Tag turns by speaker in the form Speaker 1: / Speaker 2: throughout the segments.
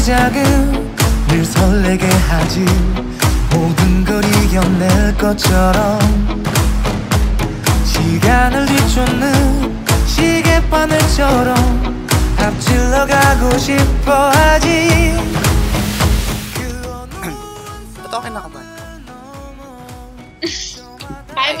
Speaker 1: 시작은 늘 설레게 하지 모든 걸 이겨낼 것처럼 시간을 뒤쫓는 시계바늘처럼 앞질러 가고 싶어 하지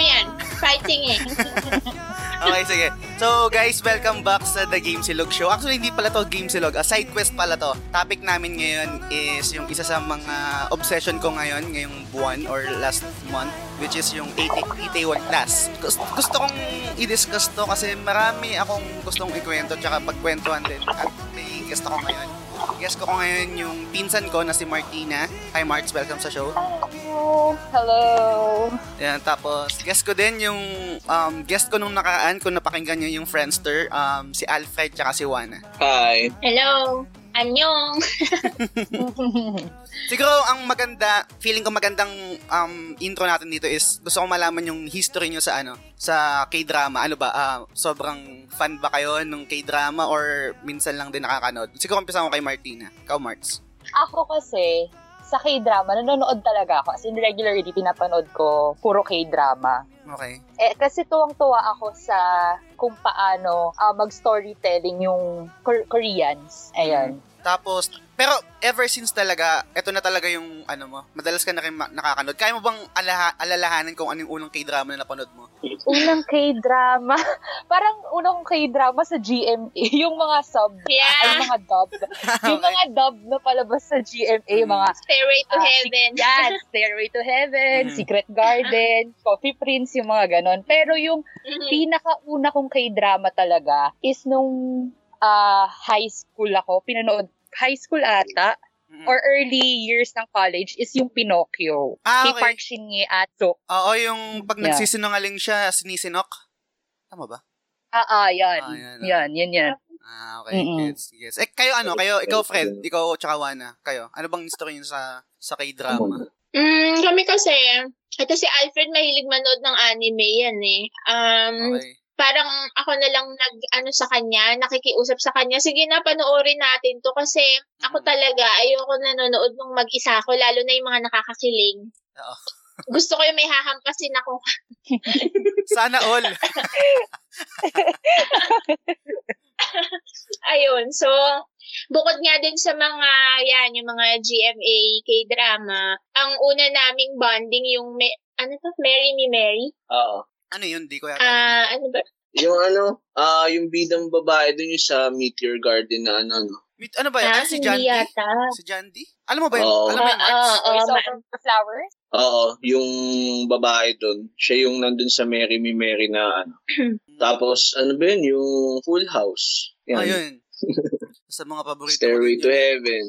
Speaker 2: mo yan. Fighting eh.
Speaker 3: Okay, sige. So, guys, welcome back sa The Game Silog Show. Actually, hindi pala to Game Silog. A side quest pala to. Topic namin ngayon is yung isa sa mga obsession ko ngayon, ngayong buwan or last month, which is yung 81 class. Gusto, gusto kong i-discuss to kasi marami akong gustong ikwento tsaka pagkwentuhan din. At may guest ako ngayon. Guest ko ngayon yung pinsan ko na si Martina. Hi Marts, welcome sa show.
Speaker 4: Hello. Hello.
Speaker 3: Yan, tapos guest ko din yung um, guest ko nung nakaraan kung napakinggan niyo yung Friendster, um, si Alfred tsaka si Juana.
Speaker 5: Hi.
Speaker 2: Hello. Anyong.
Speaker 3: Siguro ang maganda, feeling ko magandang um, intro natin dito is gusto ko malaman yung history nyo sa ano, sa K-drama. Ano ba, ah, sobrang fan ba kayo nung K-drama or minsan lang din nakakanood? Siguro umpisa ko kay Martina. Ikaw, Marts.
Speaker 4: Ako kasi, sa K-drama, nanonood talaga ako. As in, regularly, pinapanood ko puro K-drama.
Speaker 3: Okay.
Speaker 4: Eh, kasi tuwang-tuwa ako sa kung paano ah, mag-storytelling yung Kor- Koreans. Ayan.
Speaker 3: Tapos, pero ever since talaga, eto na talaga yung ano mo, madalas ka na rin nakakanood. Kaya mo bang alaha, alalahanin kung ano yung unang K-drama na napanood mo?
Speaker 4: Unang K-drama. Parang unang K-drama sa GMA. Yung mga sub. Ay,
Speaker 2: Yeah.
Speaker 4: mga dub. Yung mga dub na palabas sa GMA. Yung mga
Speaker 2: Stairway to
Speaker 4: Ah,
Speaker 2: Heaven.
Speaker 4: Yan, Stairway to Heaven,
Speaker 3: Mhm.
Speaker 4: Secret Garden, Coffee Prince, yung mga ganon. Pero yung
Speaker 2: Mhm.
Speaker 4: pinakauna kong k-drama talaga is nung ah, high school ako. Pinanood, high school ata,
Speaker 3: Mm.
Speaker 4: or early years ng college is yung Pinocchio.
Speaker 3: Ah,
Speaker 4: Kay
Speaker 3: okay.
Speaker 4: Park Shin-hye Ato.
Speaker 3: Oo, yung pag
Speaker 4: Yeah.
Speaker 3: nagsisinungaling siya, sinisinok. Tama ba?
Speaker 4: Ah, ah, yan.
Speaker 3: Ah, yan, ah.
Speaker 4: yan, yan, yan.
Speaker 3: Ah, okay.
Speaker 4: Mm-mm.
Speaker 3: Gets, gets. Eh, kayo ano? Kayo, ikaw Fred, ikaw tsaka Wana. Kayo, ano bang history niyo sa sa K-drama?
Speaker 2: Mm, kami kasi, ito si Alfred mahilig manood ng anime yan eh. Um,
Speaker 3: Okay.
Speaker 2: Parang ako na lang nag, ano sa kanya, nakikiusap sa kanya, sige na, panoorin natin to kasi ako
Speaker 3: Mhm.
Speaker 2: talaga, ayoko nanonood nung mag-isa ako, lalo na yung mga nakakakilig.
Speaker 3: Oo.
Speaker 2: Gusto ko yung may hahampasin ako.
Speaker 3: Sana all.
Speaker 2: Ayun, so, bukod nga din sa mga, yan, yung mga GMA K-drama, ang una naming bonding yung, me, ano to, Marry Me Mary?
Speaker 5: Oo.
Speaker 3: Ano yun? Di ko yata.
Speaker 2: Ah, ano ba?
Speaker 5: Yung ano, ah yung bidang babae dun yung sa Meteor Garden na ano, no?
Speaker 3: Mit- ano ba yun?
Speaker 2: Ah,
Speaker 3: Ah, si Jandy?
Speaker 2: yata.
Speaker 3: Si Jandy? Alam mo ba yun?
Speaker 5: Oo.
Speaker 3: Alam mo yun,
Speaker 2: Ah,
Speaker 3: Marks?
Speaker 2: ah,
Speaker 4: Voice
Speaker 2: ma-
Speaker 4: over the flowers?
Speaker 5: Oo, yung babae dun. Siya yung nandun sa Mary Me Mary na ano. Tapos, ano ba yun? Yung Full House. Yan.
Speaker 3: Ayun. Sa mga paborito
Speaker 5: Stairway
Speaker 3: ko
Speaker 5: to. Heaven.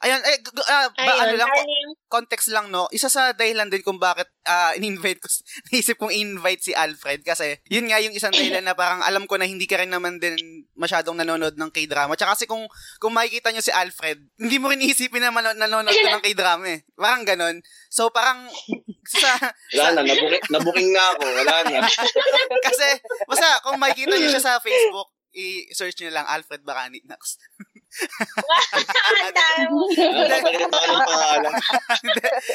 Speaker 3: Ayun, eh, ah, ba, ano
Speaker 2: Ayun,
Speaker 3: lang,
Speaker 2: parang yung,
Speaker 3: context lang, no? Isa sa dahilan din kung bakit ah, in-invite ko, naisip kong in-invite si Alfred kasi yun nga yung isang dahilan na parang alam ko na hindi ka rin naman din masyadong nanonood ng K-drama. Tsaka kasi kung, kung makikita nyo si Alfred, hindi mo rin isipin na mano- nanonood ka ng K-drama eh. Parang ganon. So parang sa,
Speaker 5: Wala na, nabuking, nabuking na ako. Wala na.
Speaker 3: kasi basta kung makikita nyo siya sa Facebook, i-search nyo lang Alfred Barani Nax.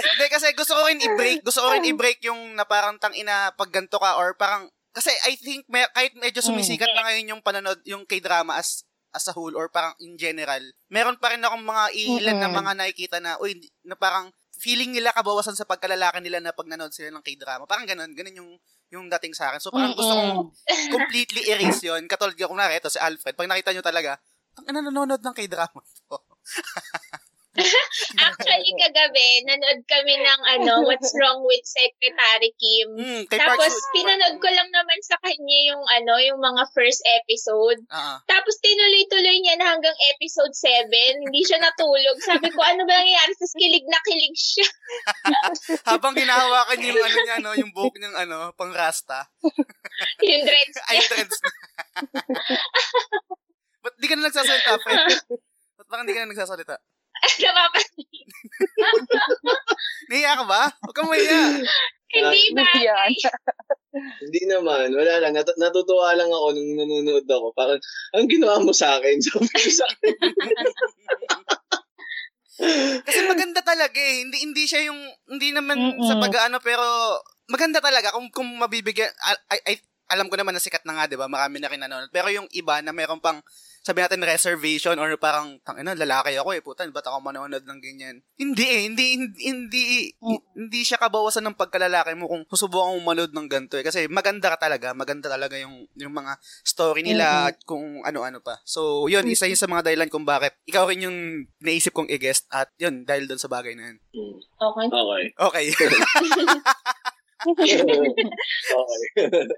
Speaker 3: hindi, kasi gusto ko rin i-break, gusto ko rin i-break yung na parang tang ina pag ka or parang kasi I think may, kahit medyo sumisikat na ngayon yung panonood yung K-drama as as a whole or parang in general, meron pa rin akong mga ilan na
Speaker 4: Mm-mm.
Speaker 3: mga nakikita na uy na parang feeling nila kabawasan sa pagkalalaki nila na pag nanood sila ng K-drama. Parang ganun, ganun yung yung dating sa akin. So parang gusto kong completely erase yun. Katulad ko, kunwari, ito si Alfred. Pag nakita nyo talaga, ang nanonood ng K-drama to.
Speaker 2: Actually, kagabi, nanood kami ng ano, What's Wrong with Secretary Kim.
Speaker 3: Park
Speaker 2: Tapos,
Speaker 3: Soo-
Speaker 2: pinanood ko lang naman sa kanya yung ano, yung mga first episode.
Speaker 3: Ah.
Speaker 2: Tapos, tinuloy-tuloy niya na hanggang episode 7. Hindi siya natulog. Sabi ko, ano ba nangyayari? Tapos, kilig na kilig siya.
Speaker 3: Habang ginahawakan niya yung ano niya, no, yung buhok niyang ano, pang rasta.
Speaker 2: yung dreads
Speaker 3: Ay,
Speaker 2: niya.
Speaker 3: dreads na. Ba't di ka na nagsasalita, Fred? Ba't parang di ka na nagsasalita?
Speaker 2: Napapansin.
Speaker 3: Nahiya ka ba? Huwag kang mahiya.
Speaker 2: Hindi ba?
Speaker 5: Hindi naman. Wala lang. Nat- natutuwa lang ako nung nanonood ako. Parang, ang ginawa mo sa akin? Sabi ko sa akin.
Speaker 3: Kasi maganda talaga eh. Hindi hindi siya yung hindi naman
Speaker 4: Mm-mm.
Speaker 3: sa pag-ano pero maganda talaga kung kung mabibigyan ay- ay- alam ko naman na sikat na nga, 'di ba? Marami na rin nanonood. Pero yung iba na meron pang sabi natin reservation or parang tangina lalaki ako eh putan ba't ako manonood ng ganyan? Hindi eh hindi hindi hindi, hindi siya kabawasan ng pagkalalaki mo kung susubukan mong manood ng ganito eh. Kasi maganda ka talaga maganda talaga yung yung mga story nila at kung ano-ano pa. So yun isa yun sa mga dahilan kung bakit ikaw rin yung naisip kong i-guest at yun dahil doon sa bagay na yun.
Speaker 5: Hmm.
Speaker 2: Okay.
Speaker 5: Okay.
Speaker 3: okay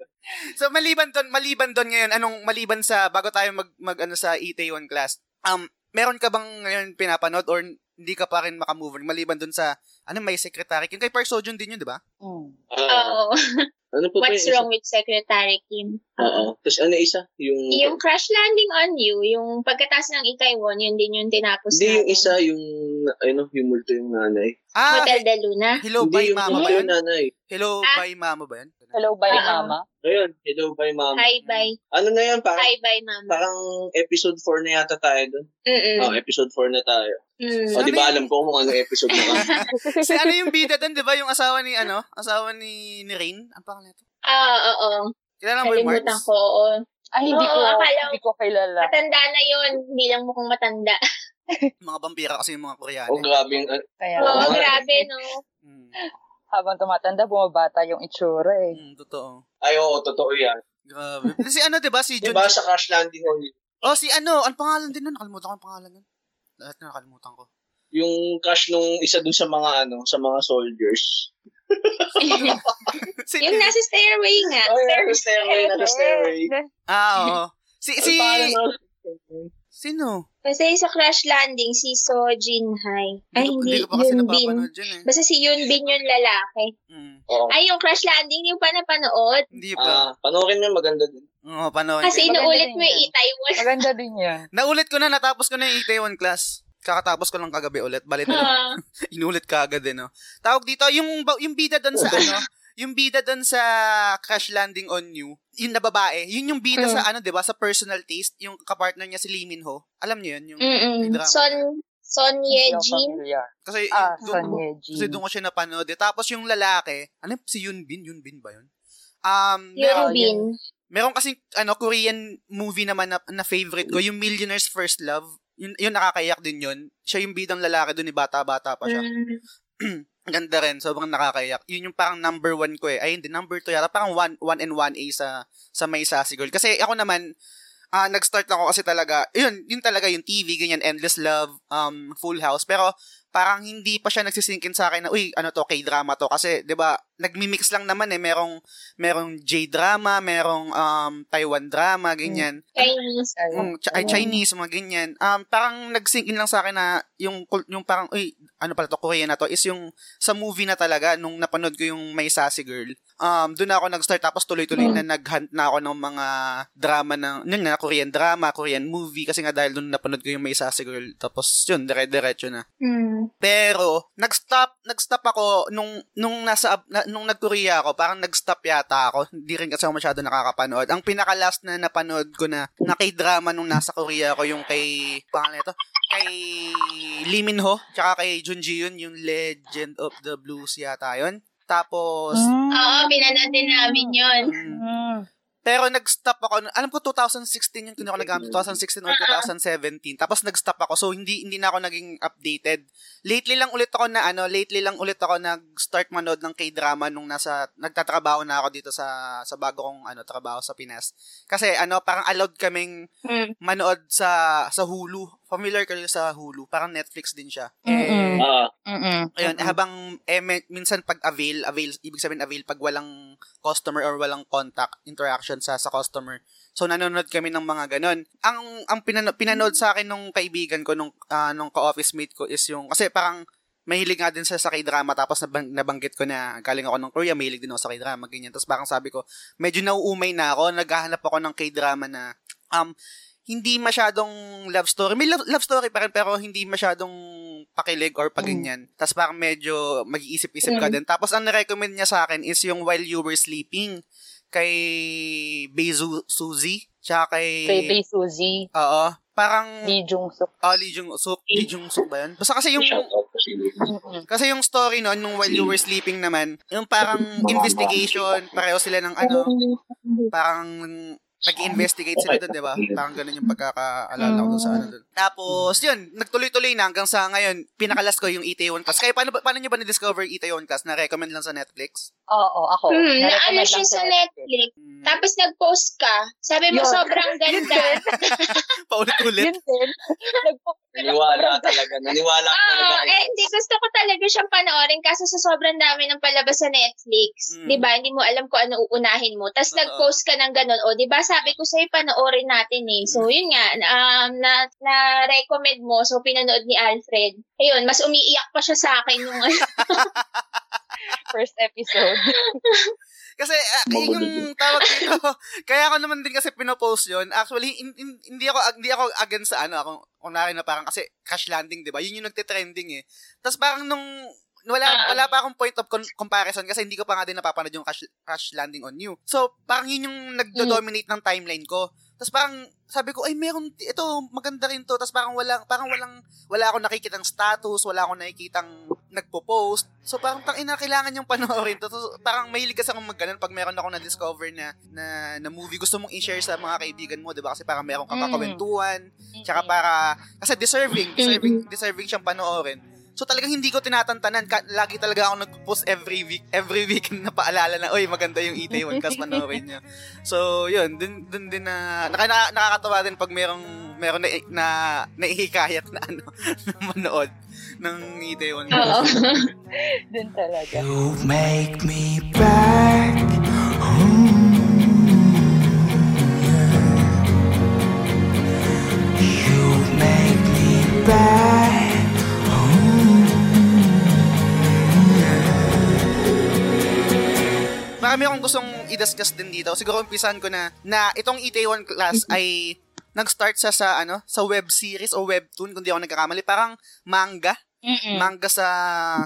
Speaker 3: So maliban doon, maliban doon ngayon, anong maliban sa bago tayo mag, mag ano sa ET1 class. Um meron ka bang ngayon pinapanood or hindi ka pa rin makamove on maliban doon sa ano may secretary yung kay Park Sojun din yun, di ba?
Speaker 4: Mm.
Speaker 5: Ah,
Speaker 2: Oo.
Speaker 5: ano po ba
Speaker 2: What's wrong with Secretary Kim?
Speaker 5: Oo. Tapos ano isa? Yung...
Speaker 2: Yung Crash Landing on You, yung pagkataas ng Itaewon, yun din yung tinapos
Speaker 5: Hindi, yung isa, yung, ano, yung multo yung nanay.
Speaker 3: Ah,
Speaker 2: Hotel de Luna.
Speaker 3: Hello
Speaker 5: Hindi,
Speaker 3: bye
Speaker 5: yung
Speaker 3: mama ba yun?
Speaker 5: nanay.
Speaker 3: Hello
Speaker 2: Ah.
Speaker 3: bye mama ba yun?
Speaker 4: Hello, bye,
Speaker 2: Oo.
Speaker 4: mama.
Speaker 5: Ayun, hello, bye mama.
Speaker 2: Hi, bye.
Speaker 5: Ano na yan? Parang,
Speaker 2: Hi, bye, mama.
Speaker 5: parang episode 4 na yata tayo doon.
Speaker 2: Mm-mm.
Speaker 5: Oh, episode 4 na tayo.
Speaker 2: Mm.
Speaker 5: O, di ba
Speaker 3: Sabi-
Speaker 5: alam ko kung ano episode na
Speaker 3: si ano yung bida doon, di ba? Yung asawa ni ano? Asawa ni ni Rain? Ang pangalan nito?
Speaker 2: Ah, oo.
Speaker 3: Kilala mo yung
Speaker 2: Kalimutan
Speaker 3: Marks?
Speaker 2: ko, oo.
Speaker 4: Ay, hindi ko,
Speaker 2: Oo, akala-
Speaker 4: hindi ko kilala.
Speaker 2: Matanda na yun. Hindi lang mukhang matanda.
Speaker 3: Mga vampira kasi yung mga Koreano.
Speaker 5: O, grabe yung, ano,
Speaker 4: Kaya,
Speaker 2: Oo,
Speaker 5: Oo.
Speaker 2: grabe, no?
Speaker 3: Mm,
Speaker 4: habang tumatanda, bumabata yung itsura eh.
Speaker 3: mm, totoo.
Speaker 5: ay, oo, totoo yan.
Speaker 3: Grabe. Si ano, di ba? Si
Speaker 5: Di
Speaker 3: Jun.
Speaker 5: ba sa Crash Landing on?
Speaker 3: Oh, si ano? Ang pangalan din nun. Nakalimutan ko ang pangalan nun. Lahat na nakalimutan ko.
Speaker 5: Yung crush nung isa dun sa mga, ano, sa mga soldiers.
Speaker 3: Si,
Speaker 2: yung nasa stairway nga.
Speaker 5: Oh, yeah, nasa stairway, nasa stairway.
Speaker 3: Ah, oo. Si, si, sino?
Speaker 2: Kasi sa Crash Landing, si So Jin Hai. Ay,
Speaker 3: ko-
Speaker 2: hindi.
Speaker 3: ko pa kasi
Speaker 2: Yun Bin.
Speaker 3: eh.
Speaker 2: Basta si Yun Bin yung lalaki.
Speaker 3: Mm,
Speaker 5: Oo.
Speaker 2: Ay, yung Crash Landing, hindi mo pa napanood.
Speaker 3: hindi
Speaker 5: Ah,
Speaker 3: pa.
Speaker 5: panoorin mo, maganda din.
Speaker 3: Oo, panoorin
Speaker 2: Kasi
Speaker 3: ko.
Speaker 4: Din
Speaker 2: mo yung. Itaewon.
Speaker 4: Maganda din yan.
Speaker 3: Naulit ko na, natapos ko na yung Itaewon class. Kakatapos ko lang kagabi ulit. Balit na lang.
Speaker 2: Ah,
Speaker 3: Inulit ka agad eh, no? Tawag dito, yung, yung bida doon sa ano, yung bida doon sa Crash Landing on You, yung na babae, yun yung bida
Speaker 2: Mm.
Speaker 3: sa ano, 'di ba, sa personal taste, yung kapartner niya si Lee Min Ho. Alam niyo yun, yung drama.
Speaker 2: Son, Son Ye Jin.
Speaker 3: kasi
Speaker 4: Ah,
Speaker 3: yung-
Speaker 4: Son
Speaker 3: doon-
Speaker 4: Ye
Speaker 3: kasi
Speaker 4: Jin.
Speaker 3: doon ko siya napanood. Eh. Tapos yung lalaki, ano si Yoon Bin, Yoon Bin ba yun? Um,
Speaker 2: Yun Bin.
Speaker 3: Meron kasi ano Korean movie naman na, na favorite ko, yung Millionaire's First Love. Yun, yun nakakaiyak din yun. Siya yung bidang lalaki doon, ni bata-bata pa siya.
Speaker 2: Mm.
Speaker 3: Ganda rin, sobrang nakakaiyak. Yun yung parang number one ko eh. Ay, hindi, number two yata. Parang one, one and one A sa, sa May Sassy Girl. Kasi ako naman, ah nag-start ako kasi talaga, yun, yun talaga yung TV, ganyan, Endless Love, um, Full House. Pero, parang hindi pa siya nagsisinkin sa akin na, uy, ano to, K-drama to. Kasi, di ba, nagmi-mix lang naman eh. Merong, merong J-drama, merong um, Taiwan drama, ganyan.
Speaker 2: Chinese.
Speaker 3: Mm, Ch- ay, Chinese, mga ganyan. Um, parang nag-sink in lang sa akin na yung, yung parang, uy, ano pala to, Korean na to, is yung sa movie na talaga, nung napanood ko yung May Sassy Girl, um, doon ako nag-start, tapos tuloy-tuloy na nag-hunt na ako ng mga drama ng, yun nga, Korean drama, Korean movie, kasi nga dahil doon napanood ko yung May Sassy Girl, tapos yun, dire-diretso na.
Speaker 2: Mm.
Speaker 3: Pero nag-stop, nag-stop ako nung nung nasa na, nung nag-Korea ako, parang nag-stop yata ako. Hindi rin kasi ako masyado nakakapanood. Ang pinaka-last na napanood ko na na K-drama nung nasa Korea ako yung kay pangalan ito, kay Lee Min Ho, tsaka kay Jun Ji Yoon, yung Legend of the Blues yata yun. Tapos
Speaker 4: Mm.
Speaker 2: Oo, pinanood din namin yun.
Speaker 3: mm,
Speaker 4: Mm.
Speaker 3: Pero nag-stop ako. Alam ko 2016 yung ako nag 2016 or 2017. Tapos nag-stop ako. So hindi hindi na ako naging updated. Lately lang ulit ako na ano, lately lang ulit ako nag-start manood ng K-drama nung nasa nagtatrabaho na ako dito sa sa bago kong ano trabaho sa Pinas. Kasi ano, parang allowed kaming
Speaker 2: Mm.
Speaker 3: manood sa sa Hulu. Familiar kayo sa Hulu? Parang Netflix din siya.
Speaker 4: Mm-mm. Mm-mm.
Speaker 3: Ayun,
Speaker 4: Mm-mm.
Speaker 3: habang eh, min- minsan pag avail, avail, ibig sabihin avail pag walang customer or walang contact interaction sa sa customer. So nanonood kami ng mga ganon. Ang ang pinano- pinanood sa akin nung kaibigan ko nung ah, nung ka-office mate ko is yung kasi parang mahilig nga din sa sa K-drama tapos nabang, nabanggit ko na galing ako ng Korea, mahilig din ako sa K-drama, ganyan. Tapos parang sabi ko, medyo nauumay na ako, naghahanap ako ng K-drama na um hindi masyadong love story. May love, love story pa rin, pero hindi masyadong pakilig or paganyan. Tapos parang medyo mag-iisip-isip ka
Speaker 2: Mm.
Speaker 3: din. Tapos ang na-recommend niya sa akin is yung While You Were Sleeping kay Beizu Suzy. Tsaka kay...
Speaker 4: Kay Bay Suzy.
Speaker 3: Oo. parang
Speaker 4: Lee Jung-suk.
Speaker 3: oh, Lee Jung Suk, Lee Jung Suk ba yun? Basta kasi yung kasi yung story noon nung while you were sleeping naman, yung parang investigation, pareho sila ng ano, parang nag-investigate sila doon, di ba? Parang ganun yung pagkakaalala ko sa ano doon. Tapos, yun, nagtuloy-tuloy na hanggang sa ngayon, pinakalas ko yung Itaewon Class. Kaya paano, paano nyo ba na-discover Itaewon Class? Na-recommend lang sa Netflix?
Speaker 4: Oo, ako.
Speaker 2: Hmm,
Speaker 4: Na-recommend
Speaker 2: naano
Speaker 4: lang
Speaker 2: siya sa Netflix.
Speaker 3: Hmm.
Speaker 2: Tapos nag-post ka. Sabi mo,
Speaker 4: Yun.
Speaker 2: sobrang ganda.
Speaker 3: Paulit-ulit.
Speaker 4: Yun din.
Speaker 5: Naniwala talaga. Naniwala
Speaker 2: Oo,
Speaker 5: talaga.
Speaker 2: eh, hindi gusto ko talaga siyang panoorin kasi sa sobrang dami ng palabas sa Netflix.
Speaker 3: Mm.
Speaker 2: 'Di ba? Hindi mo alam kung ano uunahin mo. Tapos nag-post ka ng ganun. O, 'di ba? Sabi ko sa'yo panoorin natin eh. So, yun nga, um, na, na-recommend mo. So, pinanood ni Alfred. Ayun, mas umiiyak pa siya sa akin yung
Speaker 4: first episode.
Speaker 3: Kasi yun yung tawag dito. Kaya ako naman din kasi pinopost yun. Actually, hin- hin- hindi ako hindi ako against sa ano, ako kunwari na parang kasi crash landing, 'di ba? Yun yung nagte-trending eh. Tapos parang nung wala
Speaker 2: Ah.
Speaker 3: wala pa akong point of con- comparison kasi hindi ko pa nga din napapanood yung crash, crash landing on you. So, parang yun yung nagdo-dominate ng timeline ko. Tapos parang sabi ko, ay meron, ito, maganda rin to. Tapos parang walang, parang walang, wala akong nakikitang status, wala akong nakikitang nagpo-post. So parang tang ina, kailangan yung panoorin to. So, parang mahilig kasi akong magganon pag meron ako na-discover na, na, na movie. Gusto mong i-share sa mga kaibigan mo, di ba? Kasi parang meron kang
Speaker 4: Mm.
Speaker 3: kakawentuhan. Tsaka para, kasi deserving, deserving, deserving siyang panoorin. So talagang hindi ko tinatantanan. Ka- lagi talaga ako nag-post every week, every week na paalala na, oy, maganda yung Itaewon Class, panoorin niyo. So, yun, dun, dun din na, naka, na, nakakatawa din pag merong, meron na, na, naihikayat na ano, na manood ng Itaewon
Speaker 2: Oo.
Speaker 3: Class.
Speaker 4: Dun talaga.
Speaker 1: You make me back home. You make me back
Speaker 3: Marami akong gustong i-discuss din dito. Siguro umpisan ko na, na itong Itaewon Class ay nag-start sa sa ano sa web series o webtoon kung di ako nagkakamali parang manga
Speaker 4: Mm-mm.
Speaker 3: manga sa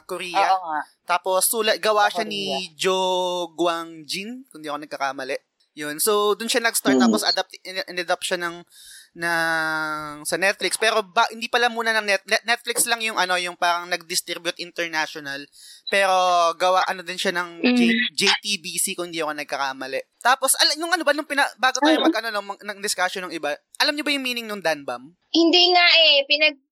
Speaker 3: Korea
Speaker 4: Oo nga.
Speaker 3: Tapos sulat gawa siya ni Jo Guangjin, kung di ako nagkakamali. Yun. So doon siya nag-start tapos adapt in, adapt siya ng ng sa Netflix pero ba, hindi pala muna ng net, Net- Netflix lang yung ano yung parang nag-distribute international pero gawa ano din siya ng J- JTBC kung di ako nagkakamali. Tapos al- nung ano ba nung pina, bago tayo mag ano no, mag- ng discussion ng iba. Alam niyo ba yung meaning ng Danbam?
Speaker 2: Hindi nga eh,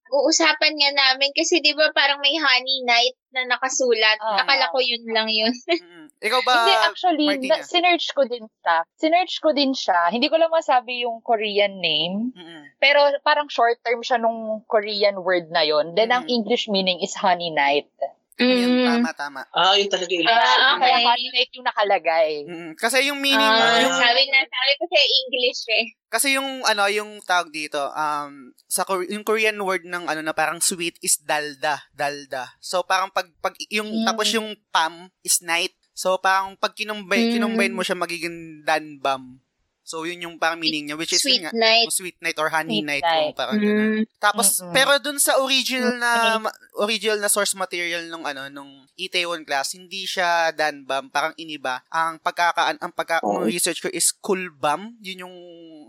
Speaker 2: pinag-uusapan nga namin kasi 'di ba parang may honey night na nakasulat.
Speaker 4: Oo.
Speaker 2: Akala ko yun lang yun.
Speaker 3: Ikaw ba?
Speaker 4: Hindi, actually,
Speaker 3: Martina?
Speaker 4: na, sinerch ko din siya. Sinerch ko din siya. Hindi ko lang masabi yung Korean name.
Speaker 3: Mm-mm.
Speaker 4: Pero parang short term siya nung Korean word na yon. Then, ang
Speaker 3: Mm.
Speaker 4: English meaning is honey night.
Speaker 3: Ayun,
Speaker 2: Mm.
Speaker 3: tama tama.
Speaker 5: Ah, yun talaga yung
Speaker 2: Ah, okay.
Speaker 4: Kaya yung nakalagay.
Speaker 3: Mm. Kasi yung meaning
Speaker 2: Ah,
Speaker 3: yung
Speaker 2: sabi na, sabi ko sa English eh.
Speaker 3: Kasi yung ano, yung tawag dito, um sa Kore- yung Korean word ng ano na parang sweet is dalda, dalda. So parang pag pag yung
Speaker 4: Mm.
Speaker 3: tapos yung pam is night. So parang pag kinumbay
Speaker 2: Mm.
Speaker 3: kinumbine mo siya magiging danbam. So yun yung parang meaning niya which is
Speaker 2: Sweet
Speaker 3: yun nga,
Speaker 2: night.
Speaker 3: yung sweet night or honey
Speaker 4: Sweet
Speaker 3: night,
Speaker 4: night.
Speaker 3: kung parang ganun.
Speaker 2: Mm.
Speaker 3: Tapos
Speaker 4: Mm-mm.
Speaker 3: pero dun sa original na ma- original na source material nung ano nung Itaewon class hindi siya danbam parang iniba ang pagkakaan ang pagka
Speaker 5: Oh.
Speaker 3: research ko is kulbam yun yung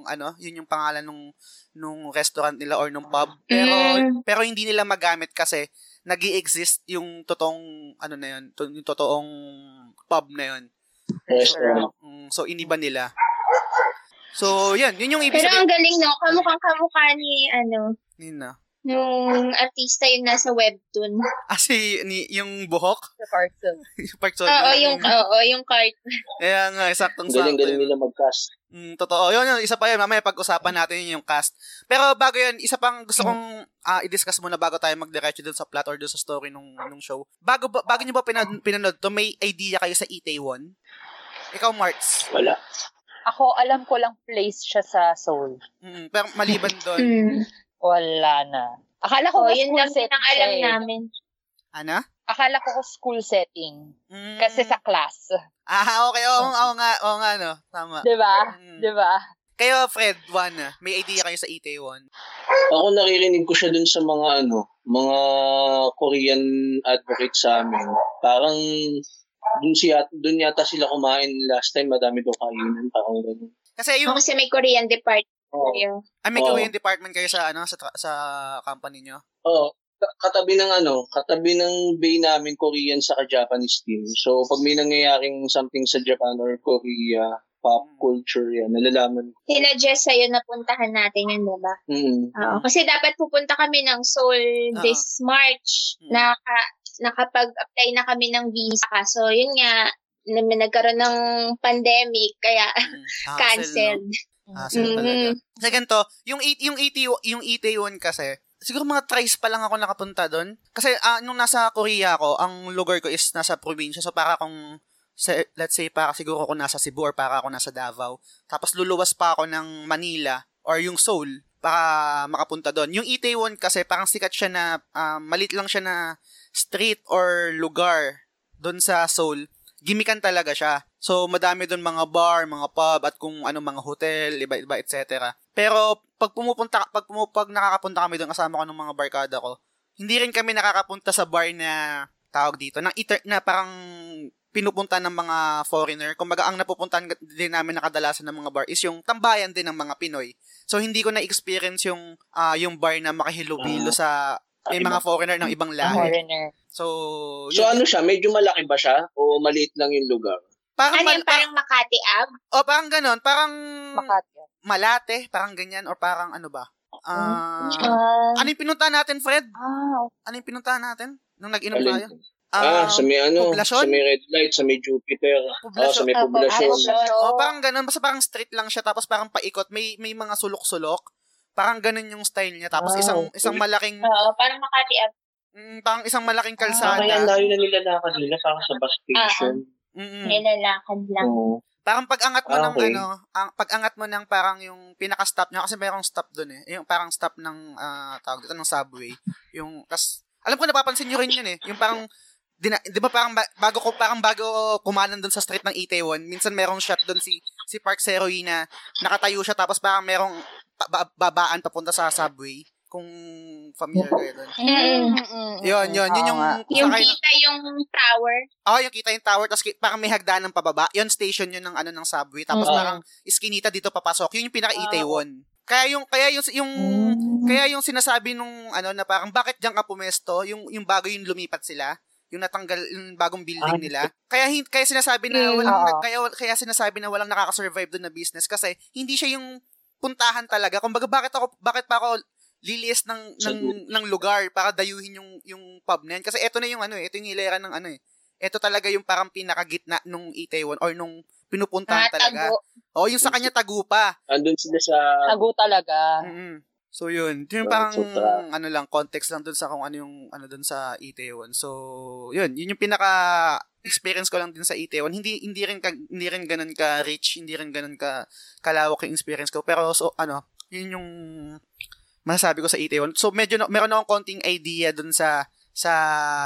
Speaker 3: ano yun yung pangalan nung nung restaurant nila or nung pub pero
Speaker 2: Mm.
Speaker 3: pero hindi nila magamit kasi nag exist yung totoong ano na yun yung totoong pub na yun
Speaker 5: restaurant.
Speaker 3: Mm, so iniba nila so yun yun yung ibig
Speaker 2: Pero ang
Speaker 3: sabihin
Speaker 2: galing no, kamukhang kamukha ni, ano,
Speaker 3: yun na
Speaker 2: yung artista yung nasa webtoon.
Speaker 3: ah si ni, yung buhok
Speaker 4: Sa cartoon.
Speaker 3: yung part so,
Speaker 2: Oo, yung, oo, yung cart.
Speaker 3: Kaya nga, saktong
Speaker 5: Ang
Speaker 3: sakto.
Speaker 5: galing-galing
Speaker 3: yun.
Speaker 5: nila mag-cast.
Speaker 3: Mm, totoo. Yun, yun, isa pa yun. Mamaya pag-usapan natin yun yung cast. Pero bago yun, isa pang gusto kong ah, i-discuss muna bago tayo mag-diretso dun sa plot or dun sa story nung, nung show. Bago, ba, bago nyo ba pinanood, pinanood to, may idea kayo sa Itaewon? Ikaw, Marks.
Speaker 5: Wala.
Speaker 4: Ako, alam ko lang place siya sa Seoul.
Speaker 3: Mm, pero maliban doon,
Speaker 2: Mm.
Speaker 4: Wala na. Akala ko
Speaker 2: Oh, yun
Speaker 4: school
Speaker 2: lang din
Speaker 4: setting
Speaker 2: ang alam
Speaker 4: eh.
Speaker 2: namin.
Speaker 3: ano?
Speaker 4: Akala ko ko school setting.
Speaker 3: Mm,
Speaker 4: Kasi sa class.
Speaker 3: Ah, okay. Oo, oo nga, oo nga, no. Tama.
Speaker 4: Di ba?
Speaker 3: Mm.
Speaker 4: Di ba?
Speaker 3: Kayo, Fred, Juan, ah, may idea kayo sa Itaewon?
Speaker 5: Ako naririnig ko siya dun sa mga ano, mga Korean advocate sa amin. Parang dun siya dun yata sila kumain last time, madami daw kainan, parang ganun.
Speaker 3: Kasi yung,
Speaker 2: Kasi may Korean department.
Speaker 5: Oo.
Speaker 2: Kayo.
Speaker 3: Ah, may
Speaker 5: Oo.
Speaker 3: Korean department kayo sa ano sa tra- sa company nyo?
Speaker 5: Oo. Ka- katabi ng ano, katabi ng bay namin Korean sa Japanese team. So, pag may nangyayaring something sa Japan or Korea, pop culture yan, nalalaman ko.
Speaker 2: Sila Jess sa'yo napuntahan natin yun, diba?
Speaker 5: Mm.
Speaker 2: Oo. Kasi dapat pupunta kami ng Seoul
Speaker 3: Oo.
Speaker 2: this March.
Speaker 3: Mm.
Speaker 2: Naka, nakapag-apply na kami ng visa. So, yun nga, na- nagkaroon ng pandemic, kaya
Speaker 3: Mm,
Speaker 2: canceled.
Speaker 3: No? Hassle
Speaker 2: Mhm.
Speaker 3: talaga. Sa ganito, yung, eight- yung, 80, yung 81 kasi, siguro mga tries pa lang ako nakapunta doon. Kasi ah, nung nasa Korea ako, ang lugar ko is nasa probinsya. So para sa- let's say, para siguro ako nasa Cebu or para ako nasa Davao. Tapos luluwas pa ako ng Manila or yung Seoul para makapunta doon. Yung Itaewon kasi parang sikat siya na, ah, malit lang siya na street or lugar doon sa Seoul. Gimikan talaga siya. So, madami doon mga bar, mga pub, at kung ano mga hotel, iba-iba, etc. Pero, pag pumupunta, pag, pumu, pag nakakapunta kami doon, kasama ko ng mga barkada ko, hindi rin kami nakakapunta sa bar na, tawag dito, na, iter, na parang pinupunta ng mga foreigner. Kumbaga, ang napupuntahan din namin nakadalasan ng mga bar is yung tambayan din ng mga Pinoy. So, hindi ko na-experience yung, ah, yung bar na makahilubilo sa may mga foreigner ng ibang lahi.
Speaker 4: Foreigner.
Speaker 3: So,
Speaker 5: So
Speaker 3: yun-
Speaker 5: ano siya, medyo malaki ba siya o maliit lang yung lugar?
Speaker 3: parang,
Speaker 2: Ano
Speaker 3: mal-
Speaker 2: yung parang Makati Ab?
Speaker 3: o parang ganon, parang
Speaker 4: Makati.
Speaker 3: malate, parang ganyan, or parang ano ba? Ah,
Speaker 2: Ah,
Speaker 3: ano yung pinuntahan natin, Fred?
Speaker 4: Ah,
Speaker 3: Ano yung pinuntahan natin? Nung nag-inom
Speaker 5: Alin?
Speaker 3: Tayo?
Speaker 5: Ah, sa may ano,
Speaker 3: poblasyon?
Speaker 5: sa may red light, sa may Jupiter, ah, sa may
Speaker 2: Ah,
Speaker 5: poblasyon.
Speaker 2: poblasyon.
Speaker 3: Oh, parang ganun, basta parang street lang siya, tapos parang paikot, may may mga sulok-sulok. Parang ganun yung style niya. Tapos
Speaker 5: Ah,
Speaker 3: isang isang malaking
Speaker 2: Oo, parang Makati
Speaker 3: mm, parang isang malaking
Speaker 5: Ah,
Speaker 3: kalsada.
Speaker 5: kaya ang layo na nilalakad nila parang sa bus station.
Speaker 3: Mm-mm.
Speaker 2: Nilalakad lang.
Speaker 5: Oo.
Speaker 3: Parang pag-angat mo
Speaker 5: Ah,
Speaker 3: ng
Speaker 5: okay.
Speaker 3: ano, ang pag-angat mo ng parang yung pinaka-stop niya kasi mayroong stop doon eh. Yung parang stop ng ah, tawag dito ng subway. Yung tas alam ko napapansin niyo rin yun eh. Yung parang dina, 'di ba parang ba- bago ko parang bago kumanan doon sa street ng Itaewon, minsan merong shot doon si si Park Seroy na nakatayo siya tapos parang merong pa- ba- babaan papunta sa subway kung familiar kayo doon.
Speaker 2: Mm.
Speaker 3: Yun, yun, yun
Speaker 4: Oo
Speaker 3: yung.
Speaker 2: Yung kita yung tower.
Speaker 3: Oh, yung kita yung tower, tapos parang may hagdanan pababa. Yun, station yun ng ano ng subway. Tapos
Speaker 2: Oo.
Speaker 3: parang iskinita dito papasok. Yun yung pinaka-Itaewon. Kaya yung kaya yung yung kaya yung sinasabi nung ano na parang bakit diyan ka pumesto, yung yung bago yung lumipat sila, yung natanggal yung bagong building
Speaker 5: Ah.
Speaker 3: nila. Kaya hin- kaya sinasabi na
Speaker 2: Mm,
Speaker 3: walang kaya kaya sinasabi na walang nakaka-survive doon na business kasi hindi siya yung puntahan talaga. Kumbaga bakit ako bakit pa ako liliis ng ng, ng lugar para dayuhin yung yung pub na yan. Kasi eto na yung ano, eh, eto yung hilera ng ano eh. Ito talaga yung parang pinakagitna nung Itaewon or nung pinupuntahan
Speaker 2: Mga
Speaker 3: talaga.
Speaker 2: tago.
Speaker 3: Oo, yung sa kanya tagupa.
Speaker 5: Andun sila sa...
Speaker 4: Tago talaga.
Speaker 3: mm So yun, yun parang
Speaker 5: so tra-
Speaker 3: ano lang context lang dun sa kung ano yung ano dun sa Itaewon. So yun, yun yung pinaka experience ko lang din sa Itaewon. Hindi hindi rin ka, hindi rin ganun ka rich, hindi rin ganun ka kalawak yung experience ko. Pero so ano, yun yung masasabi ko sa Itaewon. So medyo na, meron akong konting idea dun sa sa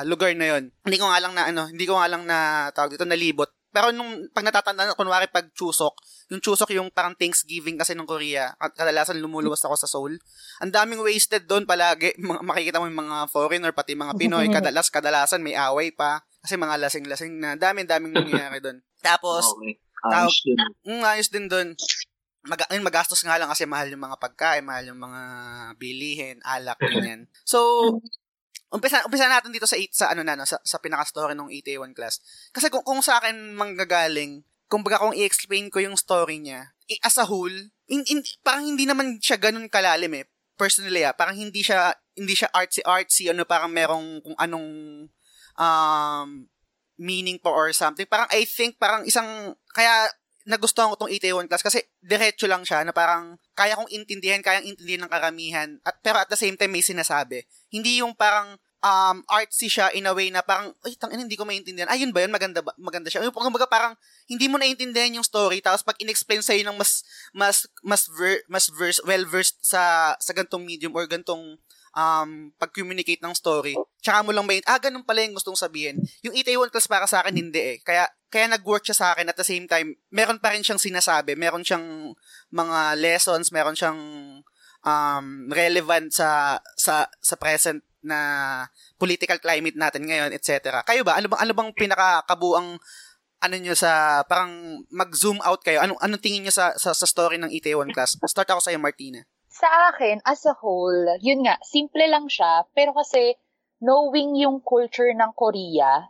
Speaker 3: lugar na yon. Hindi ko nga lang na ano, hindi ko nga lang na tawag dito nalibot. Pero nung pag natatandaan kunwari pag Chuseok, yung Chuseok yung parang Thanksgiving kasi ng Korea, at kadalasan lumuluwas ako sa Seoul. Ang daming wasted doon palagi. Makikita mo yung mga foreigner pati mga Pinoy, kadalas kadalasan may away pa kasi mga lasing-lasing na. Daming-daming nangyayari doon. Tapos,
Speaker 5: Okay. Ayos din.
Speaker 3: Mm, ayos din doon. Mag ayun, magastos nga lang kasi mahal yung mga pagkain, mahal yung mga bilihin, alak, ganyan. So, umpisa, umpisa natin dito sa sa ano na, no, sa, sa pinaka-story ng ETA1 class. Kasi kung, kung sa akin manggagaling, kung baga kung i-explain ko yung story niya, as a whole, in, in, parang hindi naman siya ganun kalalim eh. Personally ah, parang hindi siya, hindi siya artsy-artsy, ano, parang merong kung anong, um, meaning po or something. Parang I think parang isang, kaya nagustuhan ko tong ETA1 class kasi diretso lang siya na parang kaya kong intindihan, kayang intindihan ng karamihan. At, pero at the same time may sinasabi. Hindi yung parang um, artsy siya in a way na parang, ay, tangin, hindi ko maintindihan. Ayun ba yun? Maganda ba? Maganda siya. Yung kumbaga parang, hindi mo naintindihan yung story, tapos pag in-explain sa'yo ng mas, mas, mas, ver, mas verse, well-versed sa, sa gantong medium or gantong um, pag-communicate ng story, tsaka mo lang may, ah, ganun pala yung gustong sabihin. Yung ETA1 class para sa akin, hindi eh. Kaya, kaya nag-work siya sa akin at the same time, meron pa rin siyang sinasabi, meron siyang mga lessons, meron siyang um, relevant sa sa sa present na political climate natin ngayon, etc. Kayo ba? Ano bang ano bang pinakakabuang ano nyo sa, parang mag-zoom out kayo. Anong, anong tingin nyo sa, sa, sa story ng Itaewon Class? Start ako sa'yo, Martina.
Speaker 4: Sa akin, as a whole, yun nga, simple lang siya. Pero kasi, knowing yung culture ng Korea,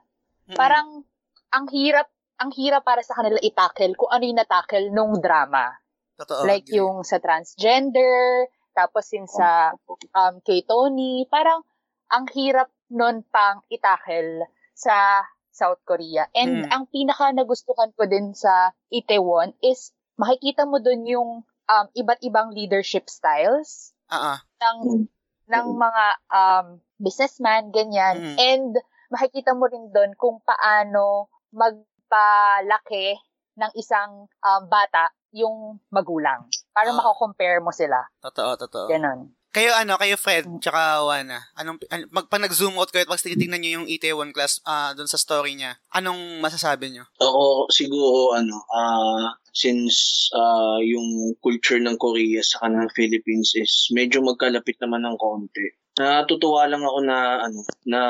Speaker 3: Mm-mm.
Speaker 4: parang ang hirap ang hirap para sa kanila i-tackle kung ano yung na-tackle nung drama.
Speaker 3: Totoo.
Speaker 4: like
Speaker 3: agree.
Speaker 4: yung sa transgender, tapos yung sa um, kay Tony, parang ang hirap nun pang itakel sa South Korea. And
Speaker 3: Mm.
Speaker 4: ang pinaka nagustuhan ko din sa Itaewon is makikita mo dun yung um, iba't ibang leadership styles
Speaker 3: ah.
Speaker 4: ng ng mga um, businessman, ganyan.
Speaker 3: Mm.
Speaker 4: And makikita mo rin doon kung paano magpalaki ng isang um, bata yung magulang. Para
Speaker 3: Ah.
Speaker 4: mako-compare mo sila.
Speaker 3: Totoo, totoo.
Speaker 4: Ganon.
Speaker 3: Kayo ano, kayo Fred, tsaka Wana, anong, an, mag, pag nag-zoom out kayo at pag tinitingnan nyo yung Itaewon Class ah doon sa story niya, anong masasabi nyo?
Speaker 5: Ako siguro ano, ah since ah yung culture ng Korea sa kanang Philippines is medyo magkalapit naman ng konti. Natutuwa lang ako na ano na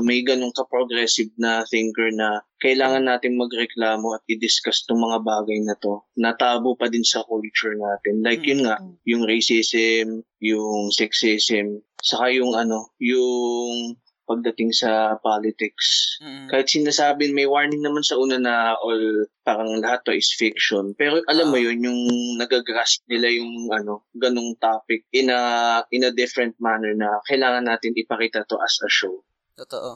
Speaker 5: may ganun ka-progressive na thinker na kailangan natin magreklamo at i-discuss tong mga bagay na to. Natabo pa din sa culture natin. Like yun nga, yung racism, yung sexism, saka yung ano, yung pagdating sa politics
Speaker 3: Mm.
Speaker 5: kahit sinasabi may warning naman sa una na all parang lahat to is fiction pero alam mo
Speaker 3: Ah.
Speaker 5: yun yung nagagrasp nila yung ano ganung topic in a in a different manner na kailangan natin ipakita to as a show
Speaker 3: Totoo.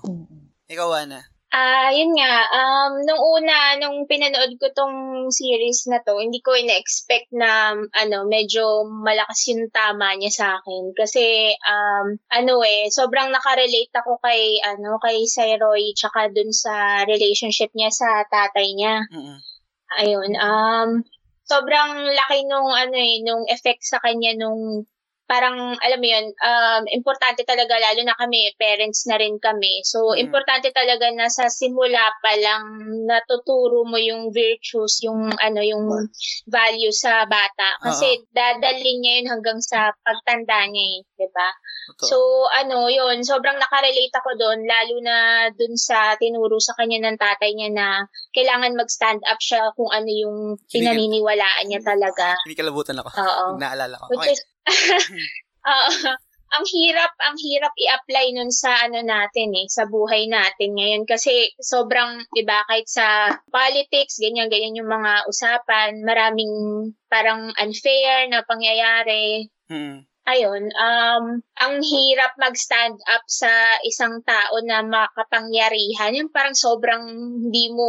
Speaker 3: Ikaw, Wana.
Speaker 2: Ah, yun nga, um, nung una, nung pinanood ko tong series na to, hindi ko ina-expect na, ano, medyo malakas yung tama niya sa akin. Kasi, um, ano eh, sobrang nakarelate ako kay, ano, kay Sayroy, tsaka dun sa relationship niya sa tatay niya.
Speaker 3: Mm-mm.
Speaker 2: Ayun, um, sobrang laki nung, ano eh, nung effect sa kanya nung, parang, alam mo yun, um, importante talaga, lalo na kami, parents na rin kami. So,
Speaker 3: Mm.
Speaker 2: importante talaga na sa simula pa lang natuturo mo yung virtues, yung, ano, yung value sa bata. Kasi, dadalhin niya yun hanggang sa pagtanda niya eh, di ba? So, ano, yun, sobrang nakarelate ako doon, lalo na doon sa tinuro sa kanya ng tatay niya na kailangan mag-stand up siya kung ano yung pinaniniwalaan niya talaga.
Speaker 3: Hindi kalabutan ako.
Speaker 2: Oo.
Speaker 3: Naalala ko.
Speaker 2: Which
Speaker 3: Okay.
Speaker 2: is, Oo. ang hirap, ang hirap i-apply nun sa ano natin eh, sa buhay natin ngayon. Kasi sobrang, di ba, kahit sa politics, ganyan-ganyan yung mga usapan, maraming parang unfair na pangyayari
Speaker 3: Mm.
Speaker 2: Ayun, um, ang hirap mag-stand up sa isang tao na makapangyarihan. Yung parang sobrang hindi mo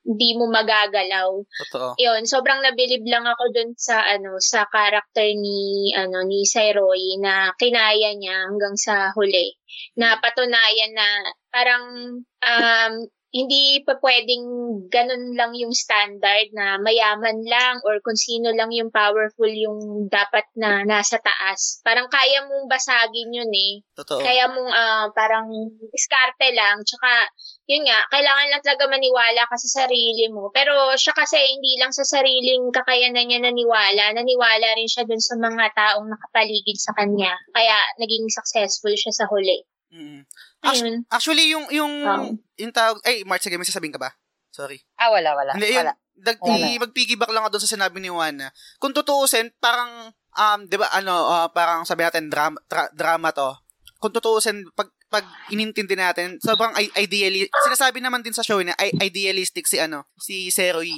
Speaker 2: hindi mo magagalaw.
Speaker 3: Totoo.
Speaker 2: Yun, sobrang nabilib lang ako dun sa ano sa character ni ano ni Sayroy na kinaya niya hanggang sa huli. Na patunayan na parang um hindi pa pwedeng ganun lang yung standard na mayaman lang or kung sino lang yung powerful yung dapat na nasa taas. Parang kaya mong basagin yun eh.
Speaker 3: Totoo.
Speaker 2: Kaya mong ah, parang iskarte lang. Tsaka, yun nga, kailangan lang talaga maniwala ka sa sarili mo. Pero siya kasi hindi lang sa sariling kakayanan niya naniwala. Naniwala rin siya dun sa mga taong nakapaligid sa kanya. Kaya naging successful siya sa huli.
Speaker 3: Mm.
Speaker 2: Ayun.
Speaker 3: Actually, yung, yung,
Speaker 2: Oo.
Speaker 3: yung tawag, ay, Mark, sige, may sasabihin ka ba? Sorry.
Speaker 4: Ah, wala, wala.
Speaker 3: Hindi, yun,
Speaker 4: wala.
Speaker 3: dag,
Speaker 4: Wala.
Speaker 3: mag-piggyback lang ako doon sa sinabi ni Juana. Kung tutuusin, parang, um, di ba, ano, ah, parang sabi natin, drama, tra- drama to. Kung tutuusin, pag, pag inintindi natin, sobrang i- ideally, sinasabi naman din sa show na i- idealistic si, ano, si Seroy.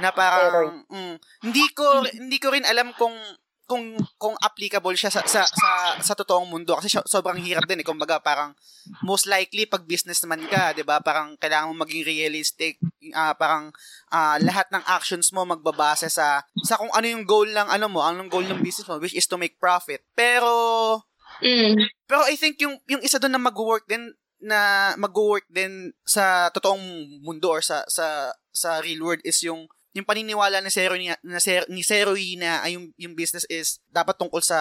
Speaker 3: Na parang, mm, hindi ko, hindi ko rin alam kung, kung kung applicable siya sa sa sa, sa totoong mundo. Kasi sobrang hirap din eh. Kumbaga parang most likely pag businessman ka 'di ba parang kailangan mo maging realistic. Ah, parang ah, lahat ng actions mo magbabase sa sa kung ano yung goal ng ano mo anong goal ng business mo which is to make profit. Pero
Speaker 2: Mm.
Speaker 3: pero I think yung yung isa doon na mag-work din na mag-work din sa totoong mundo or sa sa sa real world is yung yung paniniwala ni Zero ni, na Zero, ni Zero na ay yung yung business is dapat tungkol sa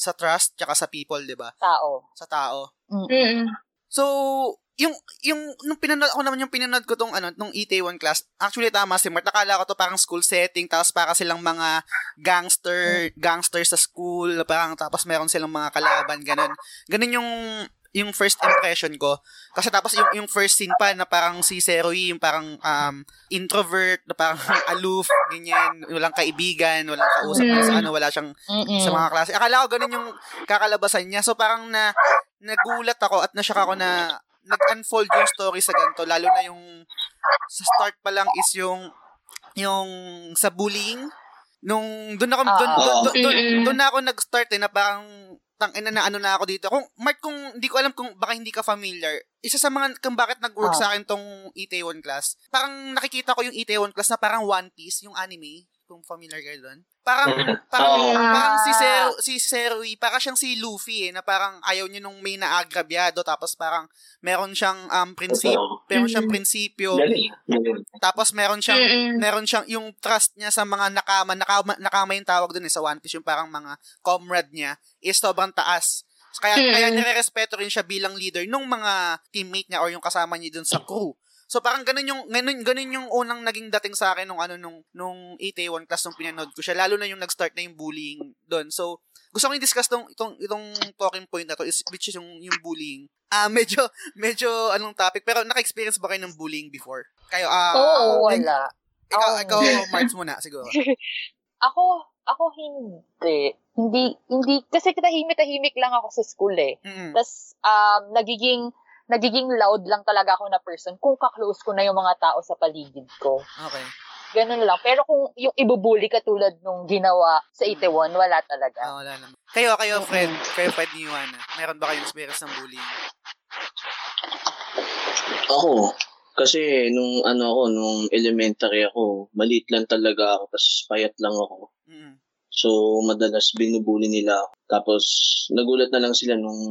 Speaker 3: sa trust tsaka sa people, 'di ba?
Speaker 4: Tao.
Speaker 3: Sa tao.
Speaker 4: Mm.
Speaker 2: Mm.
Speaker 3: So, yung yung nung pinanood ako naman yung pinanood ko tong ano nung ET1 class. Actually tama si Mart. Nakala ko to parang school setting tapos para silang mga gangster gangster sa school, parang tapos meron silang mga kalaban ganun. Ganun yung yung first impression ko. Kasi tapos yung, yung first scene pa na parang si Seroy, yung parang um, introvert, na parang aloof, ganyan, walang kaibigan, walang kausap,
Speaker 2: Mm.
Speaker 3: sa ano, wala siyang
Speaker 4: Mm-mm.
Speaker 3: sa mga klase. Akala ko ganun yung kakalabasan niya. So parang na nagulat ako at nasyak ako na nag-unfold yung story sa ganito. Lalo na yung sa start pa lang is yung yung sa bullying. Nung doon ako doon doon doon- doon- doon na ako nag-start eh na parang tang ina na ano na ako dito. Kung Mark kung hindi ko alam kung baka hindi ka familiar. Isa sa mga kung bakit nag-work
Speaker 4: Ah.
Speaker 3: sa akin tong Itaewon class. Parang nakikita ko yung Itaewon class na parang One Piece, yung anime, kung familiar kayo doon. Parang parang
Speaker 5: Oo.
Speaker 3: parang si
Speaker 4: Ah.
Speaker 3: Zero, si Zerui, para siyang si Luffy eh, na parang ayaw niya nung may naagrabyado tapos parang meron siyang um prinsip,
Speaker 5: Oo.
Speaker 3: meron siyang
Speaker 2: Mm.
Speaker 3: prinsipyo, tapos meron siyang meron siyang yung trust niya sa mga nakama, nakama, nakama yung tawag dun eh, sa One Piece, yung parang mga comrade niya, is sobrang taas. Kaya, kaya nire-respeto rin siya bilang leader nung mga teammate niya or yung kasama niya dun sa crew. So parang ganun yung ganun, ganun yung unang naging dating sa akin nung ano nung nung 81 class nung pinanood ko siya lalo na yung nag-start na yung bullying doon. So gusto ko i-discuss tong itong itong talking point na to is which is yung yung bullying. Ah medyo medyo anong topic pero naka-experience ba kayo ng bullying before? Kayo ah
Speaker 2: Oo,
Speaker 4: Wala.
Speaker 3: ikaw
Speaker 4: Oo.
Speaker 3: ikaw Marks muna siguro.
Speaker 4: Ako, ako hindi. Hindi, hindi, kasi tahimik-tahimik lang ako sa school eh.
Speaker 3: Mm.
Speaker 4: Tapos, um, nagiging, nagiging loud lang talaga ako na person kung kaklose ko na yung mga tao sa paligid ko.
Speaker 3: Okay.
Speaker 4: Ganun lang. Pero kung yung ibubuli katulad nung ginawa sa Itaewon, wala talaga.
Speaker 3: Ah, wala naman. Kayo, kayo, Fred. Kayo, Fred ni Juana. Meron ba kayong experience ng bullying?
Speaker 5: Ako, kasi nung ano ako, nung elementary ako, maliit lang talaga ako, tapos payat lang ako.
Speaker 3: Mm.
Speaker 5: So, madalas binubuli nila ako. Tapos, nagulat na lang sila nung,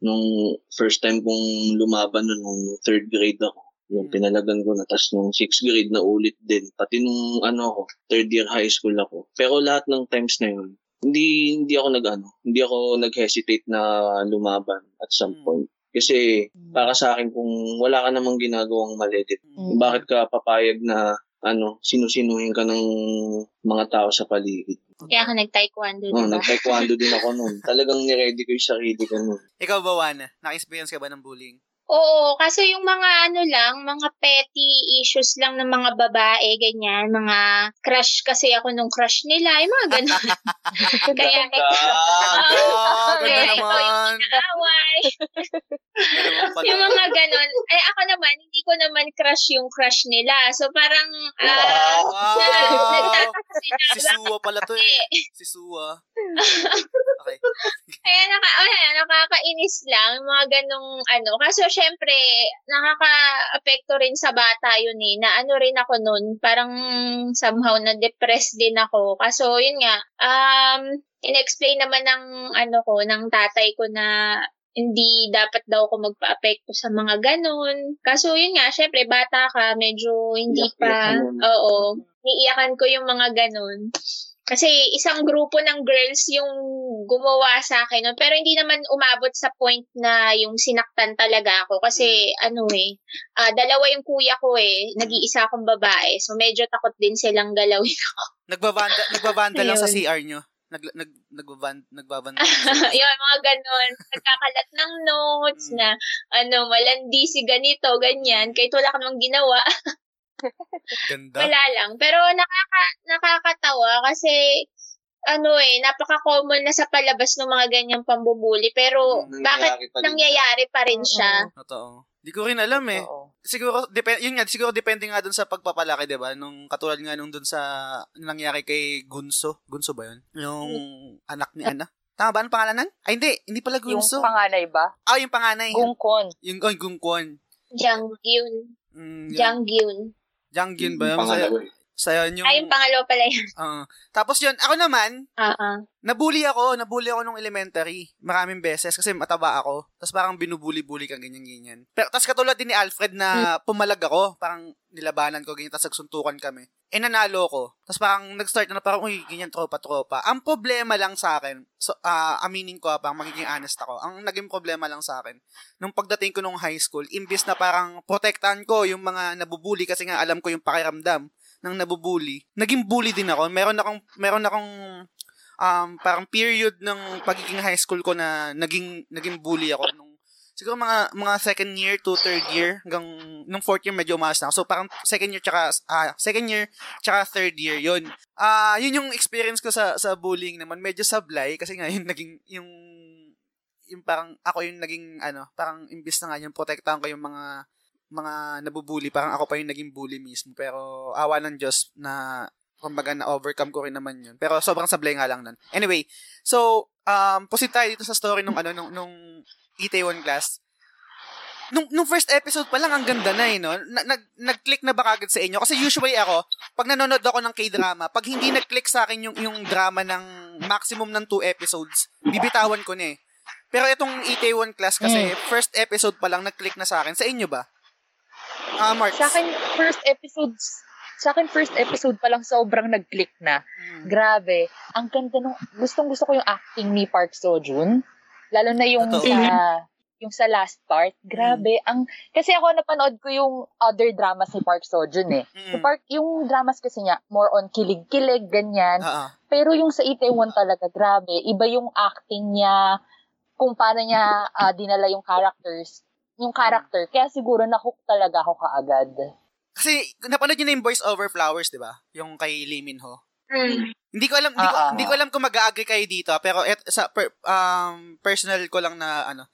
Speaker 5: nung first time kong lumaban nun, nung third grade ako. Yung
Speaker 3: Mm.
Speaker 5: pinalagan ko na. Tapos nung sixth grade na ulit din. Pati nung ano ako, third year high school ako. Pero lahat ng times na yun, hindi hindi ako nag ano, hindi ako nag-hesitate na lumaban at some
Speaker 3: Mm.
Speaker 5: point. Kasi para sa akin kung wala ka namang ginagawang mali,
Speaker 4: Mm.
Speaker 5: bakit ka papayag na ano, sinusinuhin ka ng mga tao sa paligid.
Speaker 2: Kaya ako nag-taekwondo,
Speaker 5: Oh,
Speaker 2: diba?
Speaker 5: nag-taekwondo din ako noon. Talagang niready ko yung sarili ko noon.
Speaker 3: Ikaw ba, Juana? Naka-experience ka ba ng bullying?
Speaker 2: Oo, kaso yung mga ano lang, mga petty issues lang ng mga babae, ganyan, mga crush kasi ako nung crush nila, yung mga ganun. Kaya, Oo,
Speaker 3: ganda
Speaker 2: kaya ito yung away. Mga ganun. Eh, ako naman, hindi ko naman crush yung crush nila. So, parang, ah,
Speaker 3: Wow!
Speaker 2: nagtataka sila.
Speaker 3: Si Suwa pala to eh. Si Suwa. Okay.
Speaker 2: Kaya naka, oh, ayan, nakakainis lang, mga ganong ano. Kaso syempre, nakaka-apekto rin sa bata yun eh, na ano rin ako nun, parang somehow na-depressed din ako. Kaso yun nga, um, in-explain naman ng ano ko, ng tatay ko na hindi dapat daw ako magpa-apekto sa mga ganon. Kaso yun nga, syempre, bata ka, medyo hindi pa, oo, niiyakan ko yung mga ganon. Kasi isang grupo ng girls yung gumawa sa akin nun. Pero hindi naman umabot sa point na yung sinaktan talaga ako. Kasi ano eh, ah, dalawa yung kuya ko eh. Nag-iisa akong babae. So medyo takot din silang galawin ako.
Speaker 3: Nagbabanda, nagbabanda lang sa. CR nyo. Nag, nag, nagbabanda, nagbabanda.
Speaker 2: yun, mga ganon. Nagkakalat ng notes
Speaker 3: Mm.
Speaker 2: na ano, malandi si ganito, ganyan. Kahit wala ka namang ginawa.
Speaker 3: Ganda.
Speaker 2: Wala lang. Pero nakaka, nakakatawa kasi ano eh, napaka-common na sa palabas ng mga ganyang pambubuli. Pero
Speaker 5: Mm,
Speaker 2: bakit
Speaker 5: nangyayari pa din.
Speaker 2: nangyayari pa rin siya?
Speaker 3: Totoo. Di ko rin alam eh.
Speaker 4: Oo.
Speaker 3: Siguro, depend, yun nga, siguro depende nga dun sa pagpapalaki, di ba? Nung katulad nga nung dun sa nangyari kay Gunso. Gunso ba yun? Yung anak ni Ana. Tama ba ang pangalan nun? Ay, hindi. Hindi pala
Speaker 4: Yung
Speaker 3: Gunso.
Speaker 4: panganay ba?
Speaker 3: Ah, yung panganay.
Speaker 4: Gungkon.
Speaker 3: yung, oh, Gungkwon.
Speaker 2: Jang Gyun.
Speaker 3: Mm, yung,
Speaker 2: Jang Gyun.
Speaker 3: Jangyun ba yun?
Speaker 5: Pangalawa
Speaker 3: Sa yun yung...
Speaker 2: Ay, yung pangalawa pala yun.
Speaker 3: ah. tapos yun, ako naman,
Speaker 2: Ah, ah.
Speaker 3: Nabully ako, nabully ako nung elementary. Maraming beses kasi mataba ako. Tapos parang binubuli-bully kang ganyan-ganyan. Pero tapos katulad din ni Alfred na pumalag ako, parang nilabanan ko ganyan, tapos nagsuntukan kami. Eh nanalo ko. Tapos parang nag-start na parang, uy, ganyan, tropa-tropa. Ang problema lang sa akin, so, ah, aminin ko, parang magiging honest ako, ang naging problema lang sa akin, nung pagdating ko nung high school, imbis na parang protektahan ko yung mga nabubuli kasi nga alam ko yung pakiramdam ng nabubuli, naging bully din ako. Meron akong, meron akong um, parang period ng pagiging high school ko na naging naging bully ako nung siguro mga mga second year to third year hanggang nung fourth year medyo umaas na ako. So parang second year tsaka ah, second year tsaka third year 'yun. Ah, yun yung experience ko sa sa bullying naman. Medyo sablay kasi nga yun naging yung yung parang ako yung naging ano, parang imbis na nga yung protektahan ko yung mga mga nabubuli, parang ako pa yung naging bully mismo. Pero awa ng Diyos na kumbaga na-overcome ko rin naman yun. Pero sobrang sablay nga lang nun. Anyway, so, um, proceed tayo dito sa story nung ano, nung, nung Itaewon Class. Nung, nung first episode pa lang, ang ganda na eh, no? Na, nag, nag-click na ba kagad sa inyo? Kasi usually ako, pag nanonood ako ng K-drama, pag hindi nag-click sa akin yung, yung drama ng maximum ng two episodes, bibitawan ko na eh. Pero itong Itaewon Class kasi, first episode pa lang nag-click na sa akin. Sa inyo ba? Ah, Mark.
Speaker 4: Sa akin, first episodes, sa akin, first episode pa lang sobrang nag-click na.
Speaker 3: Mm.
Speaker 4: Grabe. Ang ganda nung, gustong gusto ko yung acting ni Park Seo-joon. Lalo na yung
Speaker 3: Totoo.
Speaker 4: sa, yung sa last part. Grabe. Ang, kasi ako napanood ko yung other dramas ni Park Seo-joon eh.
Speaker 3: Mm.
Speaker 4: Si Park, yung dramas kasi niya, more on kilig-kilig, ganyan.
Speaker 3: Oo.
Speaker 4: Pero yung sa Itaewon talaga, grabe. Iba yung acting niya, kung paano niya ah, dinala yung characters, yung character. Kaya siguro na-hook talaga ako kaagad.
Speaker 3: Kasi, napanood nyo na yung Voice Over Flowers, di ba? Yung kay Lee Min Ho.
Speaker 2: Mm.
Speaker 3: Hindi ko alam, hindi ko,
Speaker 4: Ah, ah.
Speaker 3: hindi ko alam kung mag-agree kayo dito, pero et, sa per, um, personal ko lang na ano,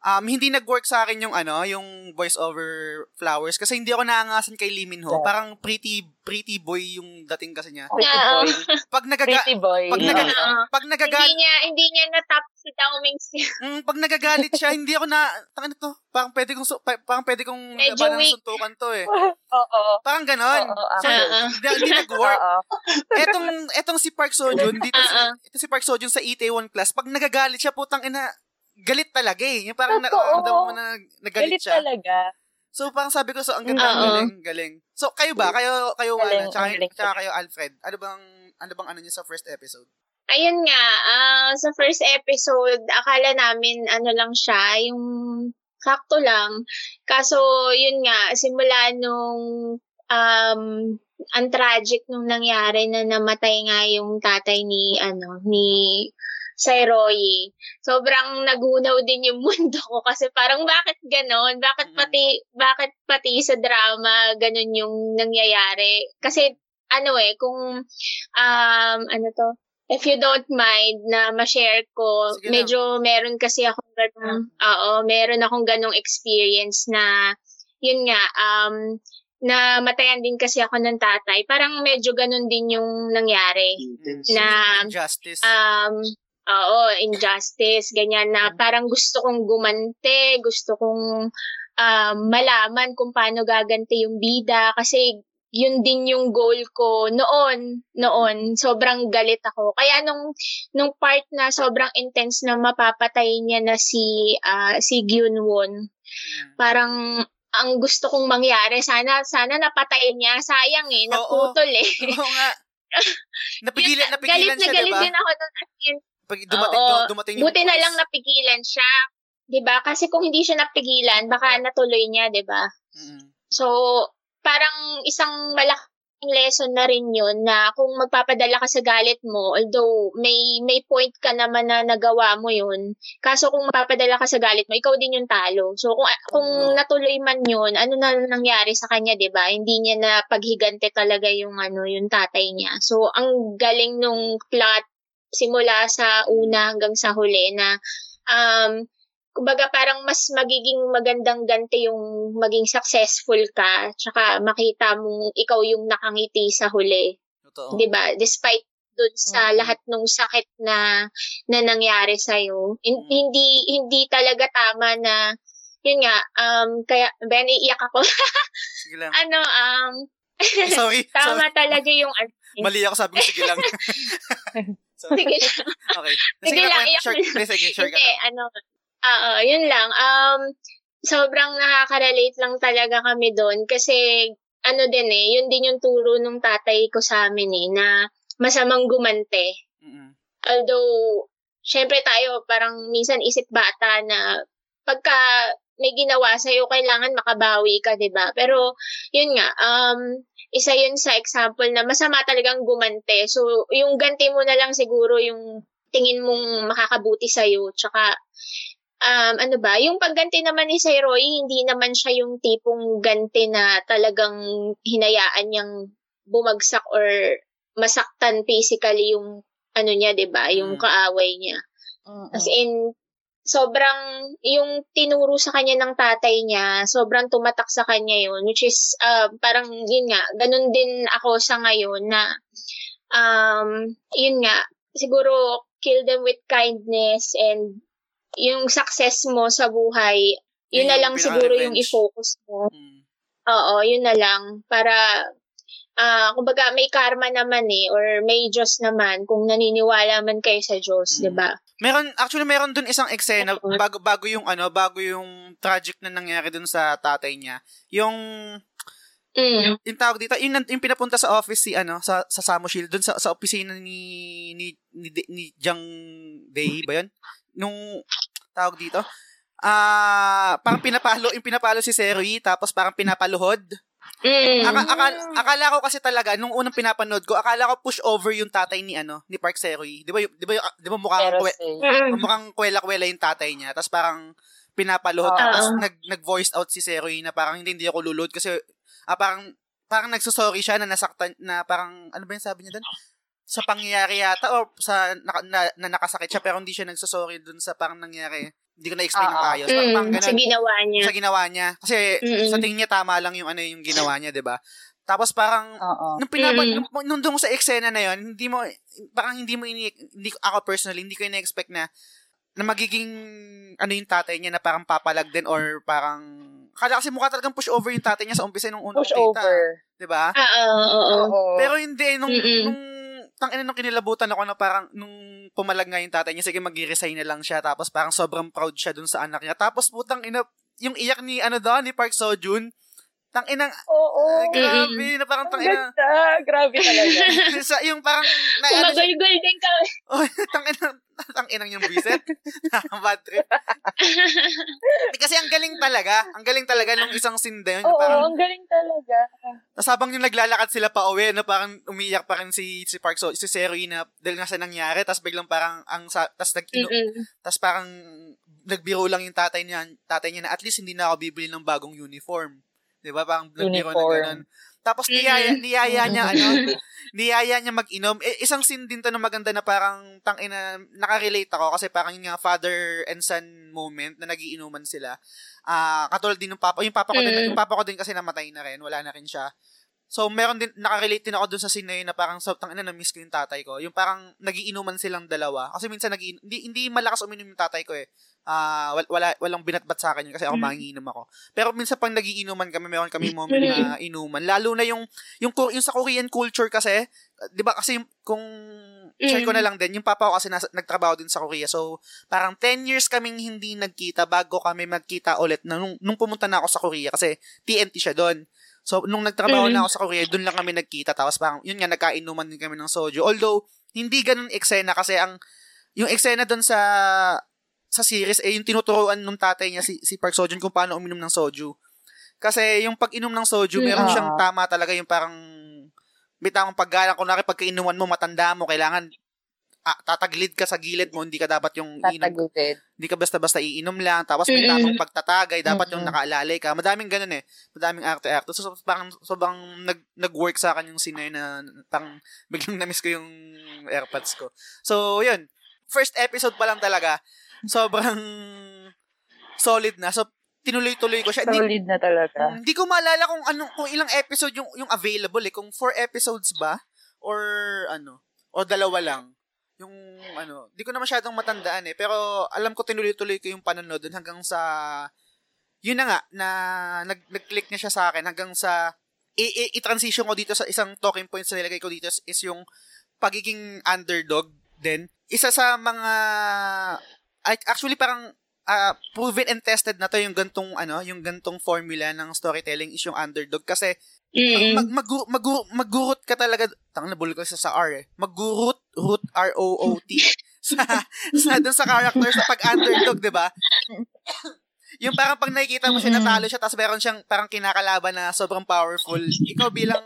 Speaker 3: um, hindi nag-work sa akin yung ano, yung voice over flowers kasi hindi ako naangasan kay Lee Min Ho.
Speaker 4: Yeah.
Speaker 3: Parang pretty pretty boy yung dating kasi niya.
Speaker 4: Pretty
Speaker 2: Oo.
Speaker 4: boy.
Speaker 3: Pag nagaga
Speaker 4: Pretty boy.
Speaker 3: pag naga-
Speaker 2: Oo.
Speaker 3: pag nagagal
Speaker 2: Hindi niya, hindi niya natap si Dao Ming Si.
Speaker 3: mm, pag nagagalit siya, hindi ako na tangin to. Parang pwede kong su- pa- parang pwede kong
Speaker 2: Medyo
Speaker 3: labanan ng suntukan to eh.
Speaker 4: Oo.
Speaker 3: Parang ganon.
Speaker 4: Oo, ako.
Speaker 3: So,
Speaker 2: Oo.
Speaker 3: hindi, hindi nag-work. Etong etong si Park Sojun dito si,
Speaker 2: Ah, ah.
Speaker 3: ito si Park Sojun sa Itaewon class pag nagagalit siya putang ina galit talaga eh yung parang na,
Speaker 4: Totoo.
Speaker 3: ramdam mo na nagalit
Speaker 4: Galit
Speaker 3: siya
Speaker 4: talaga.
Speaker 3: so parang sabi ko so ang ganda
Speaker 2: Oo.
Speaker 3: galing galing so kayo ba kayo kayo
Speaker 4: Galing,
Speaker 3: ano tsaka,
Speaker 4: galing.
Speaker 3: tsaka kayo Alfred ano bang ano bang ano niyo sa first episode
Speaker 2: Ayun nga, ah, sa first episode, akala namin ano lang siya, yung sakto lang. Kaso, yun nga, simula nung um, ang tragic nung nangyari na namatay nga yung tatay ni, ano, ni Sairoy. Sobrang nagunaw din yung mundo ko kasi parang bakit ganon? Bakit pati, bakit pati sa drama ganon yung nangyayari? Kasi, ano eh, kung, um, ano to, if you don't mind na ma-share ko,
Speaker 3: Sige
Speaker 2: medyo meron kasi akong ganong, oo, meron akong ganong experience na, yun nga, um, na matayan din kasi ako ng tatay. Parang medyo ganon din yung nangyari.
Speaker 5: Intense.
Speaker 2: Na,
Speaker 3: justice
Speaker 2: um, oo, injustice, ganyan na parang gusto kong gumante, gusto kong um, malaman kung paano gaganti yung bida kasi yun din yung goal ko noon, noon, sobrang galit ako. Kaya nung, nung part na sobrang intense na mapapatay niya na si, ah, si Gyunwon,
Speaker 3: Mm.
Speaker 2: parang ang gusto kong mangyari, sana, sana napatayin niya. Sayang eh,
Speaker 3: Oo.
Speaker 2: naputol eh.
Speaker 3: oo nga napigilan napigilan
Speaker 2: galit na
Speaker 3: siya
Speaker 2: galit
Speaker 3: diba
Speaker 2: din ako nun.
Speaker 3: Pag dumating
Speaker 2: Oo.
Speaker 3: dumating yung
Speaker 2: Buti na lang napigilan siya. 'Di ba? Kasi kung hindi siya napigilan, baka natuloy niya, 'di ba?
Speaker 3: Mm.
Speaker 2: So, parang isang malaking lesson na rin yun na kung magpapadala ka sa galit mo, although may may point ka naman na nagawa mo yun, kaso kung magpapadala ka sa galit mo, ikaw din yung talo. So, kung, kung natuloy man yun, ano na nangyari sa kanya, 'di ba Hindi niya na paghigante talaga yung, ano, yung tatay niya. So, ang galing nung plot simula sa una hanggang sa huli na um, kumbaga parang mas magiging magandang ganti yung maging successful ka tsaka makita mong ikaw yung nakangiti sa huli,
Speaker 3: totoo
Speaker 2: 'di ba? Despite dun sa
Speaker 4: Mm.
Speaker 2: lahat ng sakit na na nangyari sa iyo.
Speaker 3: Mm.
Speaker 2: Hindi hindi talaga tama na yun nga um kaya ben iiyak ako.
Speaker 3: sige lang
Speaker 2: ano um
Speaker 3: sorry
Speaker 2: tama
Speaker 3: sorry
Speaker 2: talaga yung
Speaker 3: mali ako sabi ko sige lang sorry
Speaker 2: Sige.
Speaker 3: okay
Speaker 2: Sige lang,
Speaker 3: kwento-
Speaker 2: iyak
Speaker 3: short, hindi, sige, short
Speaker 2: Hindi,
Speaker 3: lang.
Speaker 2: ano, oo, yun lang. Um, sobrang nakaka-relate lang talaga kami doon kasi ano din eh, yun din yung turo nung tatay ko sa amin eh, na masamang gumante.
Speaker 3: Mm-mm.
Speaker 2: Although, syempre tayo, parang minsan isip bata na pagka may ginawa sa'yo, kailangan makabawi ka, 'di ba Pero, yun nga, um, isa yun sa example na masama talagang gumante. So, yung ganti mo na lang siguro yung tingin mong makakabuti sa'yo. Tsaka, um, ano ba, yung pagganti naman ni Sir Roy, hindi naman siya yung tipong ganti na talagang hinayaan niyang bumagsak or masaktan physically yung ano niya, 'di ba? Yung
Speaker 3: Mm.
Speaker 2: kaaway niya. As in sobrang yung tinuro sa kanya ng tatay niya, sobrang tumatak sa kanya yun, which is uh, parang yun nga, ganun din ako sa ngayon na um, yun nga, siguro kill them with kindness and yung success mo sa buhay, yun
Speaker 3: Yun
Speaker 2: na
Speaker 3: yung
Speaker 2: lang siguro yung
Speaker 3: pinaka-revenge.
Speaker 2: i-focus mo.
Speaker 3: Mm.
Speaker 2: Oo, yun na lang. Para, ah kumbaga, may karma naman eh, or may Diyos naman, kung naniniwala man kayo sa Diyos,
Speaker 3: Mm.
Speaker 2: di ba?
Speaker 3: Meron actually meron dun isang eksena
Speaker 2: Oo.
Speaker 3: bago bago yung ano, bago yung tragic na nangyari dun sa tatay niya. Yung
Speaker 2: Mm.
Speaker 3: yung tawag dito, yung, yung pinapunta sa office si ano sa sa Samuel dun sa sa opisina ni ni ni, ni Jang Day ba yun? Nung tawag dito. Ah, parang pinapalo, yung pinapalo si Seroy tapos parang pinapaluhod.
Speaker 2: Mm.
Speaker 3: Aka, akala, akala ko kasi talaga nung unang pinapanood ko, akala ko push over yung tatay ni ano, ni Park Seroy. 'Di ba? 'Di ba? 'Di ba mukhang
Speaker 4: Pero
Speaker 3: kwe-
Speaker 2: Mm.
Speaker 3: mukhang kwela-kwela yung tatay niya. Tapos parang pinapaluhod.
Speaker 4: Oo.
Speaker 3: Tapos nag, nag-voice out si Seroy na parang hindi, hindi ako lulod kasi ah, parang parang nagsusorry siya na nasaktan na parang ano ba yung sabi niya doon? Sa pangyayari yata o sa na, na, na nakasakit siya pero hindi siya nagsusorry doon sa parang nangyari. Hindi ko na-explain ng
Speaker 4: Oo.
Speaker 3: ayos. Parang, parang
Speaker 2: Mm.
Speaker 3: ganun
Speaker 2: Sa ginawa niya.
Speaker 3: sa ginawa niya. Kasi
Speaker 2: Mm-mm.
Speaker 3: sa tingin niya tama lang yung ano yung ginawa niya, 'di ba? Tapos parang
Speaker 4: Oo.
Speaker 3: nung pinapa
Speaker 2: Mm.
Speaker 3: nung, nung doon sa eksena na 'yon, hindi mo parang hindi mo ini hindi ko- ako personally hindi ko ina-expect na na magiging ano yung tatay niya na parang papalag din or parang kala kasi mukha talagang push over yung tatay niya sa umpisa nung unang
Speaker 4: Push
Speaker 3: kita,
Speaker 4: over.
Speaker 3: 'di ba?
Speaker 2: Ah, oo, oo.
Speaker 4: Oo.
Speaker 3: Pero hindi nung
Speaker 2: Mm-mm.
Speaker 3: nung tang ina nung kinilabutan ako na parang nung pumalag nga yung tatay niya sige mag-resign na lang siya. Tapos parang sobrang proud siya dun sa anak niya. Tapos putang ina yung iyak ni ano daw ni Park Seo-joon tang ina
Speaker 4: Oo.
Speaker 3: ay, grabe na parang
Speaker 4: Ang
Speaker 3: tang ina
Speaker 4: ganda. Grabe talaga.
Speaker 3: sa yung parang na ano
Speaker 2: Kumagulgul din kami.
Speaker 3: oh, tang ina tang inang yung biset bad trip kasi ang galing talaga ang galing talaga nung isang scene na yun
Speaker 4: Oo,
Speaker 3: parang
Speaker 4: ang galing talaga.
Speaker 3: Tapos habang yung naglalakad sila pa uwi, na parang umiyak pa rin si, si Park So, si Seroy na dahil nga sa nangyari, tapos biglang parang ang tapos nag, tapos parang nagbiro lang yung tatay niya, tatay niya na at least hindi na ako bibili ng bagong uniform. 'Di ba? Parang nagbiro na ganun. Tapos niyaya, niyaya niya ano, niyaya niya mag-inom. Eh, isang scene din to na maganda na parang tang ina nakarelate ako kasi parang yung father and son moment na nagiinuman sila. Ah, katulad din ng papa, yung papa ko din,
Speaker 2: Mm.
Speaker 3: yung papa ko din kasi namatay na rin, wala na rin siya. So, meron din, nakarelate din ako dun sa scene na yun na parang, so, tang ina, na-miss ko yung tatay ko. Yung parang, nagiinuman silang dalawa. Kasi minsan, nag hindi, hindi malakas uminom yung tatay ko eh. Ah, wal- wala, walang binatbat sa akin yun kasi ako
Speaker 2: Mm.
Speaker 3: manginginom ako. Pero minsan pang nagiinuman kami, meron kami moment na inuman. Lalo na yung, yung, yung sa Korean culture kasi, uh, di ba kasi yung- kung share ko na lang din, yung papa ko kasi nasa, nagtrabaho din sa Korea. So, parang 10 years kaming hindi nagkita bago kami magkita ulit na nung, nung pumunta na ako sa Korea kasi TNT siya doon. So, nung nagtrabaho
Speaker 2: Mm.
Speaker 3: na ako sa Korea, doon lang kami nagkita. Tapos parang, yun nga, nagkainuman din kami ng soju. Although, hindi ganun eksena kasi ang, yung eksena doon sa, sa series, eh, yung tinuturuan nung tatay niya, si, si Park Sojun, kung paano uminom ng soju. Kasi yung pag-inom ng soju, meron
Speaker 4: Mm.
Speaker 3: siyang tama talaga yung parang, may tamang paggalang. Kunwari, pagkainuman mo, matanda mo, kailangan ah, tataglid ka sa gilid mo, hindi ka dapat yung inom hindi ka basta-basta iinom lang, tapos may tamang pagtatagay, dapat yung nakaalalay ka. Madaming ganun eh. Madaming arte-arte. So, so parang sobrang nag, nag-work sa akin yung scene na, na parang biglang na-miss ko yung airpods ko. So, yun. First episode pa lang talaga, sobrang solid na. So, tinuloy-tuloy ko siya. Hindi,
Speaker 4: Solid na talaga.
Speaker 3: hindi ko maalala kung anong kung ilang episode yung yung available eh. Kung four episodes ba or ano, o dalawa lang. Yung ano, di ko na masyadong matandaan eh. Pero alam ko tinuloy-tuloy ko yung panonood dun hanggang sa yun na nga na nag nag-click na siya sa akin hanggang sa i- i- i-transition ko dito sa isang talking points na nilagay ko dito is, yung pagiging underdog din. Isa sa mga actually parang ah, proven and tested na to yung gantong ano, yung gantong formula ng storytelling is yung underdog kasi mag mag mag magurot ka talaga. Tang nabulol ko sa sa R eh. Magurot, root R O O T sa sa dun sa character sa pag underdog, 'di ba? yung parang pag nakikita mo siya natalo siya tapos meron siyang parang kinakalaban na sobrang powerful. Ikaw bilang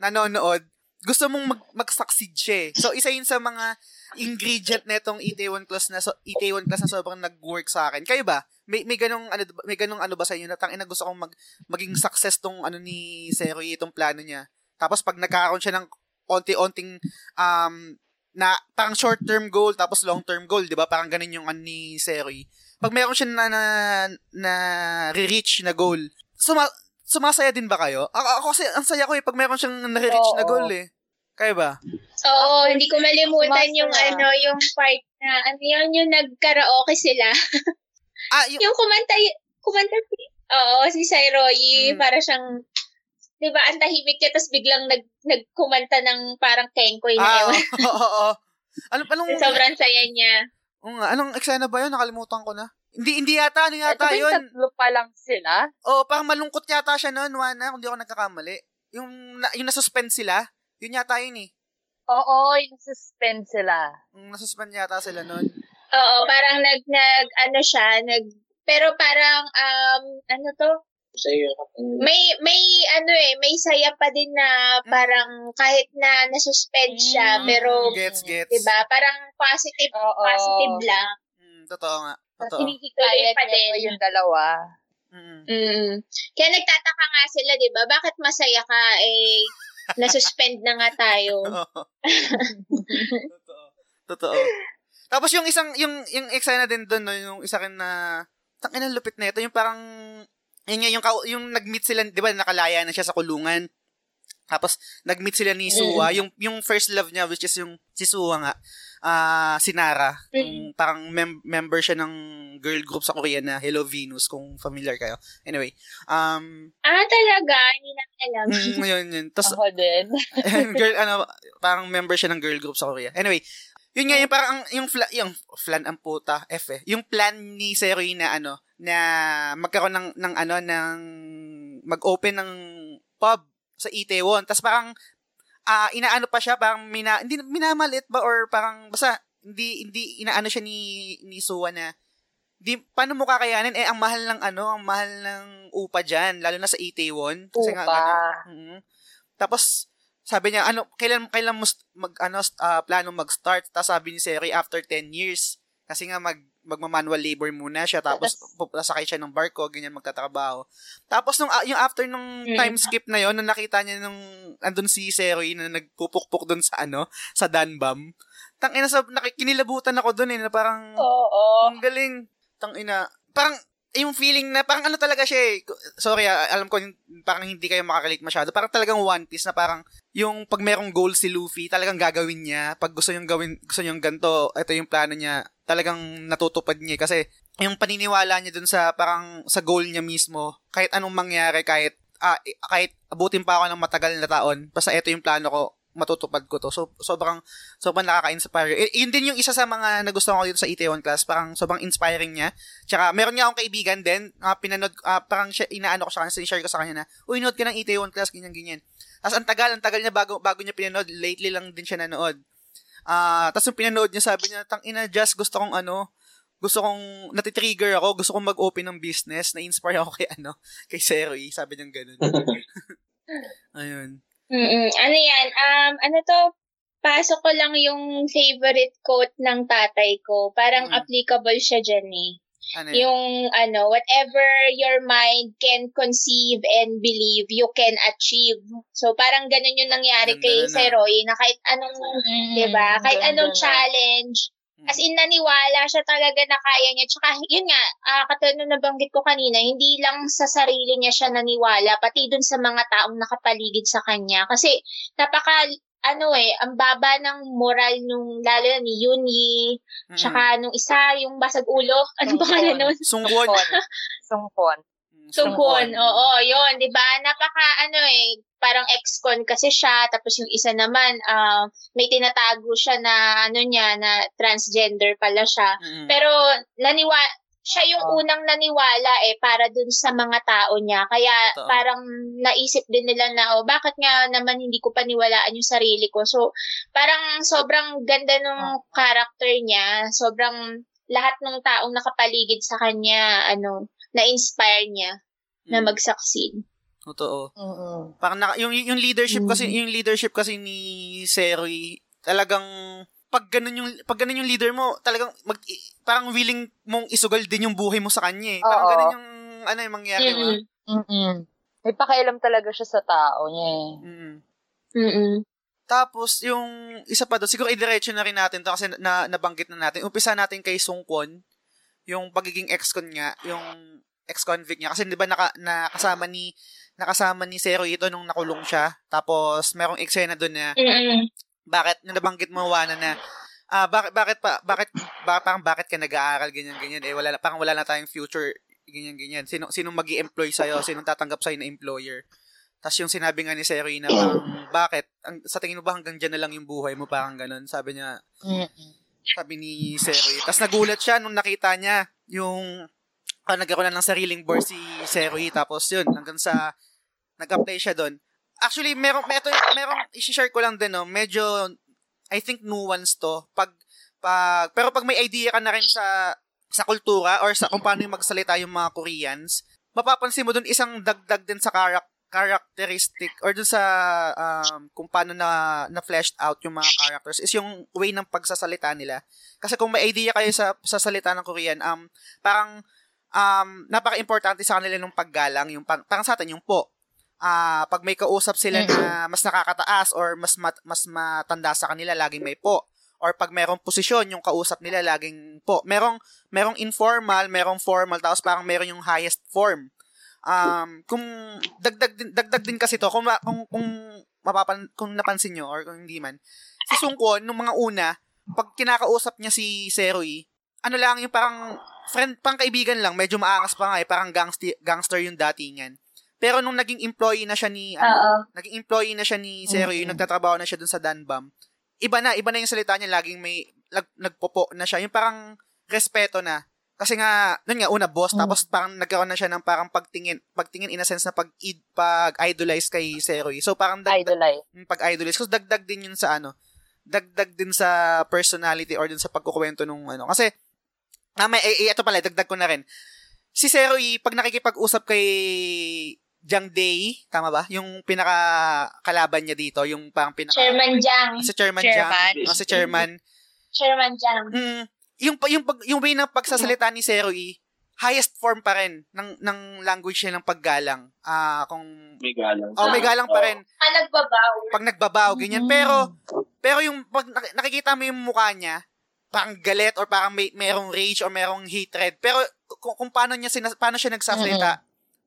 Speaker 3: nanonood, gusto mong mag, mag-succeed siya eh. So, isa yun sa mga ingredient netong ET1 class na so, ET1 class na sobrang nag-work sa akin. Kayo ba? May may ganung ano may ganung ano ba sa inyo na tangina gusto kong mag, maging success tong ano ni Seroy itong plano niya. Tapos pag nagkakaroon siya ng onti-onting um na parang short-term goal tapos long-term goal, 'di ba? Parang ganun yung ano ni Seroy. Pag meron siya na na, na re-reach na goal, suma, sumasaya din ba kayo? Ako, ako kasi ang saya ko eh pag meron siyang na-reach na
Speaker 4: Oo.
Speaker 3: goal eh. Kayo ba?
Speaker 2: Oo, hindi ko malimutan
Speaker 4: Sumasaya.
Speaker 2: yung ano, yung part na, ano yun, yung nag-karaoke sila.
Speaker 3: Ah, yung,
Speaker 2: yung kumanta, y- kumanta si, oo, si Sairoyi,
Speaker 3: Mm.
Speaker 2: para siyang, di ba, ang tahimik niya, tapos biglang nag, nagkumanta ng parang kengkoy na
Speaker 3: ah,
Speaker 2: ewan.
Speaker 3: oo, oo, oo. Ano, anong,
Speaker 2: Sobrang saya niya.
Speaker 3: Oo nga, anong eksena ba yun? Nakalimutan ko na. Hindi, hindi yata, ano
Speaker 4: Ito
Speaker 3: yata
Speaker 4: yung
Speaker 3: yun?
Speaker 4: tatlo pa lang sila?
Speaker 3: Oo, parang malungkot yata siya noon, Wana, kung di ako nagkakamali. Yung, na, yung nasuspend sila, yun yata yun eh.
Speaker 4: Oo, yung suspend sila.
Speaker 3: Yung nasuspend yata sila noon.
Speaker 2: Oo, parang nag, nag, ano siya, nag, pero parang, um, ano to, may, may, ano eh, may saya pa din na parang kahit na nasuspend siya,
Speaker 4: Mm,
Speaker 2: pero,
Speaker 3: Gets, gets.
Speaker 2: diba, parang positive,
Speaker 4: Oo.
Speaker 2: positive lang.
Speaker 3: Mm, totoo nga.
Speaker 4: Tapos
Speaker 3: Totoo.
Speaker 4: hinihikayat
Speaker 2: Pa
Speaker 4: niya pa
Speaker 2: din.
Speaker 4: yung dalawa.
Speaker 3: Mm.
Speaker 2: Mm. Kaya nagtataka nga sila, di ba? Bakit masaya ka, eh, nasuspend na nga tayo.
Speaker 3: Oo. Totoo. Totoo. Tapos yung isang, yung, yung eksena din doon, no, yung isa rin na, tangin ang lupit na ito, yung parang, yun nga, yung, kau- yung nag-meet sila, di ba, nakalaya na siya sa kulungan. Tapos, nag-meet sila ni Suwa, yung, yung first love niya, which is yung, si Suwa nga, ah si Nara, yung parang mem- member siya ng girl group sa Korea na Hello Venus, kung familiar kayo. Anyway, um,
Speaker 2: Ah, talaga? Hindi namin alam.
Speaker 3: mm, yun, yun. Tapos,
Speaker 4: Ako din.
Speaker 3: girl ano parang member siya ng girl group sa Korea. Anyway, yun nga yung parang ang- yung fla, yung flan ang puta F eh. Yung plan ni Seroy na ano na magkaroon ng ng ano ng mag-open ng pub sa Itaewon. Tapos parang ah inaano pa siya parang mina, hindi minamalit ba or parang basta hindi hindi inaano siya ni ni Suwa na di paano mo kakayanin eh ang mahal ng ano ang mahal ng upa diyan lalo na sa Itaewon kasi nga
Speaker 4: Upa.
Speaker 3: ganun. Mhm. Tapos sabi niya ano kailan kailan mo mag ano ah, plano mag-start tapos sabi ni Seri after 10 years kasi nga mag magma-manual labor muna siya tapos sasakay siya ng barko ganyan magtatrabaho tapos nung ah, yung after nung
Speaker 2: Mm.
Speaker 3: time skip na yon nung nakita niya nung andun si Seri na nagpupukpok doon sa ano sa Danbam tang ina sa nakikinilabutan ako doon eh na parang
Speaker 4: Oo.
Speaker 3: ang galing. Tang ina. Parang, yung feeling na, parang ano talaga siya eh. Sorry, ah, alam ko, parang hindi kayo makakalate masyado. Parang talagang One Piece na parang, yung pag merong goal si Luffy, talagang gagawin niya. Pag gusto niyang gawin, gusto niyang ganito, ito yung plano niya, talagang natutupad niya. eh. Kasi, yung paniniwala niya dun sa, parang, sa goal niya mismo, kahit anong mangyari, kahit, ah, eh, kahit abutin pa ako ng matagal na taon, basta ito yung plano ko, matutupad ko to. So, sobrang, sobrang nakaka-inspire. Eh, yun din yung isa sa mga nagustuhan ko dito sa Itaewon class. Parang sobrang inspiring niya. Tsaka, meron nga akong kaibigan din, uh, pinanood, ah, parang siya, inaano ko sa kanya, sinishare ko sa kanya na, uy, nood ka ng Itaewon class, ganyan, ganyan. Tapos, ang tagal, ang tagal niya bago, bago niya pinanood, lately lang din siya nanood. Ah, tapos yung pinanood niya, sabi niya, tang ina, just gusto kong ano, gusto kong, natitrigger ako, gusto kong mag-open ng business, na-inspire ako kay ano, kay Seroy, sabi niya ganun. Ayun.
Speaker 2: Mm-mm. Ano yan? Um, ano to? Pasok ko lang yung favorite quote ng tatay ko. Parang
Speaker 3: Mm.
Speaker 2: applicable siya dyan eh.
Speaker 3: Ano yun?
Speaker 2: Yung ano, whatever your mind can conceive and believe, you can achieve. So parang ganun yung nangyari
Speaker 3: Ganda
Speaker 2: kay
Speaker 3: na.
Speaker 2: Sir Roy na kahit anong,
Speaker 4: Mm,
Speaker 2: 'di ba? Kahit anong
Speaker 4: na.
Speaker 2: challenge,
Speaker 3: Mm.
Speaker 2: As in, naniwala siya talaga na kaya niya. Tsaka, yun nga, uh, katulad na nabanggit ko kanina, hindi lang sa sarili niya siya naniwala, pati dun sa mga taong nakapaligid sa kanya. Kasi, napaka, ano eh, ang baba ng moral nung, lalo na ni Yunyi,
Speaker 3: Mm.
Speaker 2: tsaka nung isa, yung basag ulo, anong pangalan nun?
Speaker 3: Sungwon.
Speaker 4: Sungkon.
Speaker 2: Sungkwon, oo, yun, di ba? Napaka, ano eh, parang ex-con kasi siya, tapos yung isa naman, ah, may tinatago siya na, ano niya, na transgender pala siya.
Speaker 3: Mm.
Speaker 2: Pero, naniwa, siya yung
Speaker 4: Oo.
Speaker 2: unang naniwala eh, para dun sa mga tao niya. Kaya,
Speaker 3: Totoo.
Speaker 2: parang naisip din nila na, oh, bakit nga naman hindi ko paniwalaan yung sarili ko? So, parang sobrang ganda nung character niya. Sobrang, lahat ng taong nakapaligid sa kanya, ano, na-inspire niya na
Speaker 3: Mm.
Speaker 2: mag-succeed.
Speaker 3: Totoo.
Speaker 4: Mm-mm.
Speaker 3: Parang naka, yung yung leadership kasi
Speaker 2: Mhm.
Speaker 3: yung leadership kasi ni Seroy talagang pag ganun yung pag ganun yung leader mo, talagang mag parang willing mong isugal din yung buhay mo sa kanya eh. Parang
Speaker 4: Oo.
Speaker 3: ganun yung ano yung mangyari mo.
Speaker 2: Mm-mm.
Speaker 4: Mm-mm. May pakialam talaga siya sa tao niya eh.
Speaker 3: Mm.
Speaker 2: Mm-mm.
Speaker 3: Tapos, yung isa pa doon, siguro idiretso na rin natin to kasi na, nabanggit na natin. Umpisa natin kay Sung Kwon, yung pagiging ex-con nga, yung ex-convict niya. Kasi di ba naka, nakasama ni nakasama ni Zero ito nung nakulong siya. Tapos, merong eksena doon na
Speaker 2: Mm-mm.
Speaker 3: bakit, na nabanggit mo, Wana, na ah bakit, bakit pa, bakit, ba, parang bakit ka nag-aaral, ganyan, ganyan, eh, wala, na- parang wala na tayong future, ganyan, ganyan. Sino, sinong mag employ sa'yo, sinong tatanggap sa'yo na employer. Tapos yung sinabi nga ni Seroy na parang, bakit? Ang, sa tingin mo ba hanggang dyan na lang yung buhay mo? Parang ganun. Sabi niya, sabi ni Seroy. Tapos nagulat siya nung nakita niya yung, ah, nagkaroon na ng sariling board si Seroy. Tapos yun, hanggang sa, nag-apply siya doon. Actually, meron, meron, meron, isi-share ko lang din, no, medyo, I think nuance to. Pag, pag, pero pag may idea ka na rin sa, sa kultura or sa kung paano yung magsalita yung mga Koreans, mapapansin mo doon isang dagdag din sa karak characteristic or dun sa um, kung paano na na fleshed out yung mga characters is yung way ng pagsasalita nila. Kasi kung may idea kayo sa sa salita ng Korean, um parang um napaka-importante sa kanila ng paggalang, yung parang sa atin yung po. Ah, pag may kausap sila na mas nakakataas or mas mat, mas matanda sa kanila, laging may po. Or pag merong posisyon, yung kausap nila laging po. Merong merong informal, merong formal, tapos parang meron yung highest form um kung dagdag din dagdag din kasi to kung kung kung mapapan kung napansin nyo or kung hindi man si Sung Kwon nung mga una pag kinakausap niya si Seroy ano lang yung parang friend pang kaibigan lang medyo maangas pa nga eh parang gangster gangster yung datingan pero nung naging employee na siya ni ano, naging employee na siya ni Seroy
Speaker 4: Mhm.
Speaker 3: nagtatrabaho na siya dun sa Danbam iba na iba na yung salita niya laging may lag, nagpopo na siya yung parang respeto na kasi nga, nun nga, una boss,
Speaker 4: Mm.
Speaker 3: tapos parang nagkaroon na siya ng parang pagtingin, pagtingin in a sense na pag, pag idolize kay Seroy. So parang dagdag,
Speaker 4: Idolize.
Speaker 3: yung pag-idolize. So dagdag din yun sa ano, dagdag din sa personality or din sa pagkukwento nung ano. Kasi, ah, may, eh, eh, ito pala, dagdag ko na rin. Si Seroy, pag nakikipag-usap kay Jang Day, tama ba? Yung pinaka kalaban niya dito, yung parang pinaka...
Speaker 2: Chairman Jang.
Speaker 3: Si Chairman,
Speaker 2: Chairman.
Speaker 3: Jang. Oh, si Chairman.
Speaker 2: Chairman Jang.
Speaker 3: Mm, yung pa- yung pag, yung way ng pagsasalita ni Seroy, highest form pa rin ng ng language niya ng paggalang. Ah, kung
Speaker 5: May galang.
Speaker 3: oh, may galang pa rin
Speaker 2: Ah, nagbabaw.
Speaker 3: pag nagbabaw ganyan.
Speaker 4: Mm.
Speaker 3: Pero pero yung pag nak- nakikita mo yung mukha niya, parang galit or parang may merong rage or merong hatred. Pero kung, kung paano niya sinas, paano siya nagsasalita,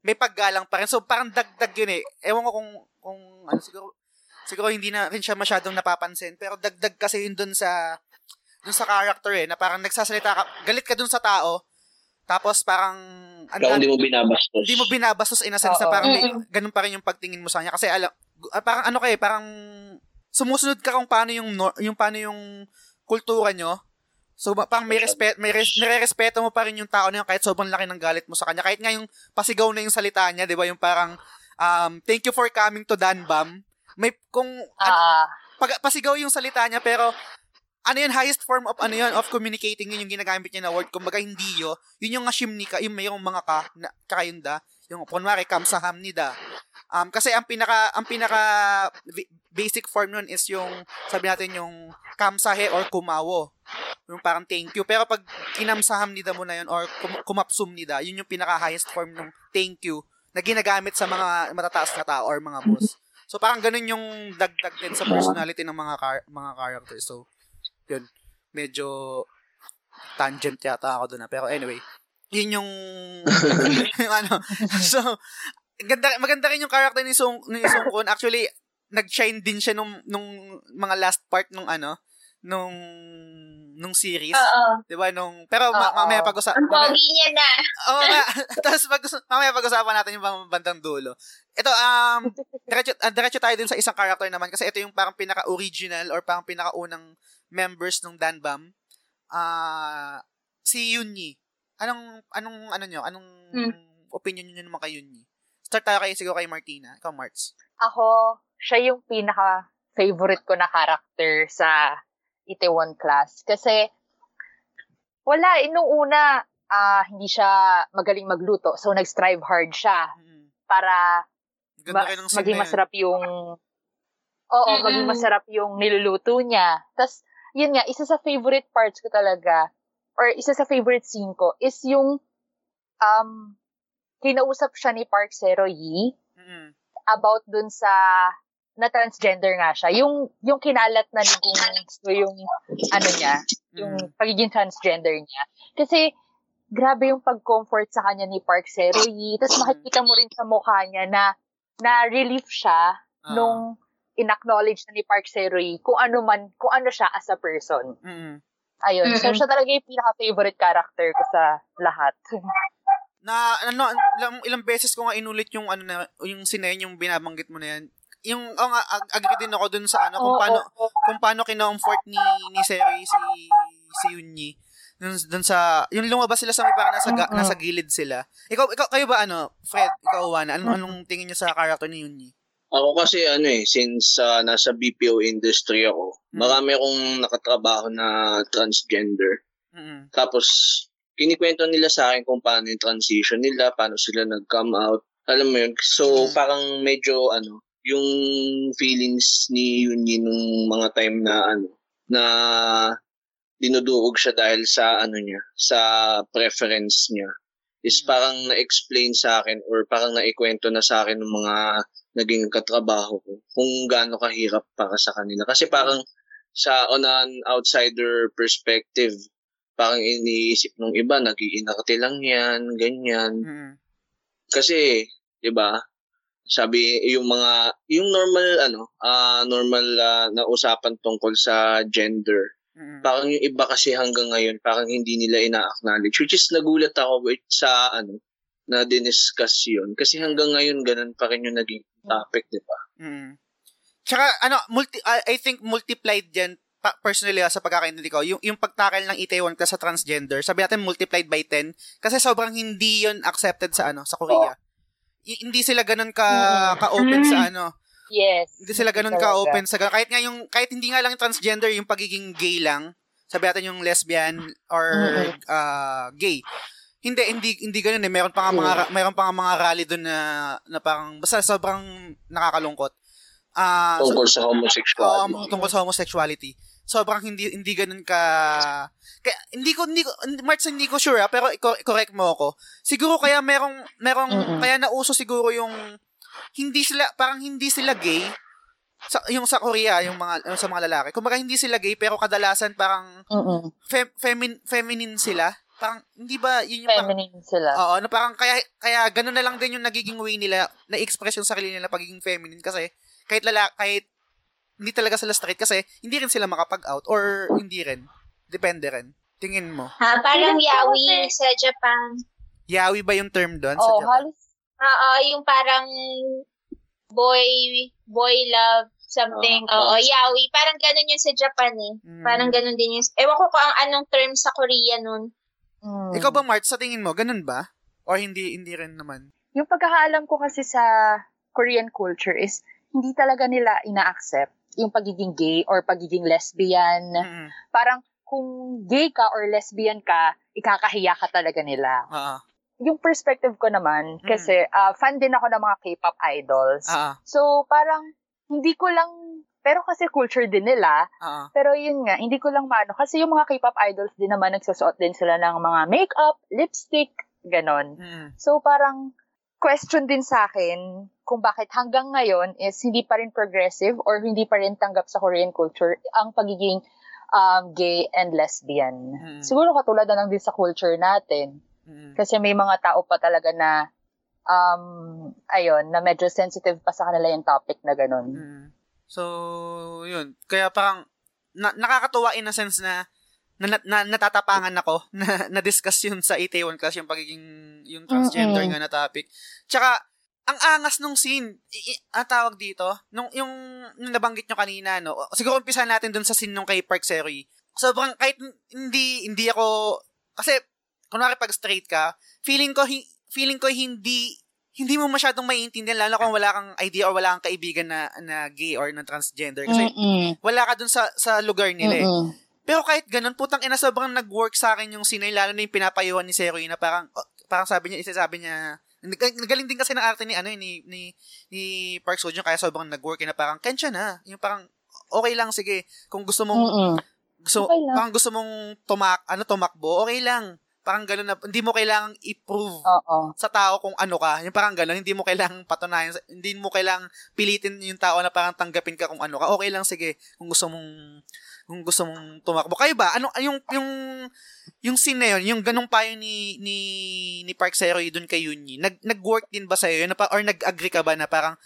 Speaker 3: may paggalang pa rin. So parang dagdag yun eh. Ewan ko kung kung ano siguro siguro hindi na rin siya masyadong napapansin, pero dagdag kasi yun dun sa dun sa character eh, na parang nagsasalita ka, galit ka dun sa tao, tapos parang, ano,
Speaker 5: Ikaw hindi mo binabastos.
Speaker 3: hindi mo binabastos in a sense na
Speaker 4: Oo.
Speaker 3: parang may, ganun pa rin yung pagtingin mo sa kanya. Kasi alam, ah, parang ano kayo, parang sumusunod ka kung paano yung, yung paano yung kultura nyo. So, parang may respect, may res, nire-respeto mo pa rin yung tao na yun kahit sobrang laki ng galit mo sa kanya. Kahit nga yung pasigaw na yung salita niya, di ba? Yung parang, um, thank you for coming to Danbam. May, kung,
Speaker 4: Ah,
Speaker 3: pag, pasigaw yung salita niya, pero ano yun, highest form of ano yun, of communicating yun yung ginagamit niya na word. Kumbaga, hindi yo. Yun yung ashim ni ka, yung mayroong mga ka, na, tsaka yun da. Yung, kunwari, kamsaham ni da. Um, kasi ang pinaka, ang pinaka basic form nun is yung, sabi natin yung kamsahe or kumawo. Yung parang thank you. Pero pag kinamsaham ni da mo na yun or kum- kumapsum ni da, yun yung pinaka highest form ng thank you na ginagamit sa mga matataas na tao or mga boss. So parang ganun yung dagdag din sa personality ng mga car- mga characters. So yun, medyo tangent yata ako doon na. Pero anyway, yun yung, yung ano. So, ganda, maganda rin yung character ni Song, ni Song Kun. Actually, nag-shine din siya nung, nung mga last part nung ano, nung nung series.
Speaker 2: Oo.
Speaker 3: 'Di ba nung pero ma- mamaya pag-usapan
Speaker 2: Ang pogi niya na.
Speaker 3: Oo nga. Tapos pag mamaya pag-usapan natin yung bandang dulo. Ito, um, diretso, uh, diretso tayo dun sa isang character naman kasi ito yung parang pinaka-original or parang pinaka-unang members ng Danbam. Ah, si Yunyi. Anong, anong, ano nyo? Anong
Speaker 2: Hmm.
Speaker 3: opinion nyo naman kay Yunyi? Start tayo kayo siguro kay Martina. Ikaw, Marts.
Speaker 4: ako, siya yung pinaka-favorite ko na character sa Itaewon class. Kasi, wala, eh, nung una, ah, hindi siya magaling magluto. So, nag-strive hard siya
Speaker 3: Mm.
Speaker 4: para
Speaker 3: Ganda
Speaker 4: ma- maging masarap yung Oo,
Speaker 2: Mm-mm.
Speaker 4: maging masarap yung niluluto niya. Tapos, yun nga, isa sa favorite parts ko talaga, or isa sa favorite scene ko, is yung, um, kinausap siya ni Park Sero-yi
Speaker 3: Mm-mm.
Speaker 4: about dun sa, na transgender nga siya. Yung, yung kinalat na ni Gung so yung, ano niya, yung
Speaker 3: Mm.
Speaker 4: pagiging transgender niya. Kasi, grabe yung pag-comfort sa kanya ni Park Sero-yi. Tapos makikita mo rin sa mukha niya na, na relief siya
Speaker 3: Ah.
Speaker 4: nung in-acknowledge na ni Park Sero-yi kung ano man, kung ano siya as a person.
Speaker 3: Mm-mm.
Speaker 4: Ayun. So,
Speaker 2: Mm-mm.
Speaker 4: siya talaga yung pinaka-favorite character ko sa lahat.
Speaker 3: na ano ilang, ilang beses ko nga inulit yung ano na yung sinayin yung binabanggit mo na yan yung oh, nga, ag- agree din ako dun sa ano kung paano
Speaker 4: oo.
Speaker 3: kung paano kinomfort ni ni Seri si si Yunyi dun, dun sa yung lumabas sila sa may parang nasa
Speaker 4: Mm-mm.
Speaker 3: nasa gilid sila ikaw ikaw kayo ba ano Fred ikaw Juana anong anong tingin niyo sa character ni Yunyi
Speaker 5: Ako kasi ano eh, since ah, nasa BPO industry ako,
Speaker 3: Mm.
Speaker 5: marami akong nakatrabaho na transgender.
Speaker 3: mm
Speaker 5: Tapos, kinikwento nila sa akin kung paano yung transition nila, paano sila nag-come out. Alam mo yun? So,
Speaker 3: Mm.
Speaker 5: parang medyo ano, yung feelings ni Yunyi nung mga time na ano, na dinuduog siya dahil sa ano niya, sa preference niya is
Speaker 3: Mm.
Speaker 5: parang na-explain sa akin or parang naikwento na sa akin ng mga naging katrabaho ko kung gaano kahirap para sa kanila. Kasi parang sa on an outsider perspective, parang iniisip ng iba, nagiinarte lang yan, ganyan.
Speaker 3: mm
Speaker 5: Kasi, 'di ba? Sabi yung mga yung normal ano, ah normal ah, na usapan tungkol sa gender.
Speaker 3: mm
Speaker 5: Parang yung iba kasi hanggang ngayon parang hindi nila ina-acknowledge. Which is nagulat ako with sa ano na diniscuss yun. Kasi hanggang ngayon ganun pa rin yung naging topic, di ba?
Speaker 3: Mm. Tsaka, ano, multi, I I think multiplied pa- personally ah, sa pagkakaintindi ko, yung, yung pagtakil ng Itaewon ka sa transgender, sabi natin multiplied by 10, kasi sobrang hindi yun accepted sa ano, sa Korea. Y- hindi sila ganun ka, ka-open sa ano,
Speaker 4: Yes.
Speaker 3: hindi sila ganun ka-open sa, kahit nga yung, kahit hindi nga lang yung transgender, yung pagiging gay lang, sabi natin yung lesbian or ah, gay. Hindi, hindi, hindi ganun eh. Meron pa nga mga, ra- meron pa nga mga rally doon na, na parang, basta sobrang nakakalungkot. Ah, so-
Speaker 5: Tungkol sa homosexuality.
Speaker 3: Oo, tungkol sa homosexuality. Sobrang hindi hindi ganun ka kaya hindi ko hindi ko March hindi ko sure ah, pero correct mo ako. Siguro kaya merong merong
Speaker 4: Mm-mm.
Speaker 3: kaya nauso siguro yung hindi sila parang hindi sila gay sa yung sa Korea yung mga yung sa mga lalaki. Kumbaga hindi sila gay pero kadalasan parang fem, femin, feminine sila. Parang hindi ba yun yung parang,
Speaker 4: Feminine sila.
Speaker 3: Oo, na parang kaya kaya ganun na lang din yung nagiging way nila na express yung sarili nila pagiging feminine kasi kahit lala kahit hindi talaga sila straight kasi hindi rin sila makapag-out or hindi rin. Depende rin. Tingin mo.
Speaker 2: Ha, parang yawi
Speaker 4: kasi-
Speaker 2: sa Japan.
Speaker 3: Yawi ba yung term doon sa
Speaker 4: Oh,
Speaker 3: Japan?
Speaker 4: halos
Speaker 2: Oo, yung parang boy, boy love, something. Oo, yawi. Parang ganun yun sa Japan eh.
Speaker 3: Mm.
Speaker 2: Parang ganun din yun. Ewan ko kung ang anong term sa Korea nun.
Speaker 4: Mm.
Speaker 3: Ikaw ba, Mart, sa tingin mo, ganun ba? Or hindi hindi rin naman?
Speaker 4: Yung pagkakaalam ko kasi sa Korean culture is hindi talaga nila ina-accept yung pagiging gay or pagiging lesbian.
Speaker 3: Mm-mm.
Speaker 4: Parang kung gay ka or lesbian ka, ikakahiya ka talaga nila.
Speaker 3: Oo.
Speaker 4: Yung perspective ko naman, kasi ah, fan din ako ng mga K-pop idols.
Speaker 3: Oo.
Speaker 4: So, parang hindi ko lang, pero kasi culture din nila,
Speaker 3: Oo.
Speaker 4: pero yun nga, hindi ko lang maano. Kasi yung mga K-pop idols din naman, nagsusuot din sila ng mga makeup, lipstick, ganon.
Speaker 3: Mm-mm.
Speaker 4: So parang question din sa akin kung bakit hanggang ngayon is hindi pa rin progressive or hindi pa rin tanggap sa Korean culture ang pagiging um, gay and lesbian.
Speaker 3: Mm.
Speaker 4: Siguro katulad na lang din sa culture natin.
Speaker 3: Mm-mm.
Speaker 4: Kasi may mga tao pa talaga na um, ayun, na medyo sensitive pa sa kanila yung topic na ganun.
Speaker 3: Mm. So, yun. Kaya parang, na, nakakatuwa in a sense na, na, na natatapangan ako na na-discuss yun sa Itaewon class yung pagiging yung transgender
Speaker 4: Mm-mm.
Speaker 3: nga na topic. Tsaka, ang angas nung scene, i- i- ang tawag dito, nung yung, yung nabanggit nyo kanina, no? Siguro umpisa natin dun sa scene nung kay Park Seri. Sobrang, kahit hindi, hindi ako, kasi, kunwari pag straight ka, feeling ko, hi- feeling ko hindi, hindi mo masyadong maiintindihan, lalo kung wala kang idea or wala kang kaibigan na, na gay or na transgender. Kasi,
Speaker 4: Mm-mm.
Speaker 3: wala ka dun sa, sa lugar nila eh. Pero kahit ganun, putang ina, sobrang nag-work sa akin yung sinay, lalo na yung pinapayuhan ni Seroy na parang, oh, parang sabi niya, isa sabi niya, Nag- Nagaling din kasi ng arte ni ano ni ni ni Park Seo Joon kaya sobrang nag-work eh, na parang kensya na. Yung parang okay lang sige kung gusto mong
Speaker 4: Mm-mm.
Speaker 3: gusto
Speaker 4: Okay lang.
Speaker 3: parang gusto mong tumak ano tumakbo, okay lang. Parang gano'n na hindi mo kailangang i-prove
Speaker 4: Oo.
Speaker 3: sa tao kung ano ka. Yung parang gano'n, hindi mo kailangang patunayan, hindi mo kailangang pilitin yung tao na parang tanggapin ka kung ano ka. Okay lang, sige, kung gusto mong kung gusto mong tumakbo. Kayo ba? Ano yung yung yung scene na yun, yung ganung payo ni ni ni Park Seo-hye doon kay Yunyi. Nag nag-work din ba sa yun na pa, or nag-agree ka ba na parang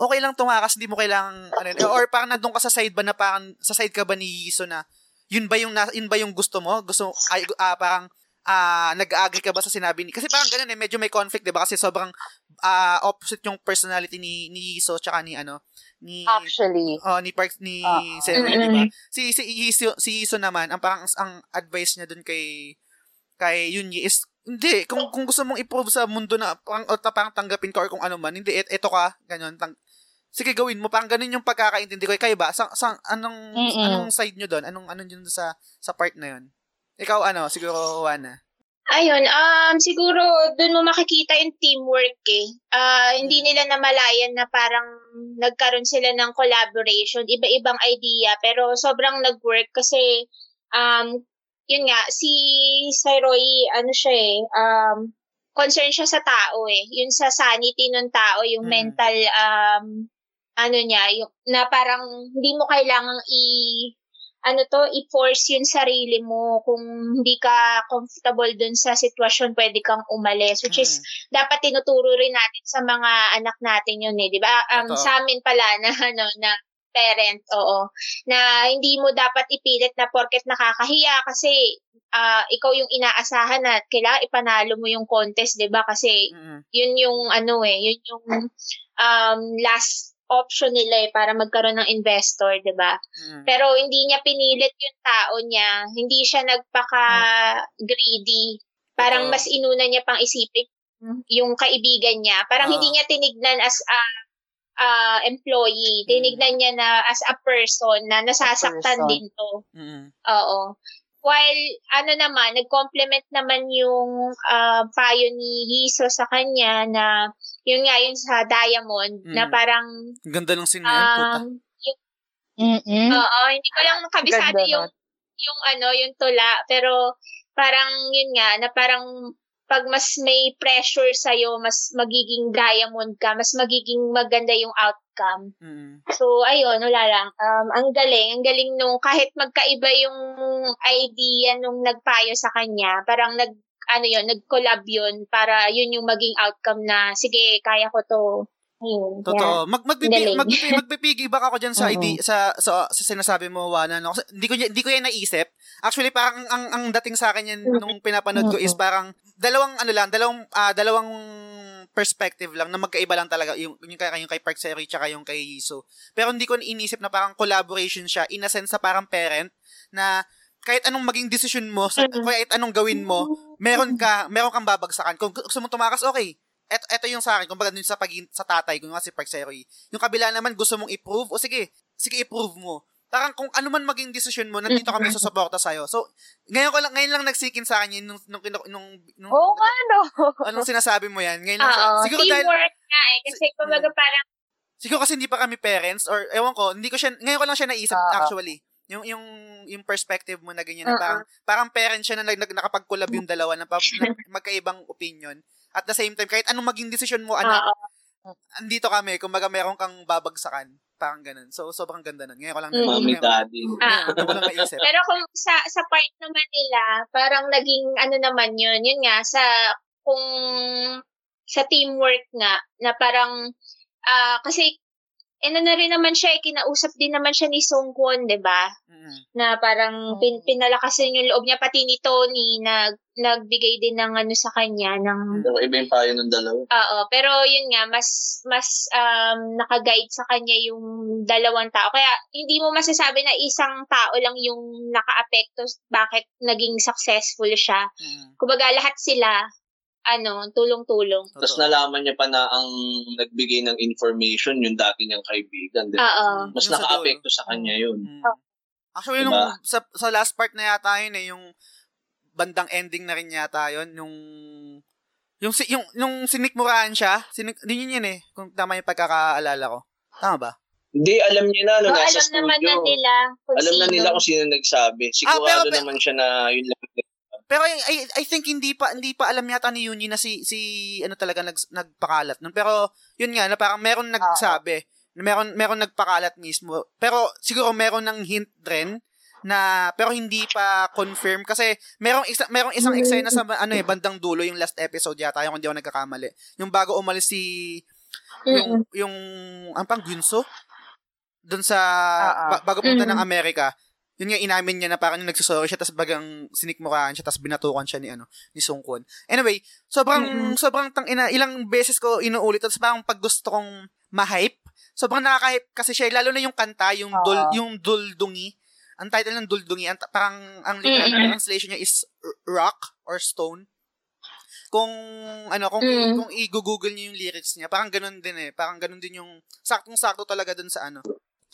Speaker 3: okay lang tumakas, hindi mo kailangang ano, yun? or parang nandun ka sa side ba na parang sa side ka ba ni Yiso na yun ba yung yun ba yung gusto mo? Gusto ay ah, parang ah nag-agree ka ba sa sinabi ni kasi parang ganun eh medyo may conflict 'di ba kasi sobrang ah, opposite yung personality ni ni Yiso tsaka ni ano ni
Speaker 4: Actually.
Speaker 3: oh ni Park ni
Speaker 4: Oo.
Speaker 3: Seo,
Speaker 2: Mm-mm.
Speaker 3: di ba? Si si Yiso, si Yiso naman ang parang ang advice niya dun kay kay Yunyi is hindi kung kung gusto mong i-prove sa mundo na parang, o parang tanggapin ka or kung ano man hindi et, eto ka ganyan tang sige gawin mo parang ganun yung pagkakaintindi ko kayo ba sa, sa anong
Speaker 4: Mm-mm.
Speaker 3: anong side nyo doon anong anong yun sa sa part na yun ikaw ano siguro Juana
Speaker 2: Ayun, um, siguro doon mo makikita yung teamwork eh. Ah, hindi nila namalayan na parang nagkaroon sila ng collaboration, iba-ibang idea, pero sobrang nag-work kasi, um, yun nga, si Sairoy, ano siya eh, um, concern siya sa tao eh. Yun sa sanity ng tao, yung
Speaker 3: Mm.
Speaker 2: mental, um, ano niya, yung, na parang hindi mo kailangang i, ano to, i-force yung sarili mo. Kung hindi ka comfortable dun sa sitwasyon, pwede kang umalis. Which is, dapat tinuturo rin natin sa mga anak natin yun eh, di ba? Um, sa amin pala na, ano, na parent, oo, na hindi mo dapat ipilit na porket nakakahiya kasi ah, ikaw yung inaasahan na kailangan ipanalo mo yung contest, di ba? Kasi
Speaker 3: Mm-mm.
Speaker 2: yun yung ano eh, yun yung um, last option nila eh para magkaroon ng investor, 'di ba?
Speaker 3: Mm-mm.
Speaker 2: Pero hindi niya pinilit yung tao niya, hindi siya nagpaka greedy. Parang mas inuna niya pang isipin yung kaibigan niya. Parang
Speaker 3: Oo.
Speaker 2: hindi niya tinignan as a a employee, tinignan niya na as a person na nasasaktan
Speaker 4: person.
Speaker 2: din to.
Speaker 3: Mm-mm.
Speaker 2: Oo. While, ano naman, nag-complement naman yung ah, payo ni Yiso sa kanya na, yun nga, yun sa Diamond, na
Speaker 3: Mm.
Speaker 2: parang,
Speaker 3: Ang ganda ng scene na puta
Speaker 2: um, yung,
Speaker 4: Mm-mm.
Speaker 2: oo, hindi ko lang kabisado
Speaker 4: Ganda
Speaker 2: yung, yung ano, yung tula, pero parang, yun nga, na parang, pag mas may pressure sa'yo, mas magiging diamond ka, mas magiging maganda yung outcome.
Speaker 3: Mm-mm.
Speaker 2: So, ayun, wala lang. Um, ang galing, ang galing nung kahit magkaiba yung idea nung nagpayo sa kanya, parang nag, ano yun, nag-collab yun para yun yung maging outcome na, sige, kaya ko to. Ayun.
Speaker 3: Totoo. Mag magpipi magpipi magpipiggyback ako diyan sa. ID sa, sa sa sinasabi mo Wana no. Kasi hindi ko hindi ko yan naisip. Actually parang ang ang dating sa akin yan nung pinapanood ko is parang dalawang ano lang, dalawang ah, dalawang perspective lang na magkaiba lang talaga yung yung kay yung kay Park Seri tsaka yung kay Yiso. Pero hindi ko inisip na parang collaboration siya in a sense sa parang parent na kahit anong maging decision mo, sa,
Speaker 2: Mm.
Speaker 3: kahit anong gawin mo, meron ka, meron kang babagsakan. Kung gusto mo tumakas, okay. Eto, eto yung sa akin, kumbaga dun sa pagin sa tatay, kung nga si Park Seo-hye. Yung kabila naman, gusto mong i-prove, o sige, sige i-prove mo. Parang kung ano man maging decision mo, nandito kami sa suporta sa'yo. So, ngayon ko lang, ngayon lang nagsikin sa akin yun, nung, nung, nung, nung, nung
Speaker 4: Oo nga, no.
Speaker 3: anong sinasabi mo yan. Ngayon lang,
Speaker 2: Oo,
Speaker 3: siguro dahil,
Speaker 2: teamwork nga eh. Kasi kumbaga parang,
Speaker 3: siguro kasi hindi pa kami parents, or ewan ko, hindi ko siya, ngayon ko lang siya naisip,
Speaker 4: Oo.
Speaker 3: actually. Yung, yung, yung perspective mo na ganyan, na
Speaker 2: Oo.
Speaker 3: parang, parang parent siya na nag, nag, nakapag-collab yung dalawa na, pa, na magkaibang opinion. At the same time, kahit anong maging decision mo, anak,
Speaker 2: oo.
Speaker 3: andito kami, kumbaga meron kang babagsakan. Parang ganun. So, sobrang ganda nun. Ngayon ko lang,
Speaker 2: Mm.
Speaker 5: Mami,
Speaker 3: ngayon,
Speaker 5: daddy.
Speaker 2: Ah.
Speaker 3: ngayon ko lang naisip.
Speaker 2: Pero kung sa sa part naman nila, parang naging ano naman yun, yun nga, sa kung sa teamwork nga, na parang, ah kasi, ano na rin naman siya, eh, kinausap din naman siya ni Song Kwon, di ba?
Speaker 3: Mm.
Speaker 2: Na parang pin, pinalakasin yung loob niya, pati ni Tony, nag, nagbigay din ng ano sa kanya, ng
Speaker 5: Pero iba yung payo ng dalawa.
Speaker 2: Oo, pero yun nga, mas mas um, naka-guide sa kanya yung dalawang tao. Kaya hindi mo masasabi na isang tao lang yung naka-apekto bakit naging successful siya.
Speaker 3: Mm.
Speaker 2: Kumbaga lahat sila ano, tulong-tulong.
Speaker 5: Tapos nalaman niya pa na ang nagbigay ng information yung dati niyang kaibigan. di ba?
Speaker 2: Oo.
Speaker 5: Mas naka-apekto sa kanya yun.
Speaker 3: Mm. Actually,
Speaker 5: Diba?
Speaker 3: nung, sa, sa last part na yata yun eh, yung bandang ending na rin yata yun, yung Yung, si, yung, yung sinikmuraan siya, sinik, din yun yun eh, kung tama yung pagkakaalala ko. Tama ba?
Speaker 5: Hindi, alam niya na, no,
Speaker 2: So,
Speaker 5: nasa
Speaker 2: alam naman na
Speaker 5: studio.
Speaker 2: nila kung
Speaker 5: Alam na
Speaker 2: sino.
Speaker 5: nila kung sino nagsabi. Sigurado
Speaker 3: Ah, pero- pero-
Speaker 5: naman siya na yun lang.
Speaker 3: Pero I, I, I think hindi pa hindi pa alam yata ni Yuni na si si ano talaga nag, nagpakalat nun. Pero yun nga na parang meron nagsabi, na meron meron nagpakalat mismo. Pero siguro meron ng hint rin na pero hindi pa confirm kasi merong isa merong isang eksena sa ano eh bandang dulo yung last episode yata yung hindi ako nagkakamali. Yung bago umalis si yung yung ang pang Gunso doon sa ba- bago pumunta ng. Amerika yun nga inamin niya na parang yung nagsusorry siya tapos bagang sinikmuraan siya tapos binatukan siya ni ano ni Sungkwon. Anyway, sobrang
Speaker 2: Mm-mm.
Speaker 3: sobrang tang ina ilang beses ko inuulit tapos parang pag gusto kong ma-hype, sobrang nakaka-hype kasi siya lalo na yung kanta, yung dul
Speaker 4: Oo.
Speaker 3: yung duldungi. Ang title ng duldungi, ang, parang ang literal
Speaker 2: Mm-mm.
Speaker 3: translation niya is rock or stone. Kung ano, kung
Speaker 2: Mm.
Speaker 3: kung i-google niyo yung lyrics niya, parang ganun din eh. Parang ganun din yung saktong-sakto talaga dun sa ano,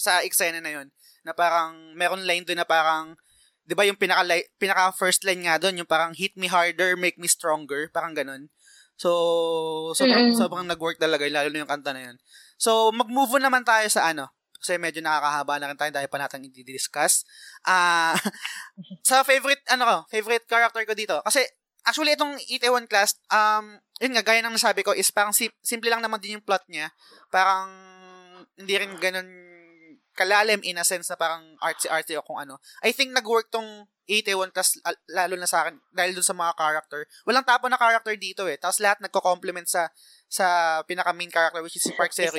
Speaker 3: sa eksena na yon na parang meron line doon na parang 'di ba yung pinaka pinaka first line nga doon yung parang hit me harder make me stronger parang ganun. So sobrang
Speaker 2: Mm-mm.
Speaker 3: sobrang nag-work talaga yun, lalo na yung kanta na yun. So mag-move on naman tayo sa ano kasi medyo nakakahaba na rin tayo dahil pa natin i-discuss. Ah sa favorite ano ko favorite character ko dito. Kasi actually itong Itaewon class um yun nga gaya ng nasabi ko is parang sim- simple lang naman din yung plot niya. Parang hindi rin ganun kalalim in a sense na parang artsy-artsy o kung ano. I think nag-work tong 81 tas al- lalo na sa akin dahil dun sa mga character. Walang tapo na character dito eh. Tapos lahat nagko-complement sa sa pinaka main character which is si Park Seri.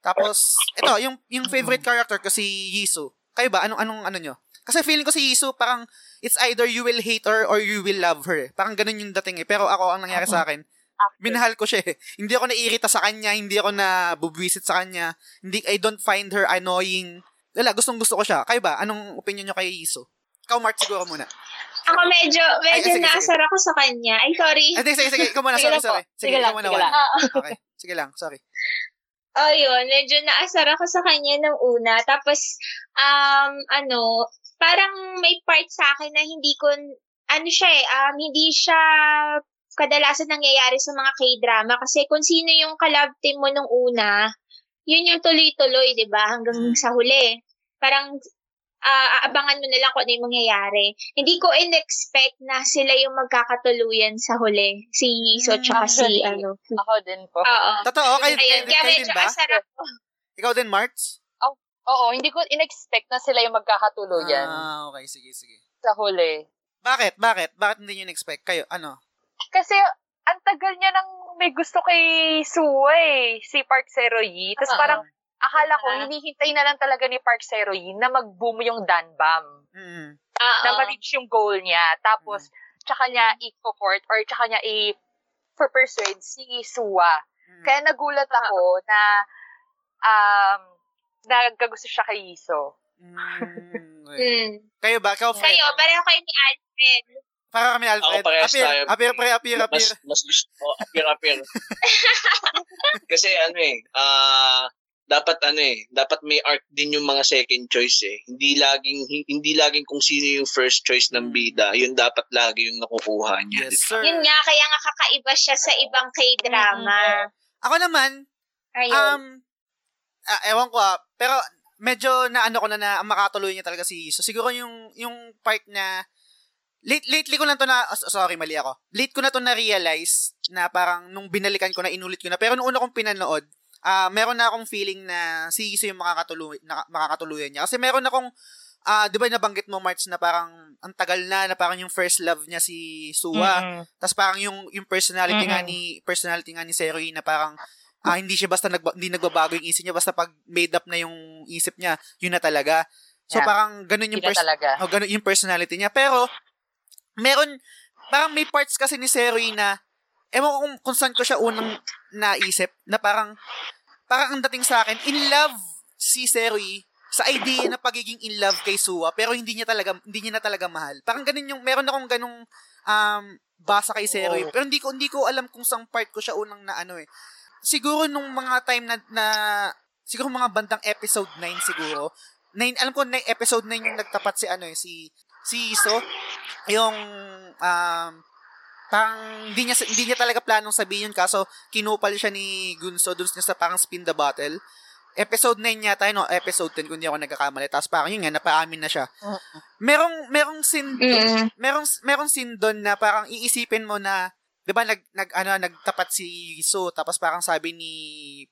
Speaker 3: Tapos ito, yung yung favorite character ko si Jisoo. Kayo ba anong anong ano nyo? Kasi feeling ko si Jisoo parang it's either you will hate her or you will love her. eh. Parang ganun yung dating eh. Pero ako ang nangyari sa akin, minahal ko siya eh. Hindi ako naiirita sa kanya, hindi ako na bubwisit sa kanya. Hindi I don't find her annoying. Wala, gustong gusto ko siya. Kayo ba? Anong opinion nyo kay Iso? Ikaw, Mart, siguro muna.
Speaker 2: Ako medyo, medyo
Speaker 3: Ay, sige, sige.
Speaker 2: nasar ako sa kanya. Ay, sorry.
Speaker 3: Ay, sige, sige, sige. Ikaw muna,
Speaker 4: Sige
Speaker 3: sorry, sorry. Sige,
Speaker 4: Sige lang, sige lang.
Speaker 3: Okay, sige lang, sorry.
Speaker 2: Oh, yun. Medyo naasar ako sa kanya nung una. Tapos, um, ano, parang may part sa akin na hindi ko, ano siya eh, um, hindi siya kadalasan nangyayari sa mga K-drama. Kasi kung sino yung kalab team mo nung una, yun yung tuloy-tuloy, di ba? Hanggang
Speaker 3: Mm.
Speaker 2: sa huli. Parang, ah, aabangan mo na lang kung ano yung mangyayari. Hindi ko in-expect na sila yung magkakatuluyan sa huli. Si Yiso tsaka si, ano.
Speaker 4: Ako din po.
Speaker 2: Oo.
Speaker 3: Totoo, kayo, kayo,
Speaker 2: Ayun, kaya
Speaker 3: kayo din
Speaker 2: medyo
Speaker 3: ba?
Speaker 2: asar ako.
Speaker 3: Ikaw din, Marts?
Speaker 4: Oo, hindi ko in-expect na sila yung magkakatuluyan
Speaker 3: Ah, okay, sige, sige.
Speaker 4: sa huli.
Speaker 3: Bakit? Bakit? Bakit hindi nyo in-expect? Kayo, ano?
Speaker 4: Kasi, ang tagal niya nang may gusto kay Suwa eh, si Park Seroyi. Tapos
Speaker 2: Oo.
Speaker 4: parang, akala ko,
Speaker 2: Ah.
Speaker 4: hinihintay na lang talaga ni Park Seroyi na mag-boom yung Danbam.
Speaker 3: Mm.
Speaker 2: Oo.
Speaker 4: Na ma-reach yung goal niya. Tapos, tsaka niya i-support or tsaka niya i-persuade si Suwa.
Speaker 3: Mm.
Speaker 4: Kaya nagulat ako na um, nagkagusto siya kay Yiso.
Speaker 3: Mm.
Speaker 2: Mm.
Speaker 3: Kayo ba? Ikaw, Fred?
Speaker 2: Kayo, pareho kayo ni Alfred.
Speaker 3: Para kami, Alfred.
Speaker 5: Ako parehas
Speaker 3: appear,
Speaker 5: tayo.
Speaker 3: appear, pre, appear, appear.
Speaker 5: Mas, mas gusto ko, appear, appear. Kasi ano eh, ah, dapat ano eh, dapat may arc din yung mga second choice eh. Hindi laging hindi laging kung sino yung first choice ng bida, yun dapat lagi yung nakukuha niya.
Speaker 3: Yes, sir.
Speaker 2: Yun nga, kaya nga kakaiba siya sa ibang K-drama.
Speaker 3: Ako naman,
Speaker 2: Ayun.
Speaker 3: um, ah, ewan ko ah, pero medyo na ano ko na na makatuloy niya talaga si So siguro yung yung part na late lately ko lang to na oh, sorry mali ako. Late ko na to na realize na parang nung binalikan ko na inulit ko na pero nung una kong pinanood, ah meron na akong feeling na si Iso yung makakatuloy na, makakatuluyan niya kasi meron akong ah 'di ba nabanggit mo March na parang ang tagal na na parang yung first love niya si Suwa.
Speaker 4: Mm-mm.
Speaker 3: Tapos parang yung yung personality nga
Speaker 4: Mm-mm.
Speaker 3: ni personality nga ni Seroy na parang ah, hindi siya basta nagba, hindi nagbabago yung isip niya basta pag made up na yung isip niya, yun na talaga. So
Speaker 4: Yeah.
Speaker 3: parang ganun yung
Speaker 4: na
Speaker 3: pers-
Speaker 4: talaga.
Speaker 3: oh, ganun yung personality niya. Pero meron parang may parts kasi ni Seroy na ewan ko kung, kung saan ko siya unang naisip na parang parang ang dating sa akin in love si Seroy sa idea na pagiging in love kay Suwa pero hindi niya talaga hindi niya na talaga mahal. Parang ganun yung meron akong ganung um basa kay Seroy.
Speaker 4: Oh.
Speaker 3: Pero hindi ko hindi ko alam kung saan part ko siya unang na ano eh. Siguro nung mga time na, na siguro mga bandang episode 9 siguro. 9 alam ko na episode 9 yung nagtapat si ano eh si si Iso yung um parang hindi niya hindi niya talaga planong sabihin yun kaso kinupal siya ni Gunso dun sa parang spin the bottle. Episode 9 yata yun, no? episode 10 kung di ako nagkakamali. Tapos parang yun nga, napaamin na siya. Merong, merong scene,
Speaker 2: Mm.
Speaker 3: merong, merong scene doon na parang iisipin mo na, di ba, nag, nag, ano, nagtapat si So, tapos parang sabi ni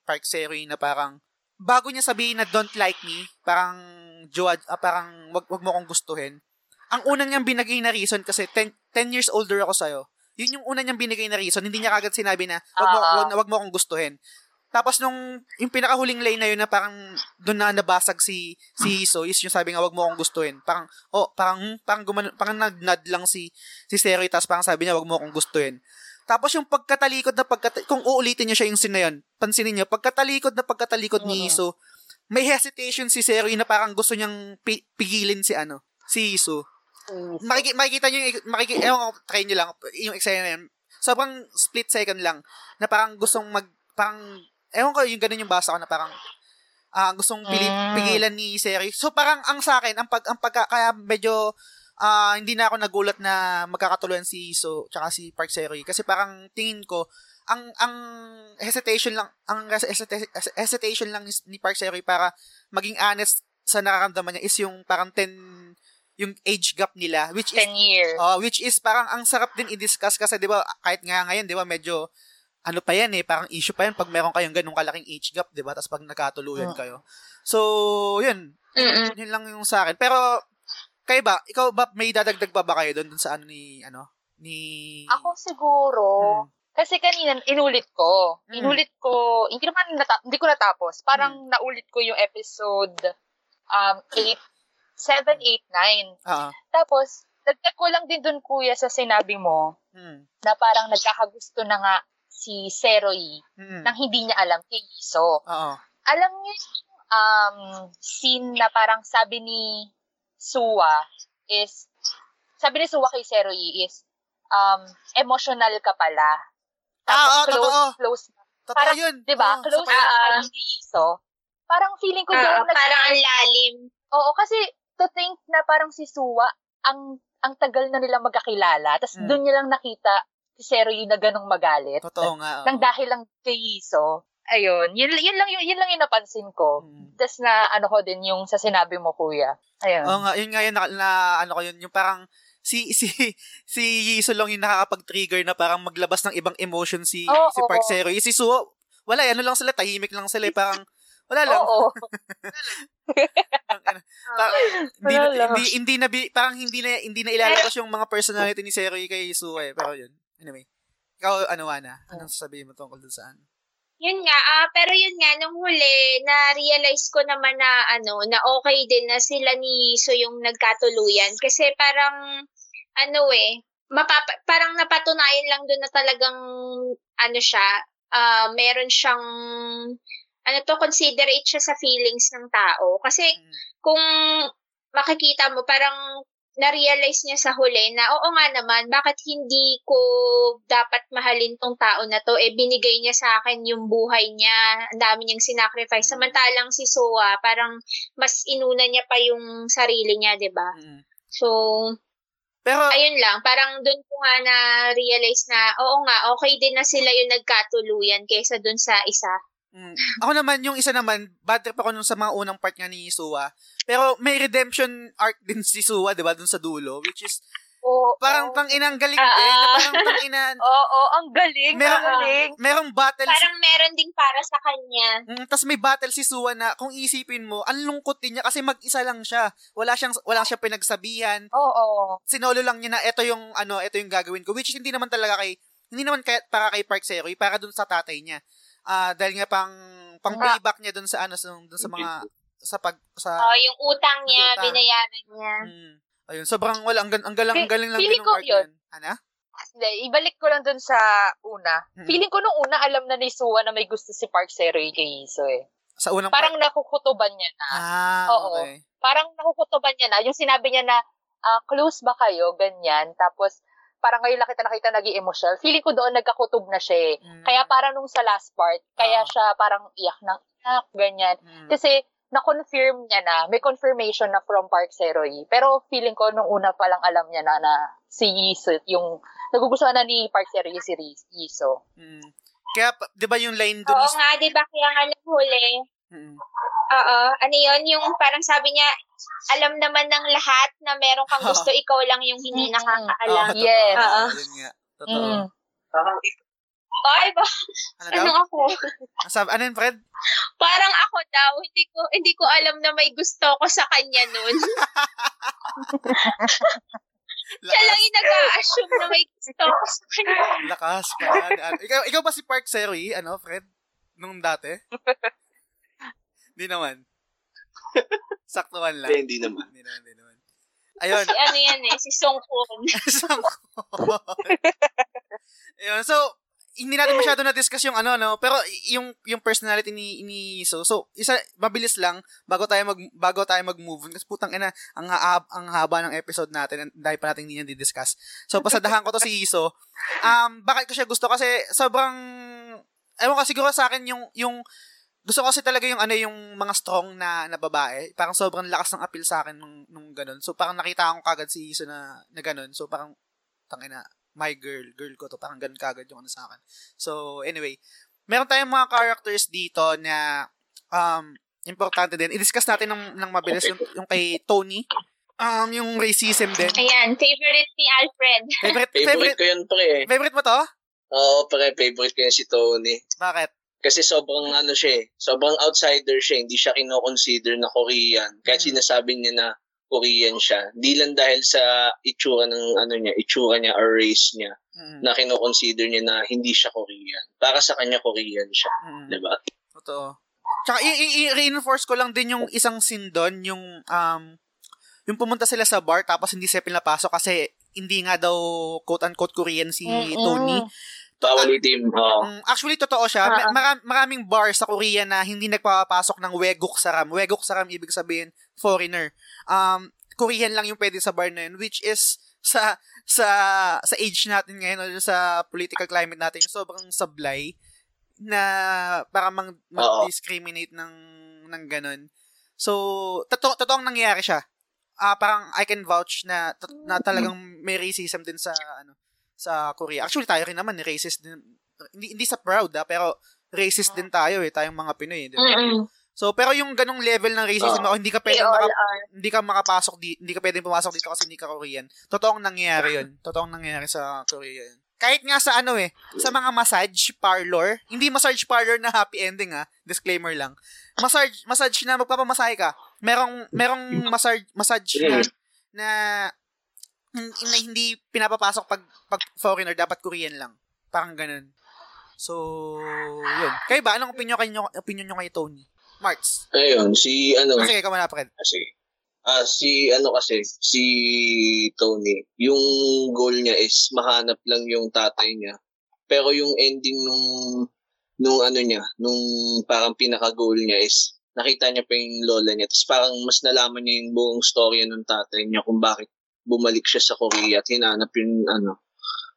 Speaker 3: Park Seri na parang, bago niya sabihin na don't like me, parang, Joa, ah, parang, wag, wag mo akong gustuhin. Ang unang niyang binigay na reason kasi 10, 10 years older ako sa'yo. Yun yung una niyang binigay na reason. Hindi niya kagad sinabi na, wag mo,
Speaker 4: Ah.
Speaker 3: wag, wag mo akong gustuhin. Tapos nung yung pinakahuling line na yun na parang doon na nabasag si si Hiso is yung sabi nga wag mo akong gustuhin. Parang oh, parang hmm, parang guman, parang nag-nod lang si si Seroy tapos parang sabi niya wag mo akong gustuhin. Tapos yung pagkatalikod na pagkat kung uulitin niyo siya yung scene na yun, pansinin niyo pagkatalikod na pagkatalikod ni Hiso, may hesitation si Seroy na parang gusto niyang pi- pigilin si ano, si Hiso. Makiki- makikita niyo yung makiki ewan ko, try niyo lang yung eksena na yun. Sobrang split second lang na parang gustong mag parang ewan ko yung ganun yung basa ko na parang ah gustong pili,
Speaker 4: Mm.
Speaker 3: pigilan ni Seri. So parang ang sa akin ang pag ang pagka, kaya medyo ah hindi na ako nagulat na magkakatuluyan si So tsaka si Park Seri kasi parang tingin ko ang ang hesitation lang ang hesita- hesitation lang ni, ni Park Seri para maging honest sa nararamdaman niya is yung parang 10 yung age gap nila which is
Speaker 4: 10 years.
Speaker 3: Oh, which is parang ang sarap din i-discuss kasi 'di ba kahit nga ngayon 'di ba medyo ano pa yan eh, parang issue pa yan pag meron kayong ganung kalaking age gap, 'di ba? Tapos pag nagkatuluyan
Speaker 4: Oo.
Speaker 3: kayo. So, 'yun.
Speaker 2: Mm-mm.
Speaker 3: Yun lang yung sa akin. Pero kayo ba, ikaw ba may dadagdag pa ba kayo doon dun sa ano ni ano ni
Speaker 4: Ako siguro,
Speaker 3: Hmm.
Speaker 4: kasi kanina inulit ko.
Speaker 3: Mm.
Speaker 4: Inulit ko, hindi naman nata- hindi ko natapos. Parang naulit ko yung episode um 8 7 8 9.
Speaker 3: Oo.
Speaker 4: Tapos dagdag ko lang din dun kuya sa sinabi mo
Speaker 3: Mm.
Speaker 4: na parang nagkakagusto na nga si Seroy
Speaker 3: Mm.
Speaker 4: nang hindi niya alam kay Iso.
Speaker 3: Oo.
Speaker 4: Alam niyo yung um, scene na parang sabi ni Suwa is, sabi ni Suwa kay Seroy is, um, emotional ka pala.
Speaker 3: Ah, oo,
Speaker 4: close,
Speaker 3: totoo.
Speaker 4: close.
Speaker 3: Totoo
Speaker 4: Parang,
Speaker 3: yun.
Speaker 4: Di ba?
Speaker 3: Oo,
Speaker 4: close
Speaker 3: sa kanya.
Speaker 2: Ah,
Speaker 4: ka ni Iso. Parang feeling ko
Speaker 2: Ah,
Speaker 4: doon
Speaker 2: parang ang lalim.
Speaker 4: Oo, kasi to think na parang si Suwa, ang ang tagal na nila magkakilala, tapos
Speaker 3: Mm.
Speaker 4: doon niya lang nakita si Seroy na ganong magalit.
Speaker 3: Totoo nga. oo.
Speaker 4: Nang dahil lang kay Iso. Ayun, yun, yun lang yung, yun lang yung napansin ko.
Speaker 3: Mm.
Speaker 4: Tapos na ano ko din yung sa sinabi mo, kuya. Ayun.
Speaker 3: Oo nga, yun nga yun na, na ano ko yun, yung parang si si si Yiso lang yung nakakapag-trigger na parang maglabas ng ibang emotion si
Speaker 4: Oo,
Speaker 3: si Park. Sero. Yung si Suo, wala, ano lang sila, tahimik lang sila, eh, parang wala lang.
Speaker 4: Oo.
Speaker 3: Parang, hindi,
Speaker 4: Wala
Speaker 3: na-
Speaker 4: lang.
Speaker 3: hindi, hindi na, parang hindi na, hindi na ilalabas yung mga personality ni Zero kay Suo eh. Pero yun. Anyway. Ikaw, ano, Ana? Anong sasabihin mo tungkol dun saan?
Speaker 2: Yun nga, ah, pero yun nga, nung huli, na-realize ko naman na, ano, na okay din na sila ni So yung nagkatuluyan. Kasi parang, ano eh, mapapa- parang napatunayan lang doon na talagang, ano siya, ah, meron siyang, ano to, considerate siya sa feelings ng tao. Kasi
Speaker 3: Mm.
Speaker 2: kung makikita mo, parang na-realize niya sa huli na, oo nga naman, bakit hindi ko dapat mahalin tong tao na to? Eh, binigay niya sa akin yung buhay niya. Ang dami niyang sinacrifice.
Speaker 3: Mm.
Speaker 2: Samantalang si Soa, parang mas inuna niya pa yung sarili niya, 'di ba
Speaker 3: Mm.
Speaker 2: So,
Speaker 3: Pero,
Speaker 2: ayun lang. Parang doon ko nga na-realize na, oo nga, okay din na sila yung nagkatuluyan kaysa doon sa isa.
Speaker 3: Mm, ako naman, yung isa naman, bad trip ako nung sa mga unang part nga ni Suwa. Pero may redemption arc din si Suwa, di ba, dun sa dulo, which is,
Speaker 4: Oo.
Speaker 3: parang tang inang galing
Speaker 2: Ah,
Speaker 3: din, na
Speaker 2: ah.
Speaker 3: parang tang ina,
Speaker 4: Oo, ang galing.
Speaker 3: Merong-
Speaker 4: ang galing.
Speaker 3: merong battle si
Speaker 2: Parang meron ding para sa kanya.
Speaker 3: Mm, tas may battle si Suwa na kung isipin mo, ang lungkot din niya kasi mag-isa lang siya. Wala siyang wala siyang pinagsabihan.
Speaker 4: Oo.
Speaker 3: Sinolo lang niya na ito yung ano, ito yung gagawin ko which is hindi naman talaga kay hindi naman kay, para kay Park Seroy, para dun sa tatay niya. Ah, dahil nga pang pang payback niya dun sa ano sa dun sa mga sa pag sa
Speaker 2: Oh, yung utang niya,
Speaker 3: Utang.
Speaker 2: binayaran niya.
Speaker 3: mm, ayun, sobrang wala ang, ang galang ang galing lang din ng arc
Speaker 4: yun.
Speaker 3: Ano?
Speaker 4: Hindi, ibalik ko lang dun sa una.
Speaker 3: Mm.
Speaker 4: Feeling ko nung una, alam na ni Suwa na may gusto si Park Seroy kay Iso eh.
Speaker 3: Sa unang
Speaker 4: Parang
Speaker 3: part.
Speaker 4: nakukutuban niya na.
Speaker 3: Ah,
Speaker 4: Oo.
Speaker 3: okay.
Speaker 4: Parang nakukutuban niya na. Yung sinabi niya na, ah, close ba kayo? Ganyan. Tapos, parang ngayon lang kita nakita naging emotional. Feeling ko doon nagkakutob na siya eh.
Speaker 3: Mm,
Speaker 4: Kaya parang nung sa last part, kaya
Speaker 3: Oo.
Speaker 4: siya parang iyak ng iyak, ganyan.
Speaker 3: mm,
Speaker 4: Kasi, na-confirm niya na, may confirmation na from Park Seroy. Pero feeling ko, nung una pa lang alam niya na na si Yisut yung nagugustuhan na ni Park Sero yung si Riz- Iso.
Speaker 3: Mm. Kaya, di ba yung line dun
Speaker 2: Oo
Speaker 3: is...
Speaker 2: nga, di ba? Kaya nga naghuli.
Speaker 3: Mm.
Speaker 2: Oo. Ano yun? Yung parang sabi niya, alam naman ng lahat na meron kang gusto, ikaw lang yung hindi
Speaker 4: Mm.
Speaker 2: nakakaalam.
Speaker 3: Oo,
Speaker 4: Yes.
Speaker 2: Oo.
Speaker 3: Totoo.
Speaker 4: Mm.
Speaker 5: Parang
Speaker 2: Ay, ba?
Speaker 3: Ano?
Speaker 2: Anong ako?
Speaker 3: Sab- ano yun, Fred?
Speaker 2: Parang ako daw, hindi ko hindi ko alam na may gusto ko sa kanya nun. Siya lang yung nag-a-assume na may gusto ko sa kanya.
Speaker 3: lakas pa. Ano- ikaw, ikaw ba si Park Seri, ano, Fred? Nung dati? Hindi naman. Saktuhan lang.
Speaker 5: hindi naman.
Speaker 3: Hindi naman, hindi naman. Ayun.
Speaker 2: Si ano yan eh, si Song Kun.
Speaker 3: Sangkot. Ayun. So, hindi natin masyado na-discuss yung ano, no? Pero yung yung personality ni, ni So. So, isa, mabilis lang, bago tayo mag, bago tayo mag-move. Kasi putang ina, ang, haab, ang haba ng episode natin, dahil pa natin hindi yan di-discuss. So, pasadahan ko to si Iso. Um, bakit ko siya gusto? Kasi sobrang, ewan ko, siguro sa akin yung, yung, gusto ko kasi talaga yung ano yung mga strong na na babae. Parang sobrang lakas ng appeal sa akin nung nung ganun. So parang nakita ko kagad si Iso na na ganun. So parang tangina my girl, girl ko to. Parang ganun kagad yung ano sa akin. So anyway, meron tayong mga characters dito na um importante din. I-discuss natin ng, ng mabilis yung, yung kay Tony. Um, yung racism din.
Speaker 2: Ayan, favorite ni Alfred.
Speaker 3: Favorite,
Speaker 5: Favorite
Speaker 3: favorite,
Speaker 5: ko yun, pre.
Speaker 3: favorite mo to?
Speaker 5: Oo, pre, favorite ko yun si Tony.
Speaker 3: Bakit?
Speaker 5: Kasi sobrang ano siya eh, sobrang outsider siya, hindi siya kino-consider na Korean. Kahit
Speaker 3: Mm.
Speaker 5: sinasabi niya na Korean siya. Di lang dahil sa itsura ng ano niya, itsura niya or race niya
Speaker 3: Mm,
Speaker 5: na kino-consider niya na hindi siya Korean. Para sa kanya Korean siya,
Speaker 3: mm.
Speaker 5: 'di ba?
Speaker 3: Totoo. Tsaka i- i- i-reinforce ko lang din yung isang scene doon, yung um yung pumunta sila sa bar tapos hindi sila pinapasok kasi hindi nga daw quote-unquote Korean si
Speaker 4: Mm-mm.
Speaker 3: Tony.
Speaker 5: Bawal itim.
Speaker 3: Mm, actually, totoo siya. Ma-
Speaker 2: Ah.
Speaker 3: mara- maraming bar sa Korea na hindi nagpapasok ng wegok saram. Wegok saram, ibig sabihin, foreigner. Um, Korean lang yung pwede sa bar na yun, which is sa sa sa age natin ngayon, o sa political climate natin, sobrang sablay na para mang, mag-discriminate ng ng ganun. So, totoo totoong nangyayari siya. Ah, parang I can vouch na na talagang may racism din sa ano sa Korea. Actually, tayo rin naman, racist din. Hindi, hindi sa proud, ah, pero racist din tayo eh, tayong mga Pinoy, di ba?
Speaker 2: Mm-mm.
Speaker 3: So, pero yung ganong level ng racism, oh, hindi ka
Speaker 2: We
Speaker 3: pwedeng maka, hindi ka makapasok di, hindi ka pwedeng pumasok dito kasi hindi ka Korean. Totoong nangyayari 'yun. Totoong nangyayari sa Korea 'yun. Kahit nga sa ano eh, sa mga massage parlor, hindi massage parlor na happy ending ah, disclaimer lang. Massage massage na magpapamasahe ka. Merong merong massage massage na, na na hindi pinapapasok pag pag foreigner dapat Korean lang. Parang ganun. So, yun. Kayo ba anong opinion kayo opinion nyo kay Tony? Marks.
Speaker 5: Ayun, si ano,
Speaker 3: Sige, ikaw muna, Fred.
Speaker 5: kasi ah si ano kasi si Tony, yung goal niya is mahanap lang yung tatay niya. Pero yung ending nung nung ano niya, nung parang pinaka goal niya is nakita niya pa yung lola niya. Tapos parang mas nalaman niya yung buong storya ng tatay niya kung bakit bumalik siya sa Korea at hinanap yung ano,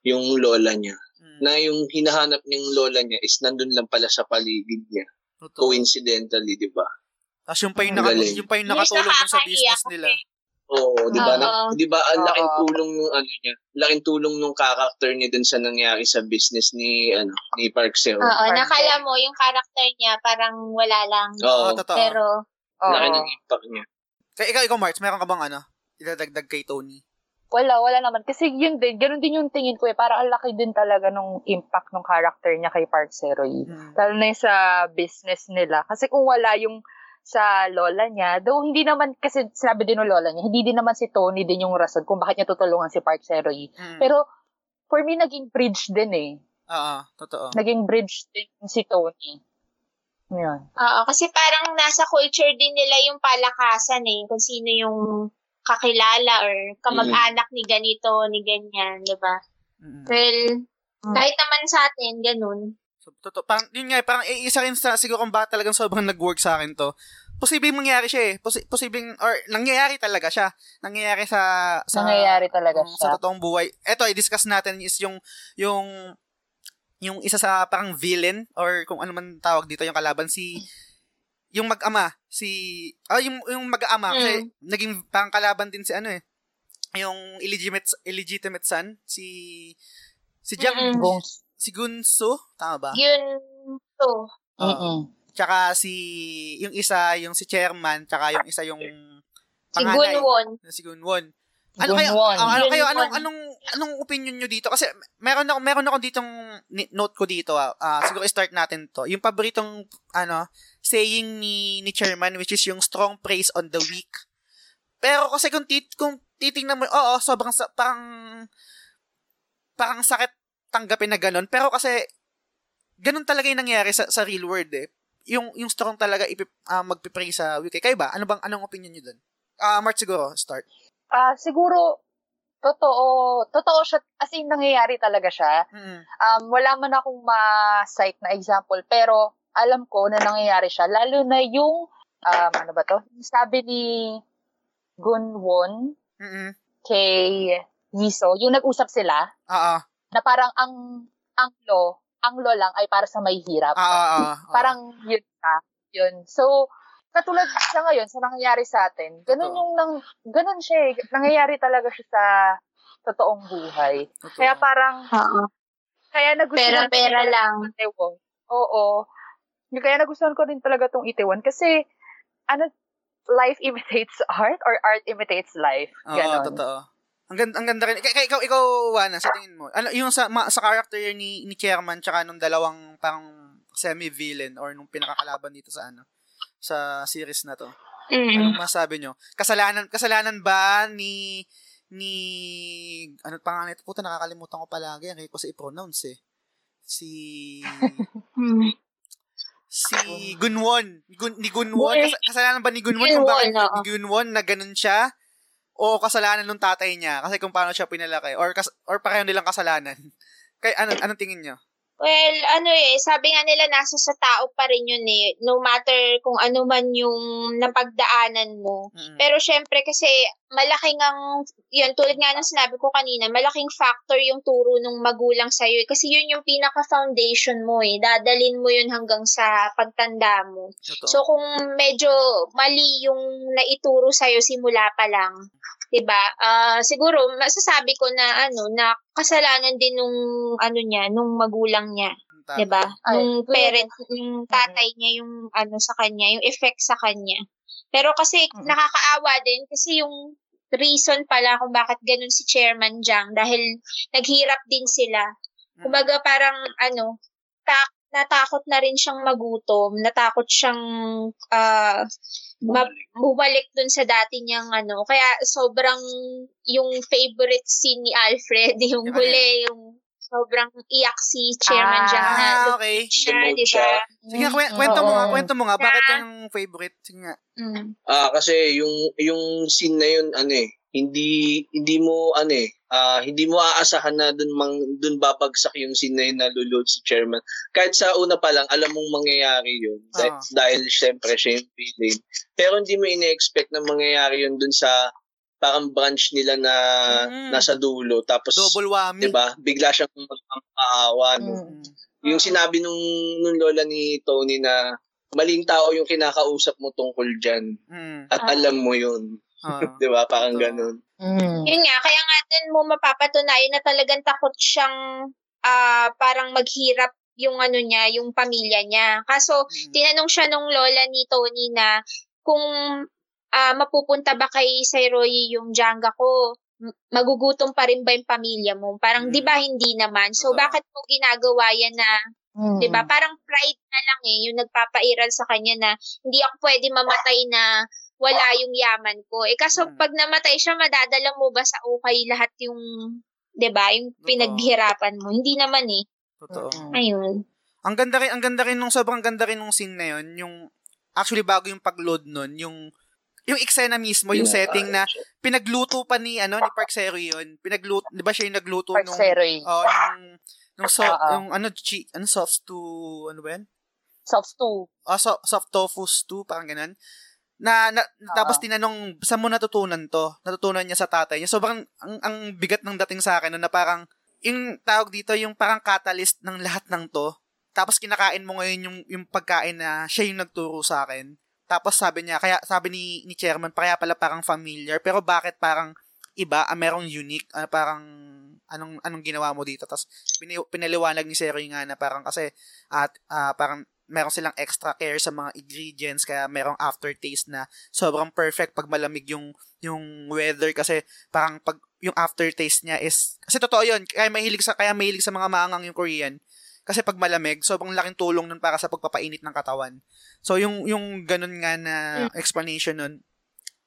Speaker 5: yung lola niya.
Speaker 3: Mm,
Speaker 5: Na yung hinahanap niyang lola niya is nandun lang pala sa paligid niya.
Speaker 3: totoo.
Speaker 5: Coincidentally, di ba?
Speaker 3: Tapos yung pa yung, naka, yung pa yung nakatulong dun sa business nila.
Speaker 5: Oo, di ba? Na, di ba ang laking tulong nung ano niya, laking tulong nung character niya dun sa nangyari sa business ni ano ni Park Seo.
Speaker 2: Oo, nakala mo yung character niya parang wala lang.
Speaker 5: Oo.
Speaker 3: Oo, totoo.
Speaker 2: Pero,
Speaker 4: Oo.
Speaker 5: Laki ng impact niya.
Speaker 3: Kaya ikaw, ikaw, Marts, meron ka bang ano? Idadagdag kay Tony?
Speaker 4: Wala, wala naman. Kasi yun din, ganun din yung tingin ko eh. Para ang laki din talaga nung impact ng character niya kay Park Seroy.
Speaker 3: Mm.
Speaker 4: Lalo na yung sa business nila. Kasi kung wala yung sa lola niya, though hindi naman, kasi sinabi din ng lola niya, hindi din naman si Tony din yung rason kung bakit niya tutulungan si Park Seroy.
Speaker 3: Mm.
Speaker 4: Pero, for me, naging bridge din eh.
Speaker 3: Oo, totoo.
Speaker 4: Naging bridge din si Tony. Yun.
Speaker 2: oo, kasi parang nasa culture din nila yung palakasan eh. Kung sino yung kakilala or kamag-anak ni ganito, ni ganyan, di ba?
Speaker 3: Mm.
Speaker 2: Well, kahit naman sa atin, ganun.
Speaker 3: So, totoo. Parang, yun nga, parang eh, isa rin sa, siguro kung bakit talagang sobrang nag-work sa akin to. Posibleng mangyari siya eh. Posi- posibleng, or nangyayari talaga siya. Nangyayari sa, sa
Speaker 4: Nangyayari talaga
Speaker 3: um,
Speaker 4: siya.
Speaker 3: Sa totoong buhay. Eto, i-discuss natin is yung, yung, yung isa sa parang villain or kung ano man tawag dito yung kalaban si yung mag-ama si ah yung yung mag-ama kasi naging parang kalaban din si ano eh yung illegitimate illegitimate son si si
Speaker 2: Mm-mm.
Speaker 4: Gongs.
Speaker 3: si Gunso, tama ba?
Speaker 2: Yun to.
Speaker 3: Oo. Tsaka si yung isa yung si chairman, tsaka yung isa yung
Speaker 2: Si
Speaker 3: panganay,
Speaker 2: Gunwon.
Speaker 3: si Gunwon. Ano kayo, ah, ano kayo, anong, anong, anong opinion nyo dito? Kasi meron ako, meron ako ditong note ko dito, ah, Ah, siguro start natin to. Yung paboritong, ano, saying ni, ni chairman, which is yung strong praise on the weak. Pero kasi kung, tit, kung titingnan mo, oo, sobrang, sa, parang, parang sakit tanggapin na ganun. Pero kasi, ganun talaga yung nangyari sa, sa real world eh. Yung, yung strong talaga ipip, ah, magpipray sa weak. Eh, Kayo ba? Ano bang, anong opinion nyo dun? Ah, Mart siguro, start.
Speaker 4: Ah, siguro, totoo, totoo siya, as in, nangyayari talaga siya.
Speaker 3: Mm.
Speaker 4: Um, wala man akong ma-cite na example, pero alam ko na nangyayari siya. Lalo na yung, um, ano ba to? Sabi ni Gunwon
Speaker 3: Mm-mm.
Speaker 4: kay Yiso, yung nag-usap sila,
Speaker 3: Oo.
Speaker 4: na parang ang, ang law, ang law lang ay para sa may hirap.
Speaker 3: Ah, ah, ah.
Speaker 4: Parang yun ka. Yun. So, katulad sa ngayon, sa nangyayari sa atin, ganun yung, nang, ganun siya eh. Nangyayari talaga siya sa totoong buhay.
Speaker 3: Totoo.
Speaker 4: Kaya parang,
Speaker 2: Oo.
Speaker 4: kaya nagustuhan ko
Speaker 2: Pera-pera lang.
Speaker 4: Itaewon. Oo. Kaya nagustuhan ko rin talaga tong Itaewon. Kasi, ano, life imitates art or art imitates life.
Speaker 3: Oo,
Speaker 4: Ganon.
Speaker 3: totoo. Ang ganda, ang ganda rin. Kaya ikaw, ikaw, Wana, sa tingin mo, ano, yung sa, ma, sa character ni, ni Chairman tsaka nung dalawang parang semi-villain or nung pinakakalaban dito sa ano, sa series na to.
Speaker 2: Mm.
Speaker 3: Anong masabi nyo? Kasalanan, kasalanan ba ni, ni, ano pangalan ito? Puta, nakakalimutan ko palagi. Ang ko sa i-pronounce eh. Si,
Speaker 2: Mm.
Speaker 3: si Gunwon. Gun, ni Gunwon. Kas, kasalanan ba ni Gunwon kung bakit ni Gunwon na ganun siya? O kasalanan ng tatay niya kasi kung paano siya pinalaki? Or, kas, or pareho nilang kasalanan? Kay, ano, anong tingin niyo?
Speaker 2: Well, ano eh, sabi nga nila nasa sa tao pa rin yun eh. No matter kung ano man yung napagdaanan mo.
Speaker 3: Mm.
Speaker 2: Pero syempre kasi malaking ang, yun, tulad nga ng sinabi ko kanina, malaking factor yung turo ng magulang sa'yo. eh. Kasi yun yung pinaka-foundation mo eh. Dadalin mo yun hanggang sa pagtanda mo.
Speaker 3: Totoo.
Speaker 2: So kung medyo mali yung naituro sa'yo simula pa lang, 'di ba? Ah, siguro masasabi ko na ano na kasalanan din nung ano niya, nung magulang niya. 'di ba?
Speaker 4: Ay,
Speaker 2: Nung parent, yung tatay niya yung ano sa kanya, yung effect sa kanya. Pero kasi
Speaker 4: Mm.
Speaker 2: nakakaawa din kasi yung reason pala kung bakit ganun si Chairman Jiang dahil naghirap din sila. Kumbaga parang ano, ta- natakot na rin siyang magutom, natakot siyang ah, ma- bumalik dun sa dati niyang ano. Kaya sobrang yung favorite scene ni Alfred, yung
Speaker 3: Yung ano
Speaker 2: huli, yung sobrang iyak si Chairman
Speaker 4: Ah,
Speaker 2: Jiang na
Speaker 3: Ah, okay.
Speaker 2: siya, di
Speaker 5: siya.
Speaker 2: ba?
Speaker 3: Sige kwen- kwento mo nga, kwento mo nga. Bakit
Speaker 2: Ah.
Speaker 3: yung favorite? Sige nga.
Speaker 2: Mm.
Speaker 5: Ah, kasi yung yung scene na yun ano eh, hindi hindi mo ano eh, ah, hindi mo aasahan na dun mang dun babagsak yung scene na yun na lulod si chairman. Kahit sa una pa lang alam mong mangyayari yun dah-
Speaker 3: Ah.
Speaker 5: dahil syempre siya yung villain. Pero hindi mo ine-expect na mangyayari yun dun sa parang branch nila na
Speaker 3: Mm.
Speaker 5: nasa dulo tapos
Speaker 3: Double whammy.
Speaker 5: 'di ba? Bigla siyang magpapaawa no.
Speaker 4: Mm.
Speaker 5: Yung sinabi nung nung lola ni Tony na maling tao yung kinakausap mo tungkol diyan
Speaker 3: Mm.
Speaker 5: at
Speaker 2: Ah.
Speaker 5: alam mo yun.
Speaker 3: Ah.
Speaker 5: 'Di ba? Parang
Speaker 3: Totoo.
Speaker 5: ganun.
Speaker 4: Mm.
Speaker 2: Yun nga, kaya nga din mo mapapatunayan na talagang takot siyang ah, parang maghirap yung ano niya, yung pamilya niya. Kaso,
Speaker 3: Mm.
Speaker 2: tinanong siya nung lola ni Tony na kung ah, mapupunta ba kay Sairoy yung Janga ko, magugutom pa rin ba yung pamilya mo? Parang,
Speaker 3: Mm.
Speaker 2: di ba hindi naman? So,
Speaker 3: Totoo.
Speaker 2: bakit mo ginagawa yan na,
Speaker 4: Mm.
Speaker 2: di ba? Parang pride na lang eh, yung nagpapairal sa kanya na hindi ako pwede mamatay na wala yung yaman ko. Eh, kaso
Speaker 3: Mm.
Speaker 2: pag namatay siya, madadala mo ba sa ukay lahat yung, di ba, yung
Speaker 3: Totoo.
Speaker 2: pinaghirapan mo? Hindi naman eh.
Speaker 3: Totoo.
Speaker 2: Ayun.
Speaker 3: Ang ganda rin, ang ganda rin nung sobrang ganda rin nung scene na yun, yung actually bago yung pag-load nun, yung yung eksena mismo, yung setting na pinagluto pa ni ano ni Park Sero yun. Pinagluto, 'di ba siya yung nagluto
Speaker 4: Park
Speaker 3: nung
Speaker 4: Seroy.
Speaker 3: oh, nung nung so,
Speaker 4: Oo.
Speaker 3: yung ano chi, ano soft stew, ano ba yan?
Speaker 4: Soft stew.
Speaker 3: Oh, so, soft tofu stew, parang ganun. Na, na tapos tinanong, saan mo natutunan to? Natutunan niya sa tatay niya. Sobrang, ang, ang bigat ng dating sa akin, na parang, yung tawag dito, yung parang catalyst ng lahat ng to. Tapos kinakain mo ngayon yung, yung pagkain na siya yung nagturo sa akin. Tapos sabi niya, kaya sabi ni, ni chairman, kaya pala parang familiar. Pero bakit parang iba, ah, merong unique, ah, parang anong anong ginawa mo dito. Tapos pinaliwanag ni Zero nga na parang kasi at ah, parang meron silang extra care sa mga ingredients kaya merong aftertaste na sobrang perfect pag malamig yung yung weather. Kasi parang pag yung aftertaste niya is kasi totoo yun kaya mahilig sa kaya mahilig sa mga maangang yung Korean. Kasi pag malamig sobrang laking tulong nun para sa pagpapainit ng katawan. So yung yung ganun nga na explanation nun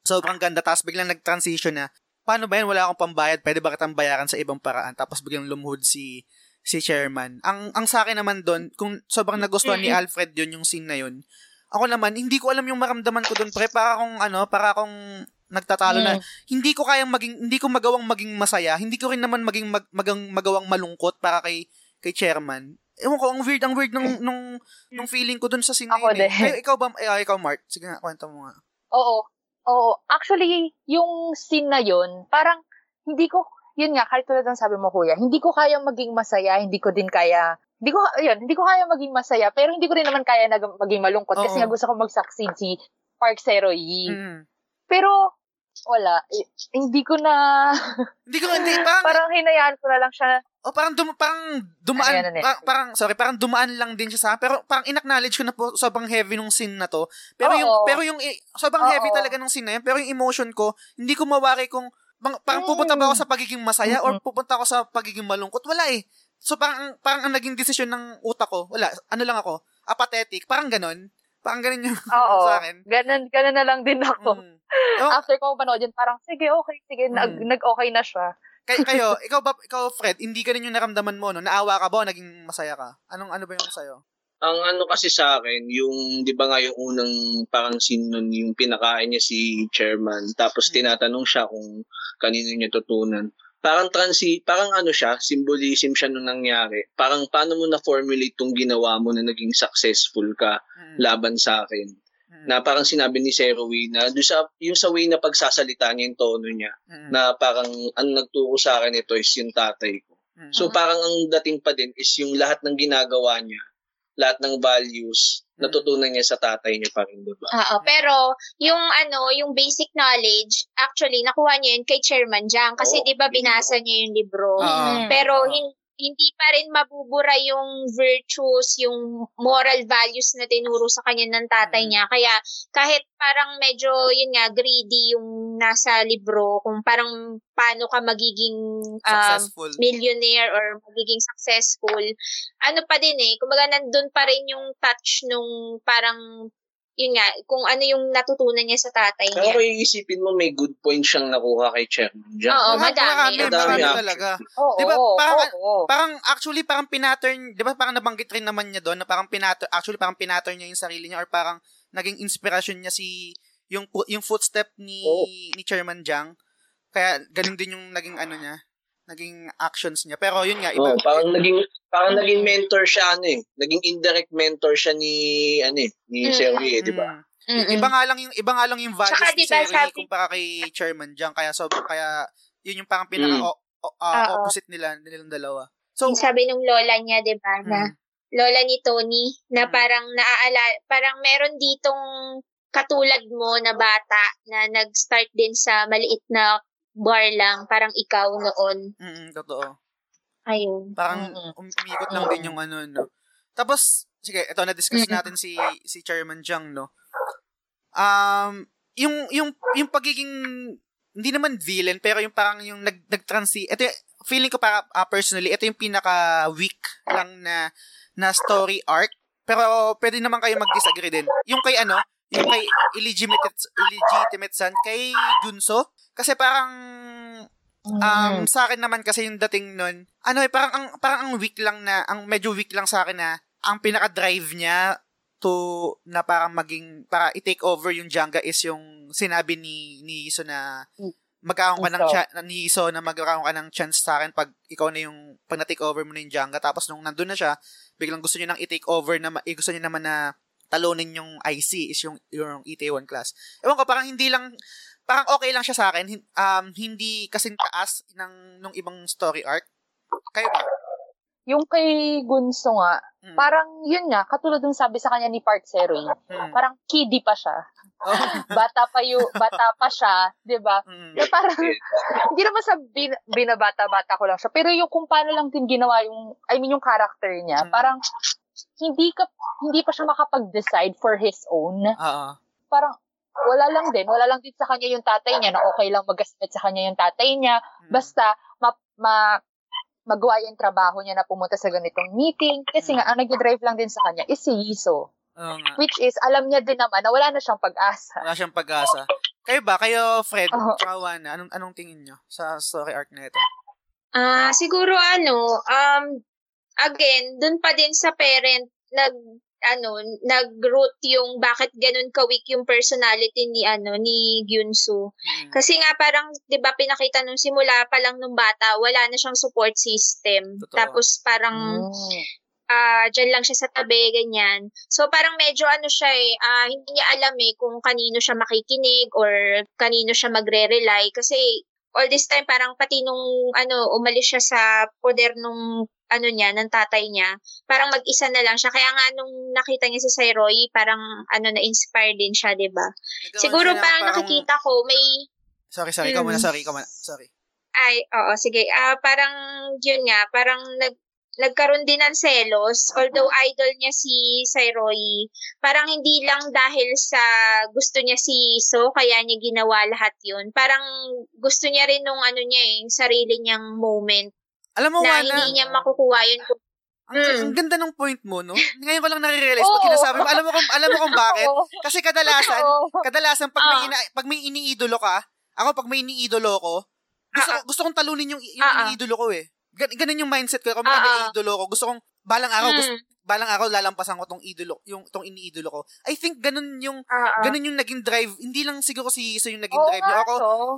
Speaker 3: sobrang ganda. Tapos biglang nag-transition na paano ba yan? Wala akong pambayad. Pwede ba kitang bayaran sa ibang paraan? Tapos biglang lumuhod si si chairman. Ang ang sa akin naman doon, kung sobrang nagustuhan ni Alfred yun yung scene na yun. Ako naman, hindi ko alam yung maramdaman ko doon, pre, para akong ano, para akong nagtatalo na hindi ko kayang maging hindi ko magawang maging masaya, hindi ko rin naman maging mag, magang, magawang malungkot para kay kay chairman. Ewan ko, ang weird, ang weird nung, nung, nung feeling ko doon sa scene
Speaker 4: Ako
Speaker 3: eh. Kayo, ikaw ba, eh, ikaw Mark, sige nga, kwento mo nga.
Speaker 4: Oo. Oo. Actually, yung scene na yun, parang hindi ko, yun nga, kahit tulad ng sabi mo, kuya, hindi ko kaya maging masaya, hindi ko din kaya, hindi ko, yun, hindi ko kaya maging masaya, pero hindi ko rin naman kaya nag, maging malungkot kasi nga gusto ko mag-succeed si Park Sero Yi.
Speaker 3: Mm.
Speaker 4: Pero, wala. Eh, hindi ko na,
Speaker 3: Hindi ko, hindi, parang,
Speaker 4: parang hinayaan ko na lang siya.
Speaker 3: O parang dum parang dumaan
Speaker 4: Ano yan, ano yan?
Speaker 3: parang, parang sorry, parang dumaan lang din siya sa. Pero parang inacknowledge ko na po sobrang heavy nung scene na to. Pero
Speaker 4: Oo.
Speaker 3: yung pero yung i- sobrang
Speaker 4: Oo.
Speaker 3: heavy talaga nung scene na yun. Pero yung emotion ko, hindi ko mawari kung bang- parang pupunta ba ako sa pagiging masaya or pupunta ako sa pagiging malungkot. Wala eh. So parang parang ang naging desisyon ng utak ko, wala, ano lang ako, apathetic, parang ganon. Parang ganon yung
Speaker 4: Oo.
Speaker 3: sa akin.
Speaker 4: Ganun, ganun na lang din ako.
Speaker 3: Mm. Oh,
Speaker 4: After ko mapanood yun, parang, sige, okay, sige, nag,
Speaker 3: Mm.
Speaker 4: nag-okay na siya.
Speaker 3: kay, kayo, ikaw ba, ikaw Fred, hindi ka rin yung naramdaman mo, no? Naawa ka ba o naging masaya ka? Anong ano ba yung sa'yo?
Speaker 5: Ang ano kasi sa akin, yung, di ba nga yung unang parang scene nun, yung pinakain niya si chairman, tapos
Speaker 3: Hmm.
Speaker 5: tinatanong siya kung kanino niya tutunan. Parang transi, parang ano siya, symbolism siya nung nangyari. Parang paano mo na-formulate tong ginawa mo na naging successful ka
Speaker 3: Mm.
Speaker 5: laban sa akin.
Speaker 3: Mm.
Speaker 5: Na parang sinabi ni Serowi na doon sa, yung sa way na pagsasalita niya, yung tono niya,
Speaker 3: Mm.
Speaker 5: na parang ang nagturo sa akin ito is yung tatay ko.
Speaker 3: Mm.
Speaker 5: So parang ang dating pa din is yung lahat ng ginagawa niya, lahat ng values, natutunan niya sa tatay niya pa rin, diba?
Speaker 2: Oo, pero yung ano, yung basic knowledge, actually nakuha niya yun kay Chairman Jiang kasi
Speaker 5: Oo,
Speaker 2: 'di ba binasa niya yung libro.
Speaker 3: Oo.
Speaker 2: Pero
Speaker 3: Oo.
Speaker 2: hin- hindi pa rin mabubura yung virtues, yung moral values na tinuro sa kanya ng tatay
Speaker 3: Mm.
Speaker 2: niya. Kaya kahit parang medyo, yun nga, greedy yung nasa libro, kung parang paano ka magiging um,
Speaker 3: Successful.
Speaker 2: millionaire or magiging successful, ano pa din eh, kumbaga nandun pa rin yung touch nung parang, yun nga, kung ano yung natutunan niya sa tatay
Speaker 5: Pero
Speaker 2: niya.
Speaker 5: kung iisipin mo, may good point siyang nakuha kay Chairman Jiang.
Speaker 2: Oo,
Speaker 3: Marami,
Speaker 2: madami.
Speaker 3: marami,
Speaker 5: Madami
Speaker 3: marami
Speaker 5: actually.
Speaker 3: talaga.
Speaker 4: Oo,
Speaker 3: Di ba, parang-
Speaker 4: oo.
Speaker 3: Parang actually parang pinattern, 'di ba? Parang nabanggit rin naman niya doon na parang pinattern actually parang pinattern niya yung sarili niya or parang naging inspiration niya si yung yung footstep ni
Speaker 5: Oo.
Speaker 3: ni Chairman Jiang. Kaya ganun din yung naging ano niya, naging actions niya. Pero yun nga, iba.
Speaker 5: Oo, parang naging parang naging mentor siya ano eh. Naging indirect mentor siya ni ano eh, ni
Speaker 2: Mm.
Speaker 5: Serowi eh, di ba?
Speaker 3: Mm.
Speaker 2: Mm-mm.
Speaker 3: Iba nga lang yung iba nga lang yung values
Speaker 2: Tsaka
Speaker 3: ni
Speaker 2: di ba
Speaker 3: Seri
Speaker 2: sabi-
Speaker 3: kumpara kay Chairman Jiang. Kaya so kaya yun yung parang pinaka
Speaker 5: Mm.
Speaker 3: o- o-
Speaker 2: Oo.
Speaker 3: opposite nila nilang dalawa. So,
Speaker 2: Yung sabi nung lola niya, 'di ba, na
Speaker 3: mm,
Speaker 2: lola ni Tony na
Speaker 3: Mm.
Speaker 2: parang naaala parang meron ditong katulad mo na bata na nag-start din sa maliit na bar lang, parang ikaw noon.
Speaker 3: mm, totoo.
Speaker 2: Ayun.
Speaker 3: Parang um, umikot lang din yung ano, no. Tapos, sige, ito na-discuss natin si si Chairman Jiang, no. Um, yung yung yung pagiging hindi naman villain pero yung parang yung nag nag-transi ito feeling ko para ah, personally ito yung pinaka weak lang na na story arc pero pwede naman kayo mag-disagree din yung kay ano yung kay illegitimate illegitimate son kay Junso kasi parang Um, sa akin naman kasi yung dating nun, ano eh, parang ang, parang ang weak lang na, ang medyo weak lang sa akin na, ang pinaka-drive niya to, na parang maging, para i-take over yung Jenga is yung sinabi ni, ni Iso na, magkakaroon ka ng
Speaker 4: Iso.
Speaker 3: cha- ni Iso na magkakaroon ka ng chance sa akin pag ikaw na yung, pag na-take over mo na yung Jenga, tapos nung nandun na siya, biglang gusto niya nang i-take over na, eh, gusto niya naman na talunin yung IC is yung, yung ETA1 class. Ewan ko, parang hindi lang, parang okay lang siya sa akin. Um, hindi kasing taas ng nung ibang story arc. Kayo ba?
Speaker 4: yung kay Gunso nga,
Speaker 3: Mm.
Speaker 4: parang yun nga, katulad ng sabi sa kanya ni Park Seroy,
Speaker 3: Mm.
Speaker 4: parang kiddie pa siya.
Speaker 3: Oh.
Speaker 4: Bata pa yung, bata pa siya, di ba?
Speaker 3: Mm.
Speaker 4: Na parang, hindi naman sa bin, binabata-bata ko lang siya, pero yung kung paano lang din ginawa yung, I mean yung character niya,
Speaker 3: Mm.
Speaker 4: parang, hindi ka, hindi pa siya makapag-decide for his own.
Speaker 3: Oo.
Speaker 4: Parang, wala lang din, wala lang din sa kanya yung tatay niya, na okay lang mag-gasmet sa kanya yung tatay niya,
Speaker 3: Mm.
Speaker 4: basta, ma, ma, magawa yung trabaho niya na pumunta sa ganitong meeting, kasi nga, ang nag-drive lang din sa kanya is si Yiso.
Speaker 3: Oo nga.
Speaker 4: Which is, alam niya din naman na wala na siyang pag-asa.
Speaker 3: Wala siyang pag-asa. Kayo ba? Kayo, Fred, tsaka Wana, anong, anong tingin nyo sa story arc na ito?
Speaker 2: Ah, siguro ano, um again, dun pa din sa parent nag ano, nag-root yung bakit ganun ka-weak yung personality ni ano ni Gyunsu.
Speaker 3: Mm.
Speaker 2: Kasi nga parang 'di ba pinakita nung simula pa lang nung bata, wala na siyang support system.
Speaker 3: Totoo.
Speaker 2: Tapos parang
Speaker 4: Mm.
Speaker 2: ah dyan lang siya sa tabi, ganyan. So, parang medyo ano siya eh, ah, hindi niya alam eh kung kanino siya makikinig or kanino siya magre-rely. Kasi all this time, parang pati nung ano, umalis siya sa poder nung ano niya, ng tatay niya, parang mag-isa na lang siya. Kaya nga nung nakita niya si Sairoy, parang ano, na-inspire din siya, 'di ba Siguro
Speaker 3: siya ng
Speaker 2: parang nakikita ko, may
Speaker 3: Sorry, sorry. Ikaw
Speaker 2: Mm.
Speaker 3: muna. Sorry, ikaw muna. Sorry.
Speaker 2: ay, oo, sige. Ah, parang yun nga, parang nag nagkaroon din ng selos. Although idol niya si Sairoy, parang hindi lang dahil sa gusto niya si So, kaya niya ginawa lahat yun. Parang gusto niya rin nung ano niya eh, yung sarili niyang moment
Speaker 3: Alam mo,
Speaker 2: na
Speaker 3: Wana,
Speaker 2: hindi niya makukuha yun.
Speaker 3: ang,
Speaker 2: Mm.
Speaker 3: ang ganda ng point mo, no? Ngayon ko lang nare-realize pag
Speaker 4: Oo.
Speaker 3: kinasabi mo. Alam mo kung, alam mo kung bakit? Kasi kadalasan, kadalasan pag may,
Speaker 2: Ah.
Speaker 3: ina, pag may iniidolo ka, ako pag may iniidolo ko, gusto, ko- gusto kong talunin yung, yung
Speaker 2: ah.
Speaker 3: iniidolo ko eh. Gan, ganun yung mindset ko. Kung may
Speaker 2: ah.
Speaker 3: iniidolo ko, gusto kong, balang araw, gusto,
Speaker 2: Mm.
Speaker 3: balang araw lalampasan ko tong idolo, yung tong iniidolo ko. I think ganun yung,
Speaker 2: ah.
Speaker 3: ganun yung naging drive. Hindi lang siguro si Iso yung naging
Speaker 4: Oo
Speaker 3: drive. niya. Ako,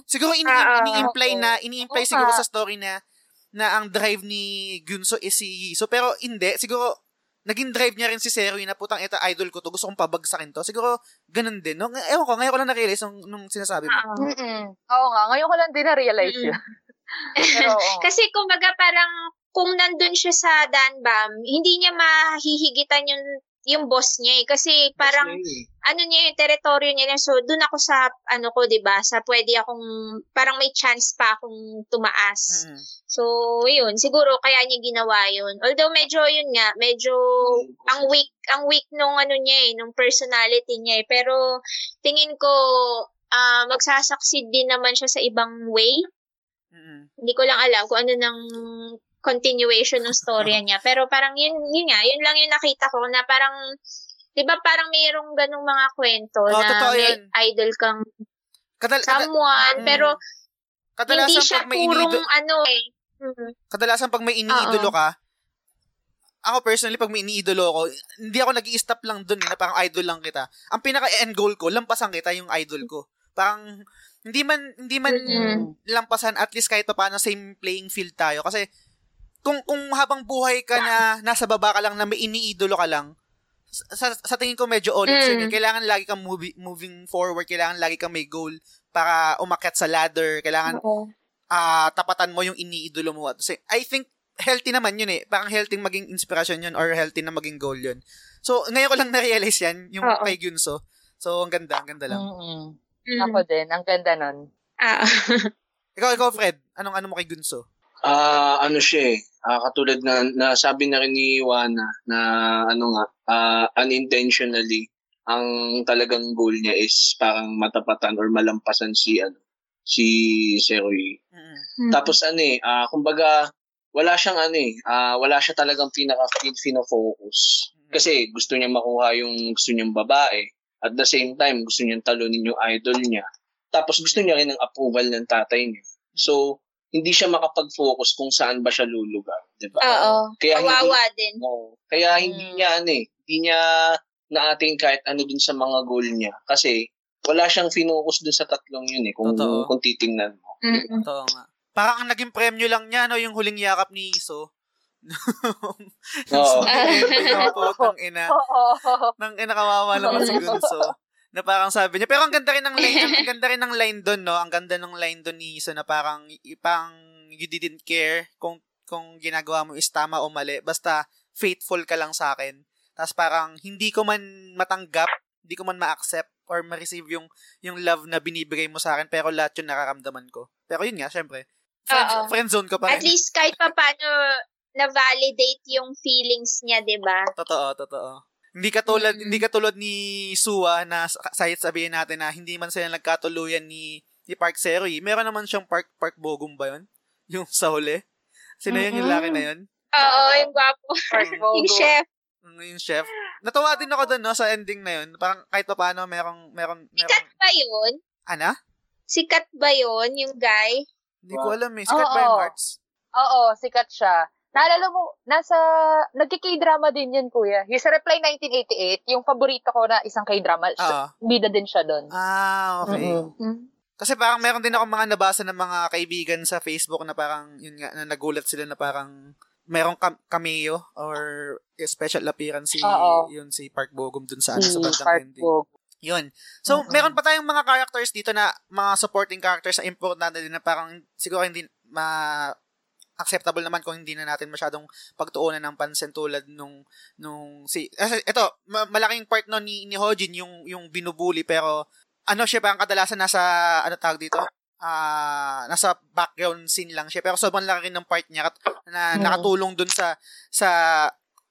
Speaker 3: siguro ini, ini-imply na, ini-imply
Speaker 4: Oo
Speaker 3: siguro sa story na, na ang drive ni Gyunso is si Yiso. Pero hindi, siguro, naging drive niya rin si Seroy na putang ito idol ko to, gusto kong pabagsakin to. Siguro, ganun din. No? Ng- Ewan ko, ngayon ko lang na-realize nung, nung sinasabi mo.
Speaker 4: Mm-mm. Oo nga, ngayon ko lang din na-realize
Speaker 2: Mm.
Speaker 4: yun. Pero.
Speaker 2: Kasi kumbaga parang kung nandun siya sa Danbam, hindi niya mahihigitan yung yung boss niya eh. Kasi parang ano niya yung teritoryo niya. So, dun ako sa, ano ko, di ba sa pwede akong, parang may chance pa akong tumaas.
Speaker 3: Mm.
Speaker 2: So, yun, siguro kaya niya ginawa yun. Although medyo, yun nga, medyo, ang weak, ang weak nung ano niya eh, nung personality niya eh. Pero, tingin ko, ah magsasucceed din naman siya sa ibang way.
Speaker 3: Mm.
Speaker 2: Hindi ko lang alam kung ano nang continuation ng storya niya. Pero parang yun, yun nga, yun lang yung nakita ko na parang, di ba parang mayroong ganong mga kwento
Speaker 3: Oo,
Speaker 2: na
Speaker 3: totoo
Speaker 2: may
Speaker 3: yun.
Speaker 2: idol kang
Speaker 3: Kadal- kada-
Speaker 2: someone,
Speaker 3: Mm.
Speaker 2: pero
Speaker 3: kadalasan
Speaker 2: hindi siya
Speaker 3: pag may
Speaker 2: purong
Speaker 3: iniidolo,
Speaker 2: ano eh. Mm.
Speaker 3: kadalasan pag may iniidolo ka, ako personally, pag may iniidolo ko, hindi ako nag stop lang dun, eh, na parang idol lang kita. Ang pinaka-end goal ko, lampasan kita yung idol ko. Parang, hindi man, hindi man
Speaker 2: Mm.
Speaker 3: lampasan, at least kahit pa paano same playing field tayo. Kasi, kung, kung habang buhay ka na nasa baba ka lang na may iniidolo ka lang, sa, sa tingin ko medyo yun. eh.
Speaker 2: Mm.
Speaker 3: Kailangan lagi kang movie, moving forward, kailangan lagi kang may goal para umakyat sa ladder, kailangan
Speaker 2: Oo.
Speaker 3: ah tapatan mo yung iniidolo mo. Kasi I think healthy naman yun eh. Parang healthy maging inspiration yun or healthy na maging goal yun. So, ngayon ko lang na-realize yan, yung
Speaker 2: Oo.
Speaker 3: kay Gyunso. So, ang ganda, ang ganda lang.
Speaker 4: Mm-mm.
Speaker 2: Mm.
Speaker 4: Ako din, ang ganda nun.
Speaker 2: Ah.
Speaker 3: Ikaw, ikaw, Fred, anong ano mo kay Gyunso?
Speaker 5: Ah, ano siya eh. Ah, katulad na nasabi na rin ni Wana na ano nga, ah, unintentionally ang talagang goal niya is parang matapatan or malampasan si ano si Seroy.
Speaker 3: Mm-mm.
Speaker 2: Mm.
Speaker 5: Tapos ano eh, ah, kumbaga wala siyang ano eh, ah, wala siya talagang pinaka focus Kasi gusto niya makuha yung gusto niyang babae. At the same time, gusto niyang talunin yung idol niya. Tapos gusto niya rin ng approval ng tatay niya. So, hindi siya makapag-focus kung saan ba siya lulugar, 'di ba?
Speaker 2: Oo.
Speaker 5: Kaya hindi,
Speaker 2: Kawawa din.
Speaker 5: Oo. kaya hindi
Speaker 4: Mm.
Speaker 5: niya ano eh, hindi niya naating kahit ano dun sa mga goal niya kasi wala siyang finocus dun sa tatlong yun eh kung
Speaker 3: Totoo.
Speaker 5: kung titingnan mo.
Speaker 2: Mm-mm.
Speaker 3: Totoo nga. Parang ang naging premyo lang niya, no, yung huling yakap ni Iso.
Speaker 5: Oo.
Speaker 3: Putang ina.
Speaker 4: Oo.
Speaker 3: Nang ina kawawa naman si Gunso. Na parang sabi niya. Pero ang ganda rin ng line, ang, ganda rin ng line doon, no? Ang ganda ng line doon ni Iso na parang, parang you didn't care kung kung ginagawa mo is tama o mali. Basta faithful ka lang sa akin. Tapos parang hindi ko man matanggap, hindi ko man ma-accept or ma-receive yung, yung love na binibigay mo sa akin, pero lahat yun nakaramdaman ko. Pero yun nga, syempre, friend,
Speaker 2: Oo.
Speaker 3: friend zone ko pa
Speaker 2: At
Speaker 3: rin.
Speaker 2: least kahit pa paano na-validate yung feelings niya, di ba?
Speaker 3: Totoo, totoo. Hindi katulad
Speaker 2: Mm.
Speaker 3: hindi katulad ni Sua na sa- kahit sabihin natin na hindi man sila nagkatuluyan ni ni Park Seroy. Meron naman siyang Park Park Bogum ba 'yun? Yung sa huli. Sino yun yung laki na yun?
Speaker 2: Oo, yung gwapo.
Speaker 4: Park
Speaker 2: yung
Speaker 4: Bogo.
Speaker 2: chef.
Speaker 3: Yung, yung chef. Natuwa din ako doon no sa ending na yun. Parang kahit pa paano merong merong
Speaker 2: Sikat
Speaker 3: merong
Speaker 2: ba yun?
Speaker 3: ana?
Speaker 2: Sikat ba yun, yung guy?
Speaker 3: Hindi ko alam eh. Sikat ba
Speaker 4: Oo.
Speaker 3: yung Hearts?
Speaker 4: Oo, sikat siya. Naalala mo, nasa, nagki-k-drama din yan, kuya. Yung sa Reply 1988, yung paborito ko na isang k-drama,
Speaker 3: Oo.
Speaker 4: bida din siya doon.
Speaker 3: Ah, okay.
Speaker 4: Mm-mm.
Speaker 2: Hmm.
Speaker 3: Kasi parang meron din ako mga nabasa ng mga kaibigan sa Facebook na parang, yun nga, na nagulat sila na parang merong kam- cameo or special appearance si,
Speaker 4: Oo.
Speaker 3: yun, si Park Bogum dun sa, ano,
Speaker 4: Si
Speaker 3: sa bandang
Speaker 4: Park
Speaker 3: ending.
Speaker 4: Bogo.
Speaker 3: Yun. So,
Speaker 4: Mm-mm.
Speaker 3: meron pa tayong mga characters dito na mga supporting characters na importante din na parang siguro hindi ma acceptable naman kung hindi na natin masyadong pagtuunan ng pansin tulad nung nung si kasi ito ma- malaking part no ni ni Hojin yung yung binubuli pero ano siya parang kadalasan nasa ano tawag dito ah nasa background scene lang siya pero sobrang laki rin ng part niya kat- na nakatulong dun sa sa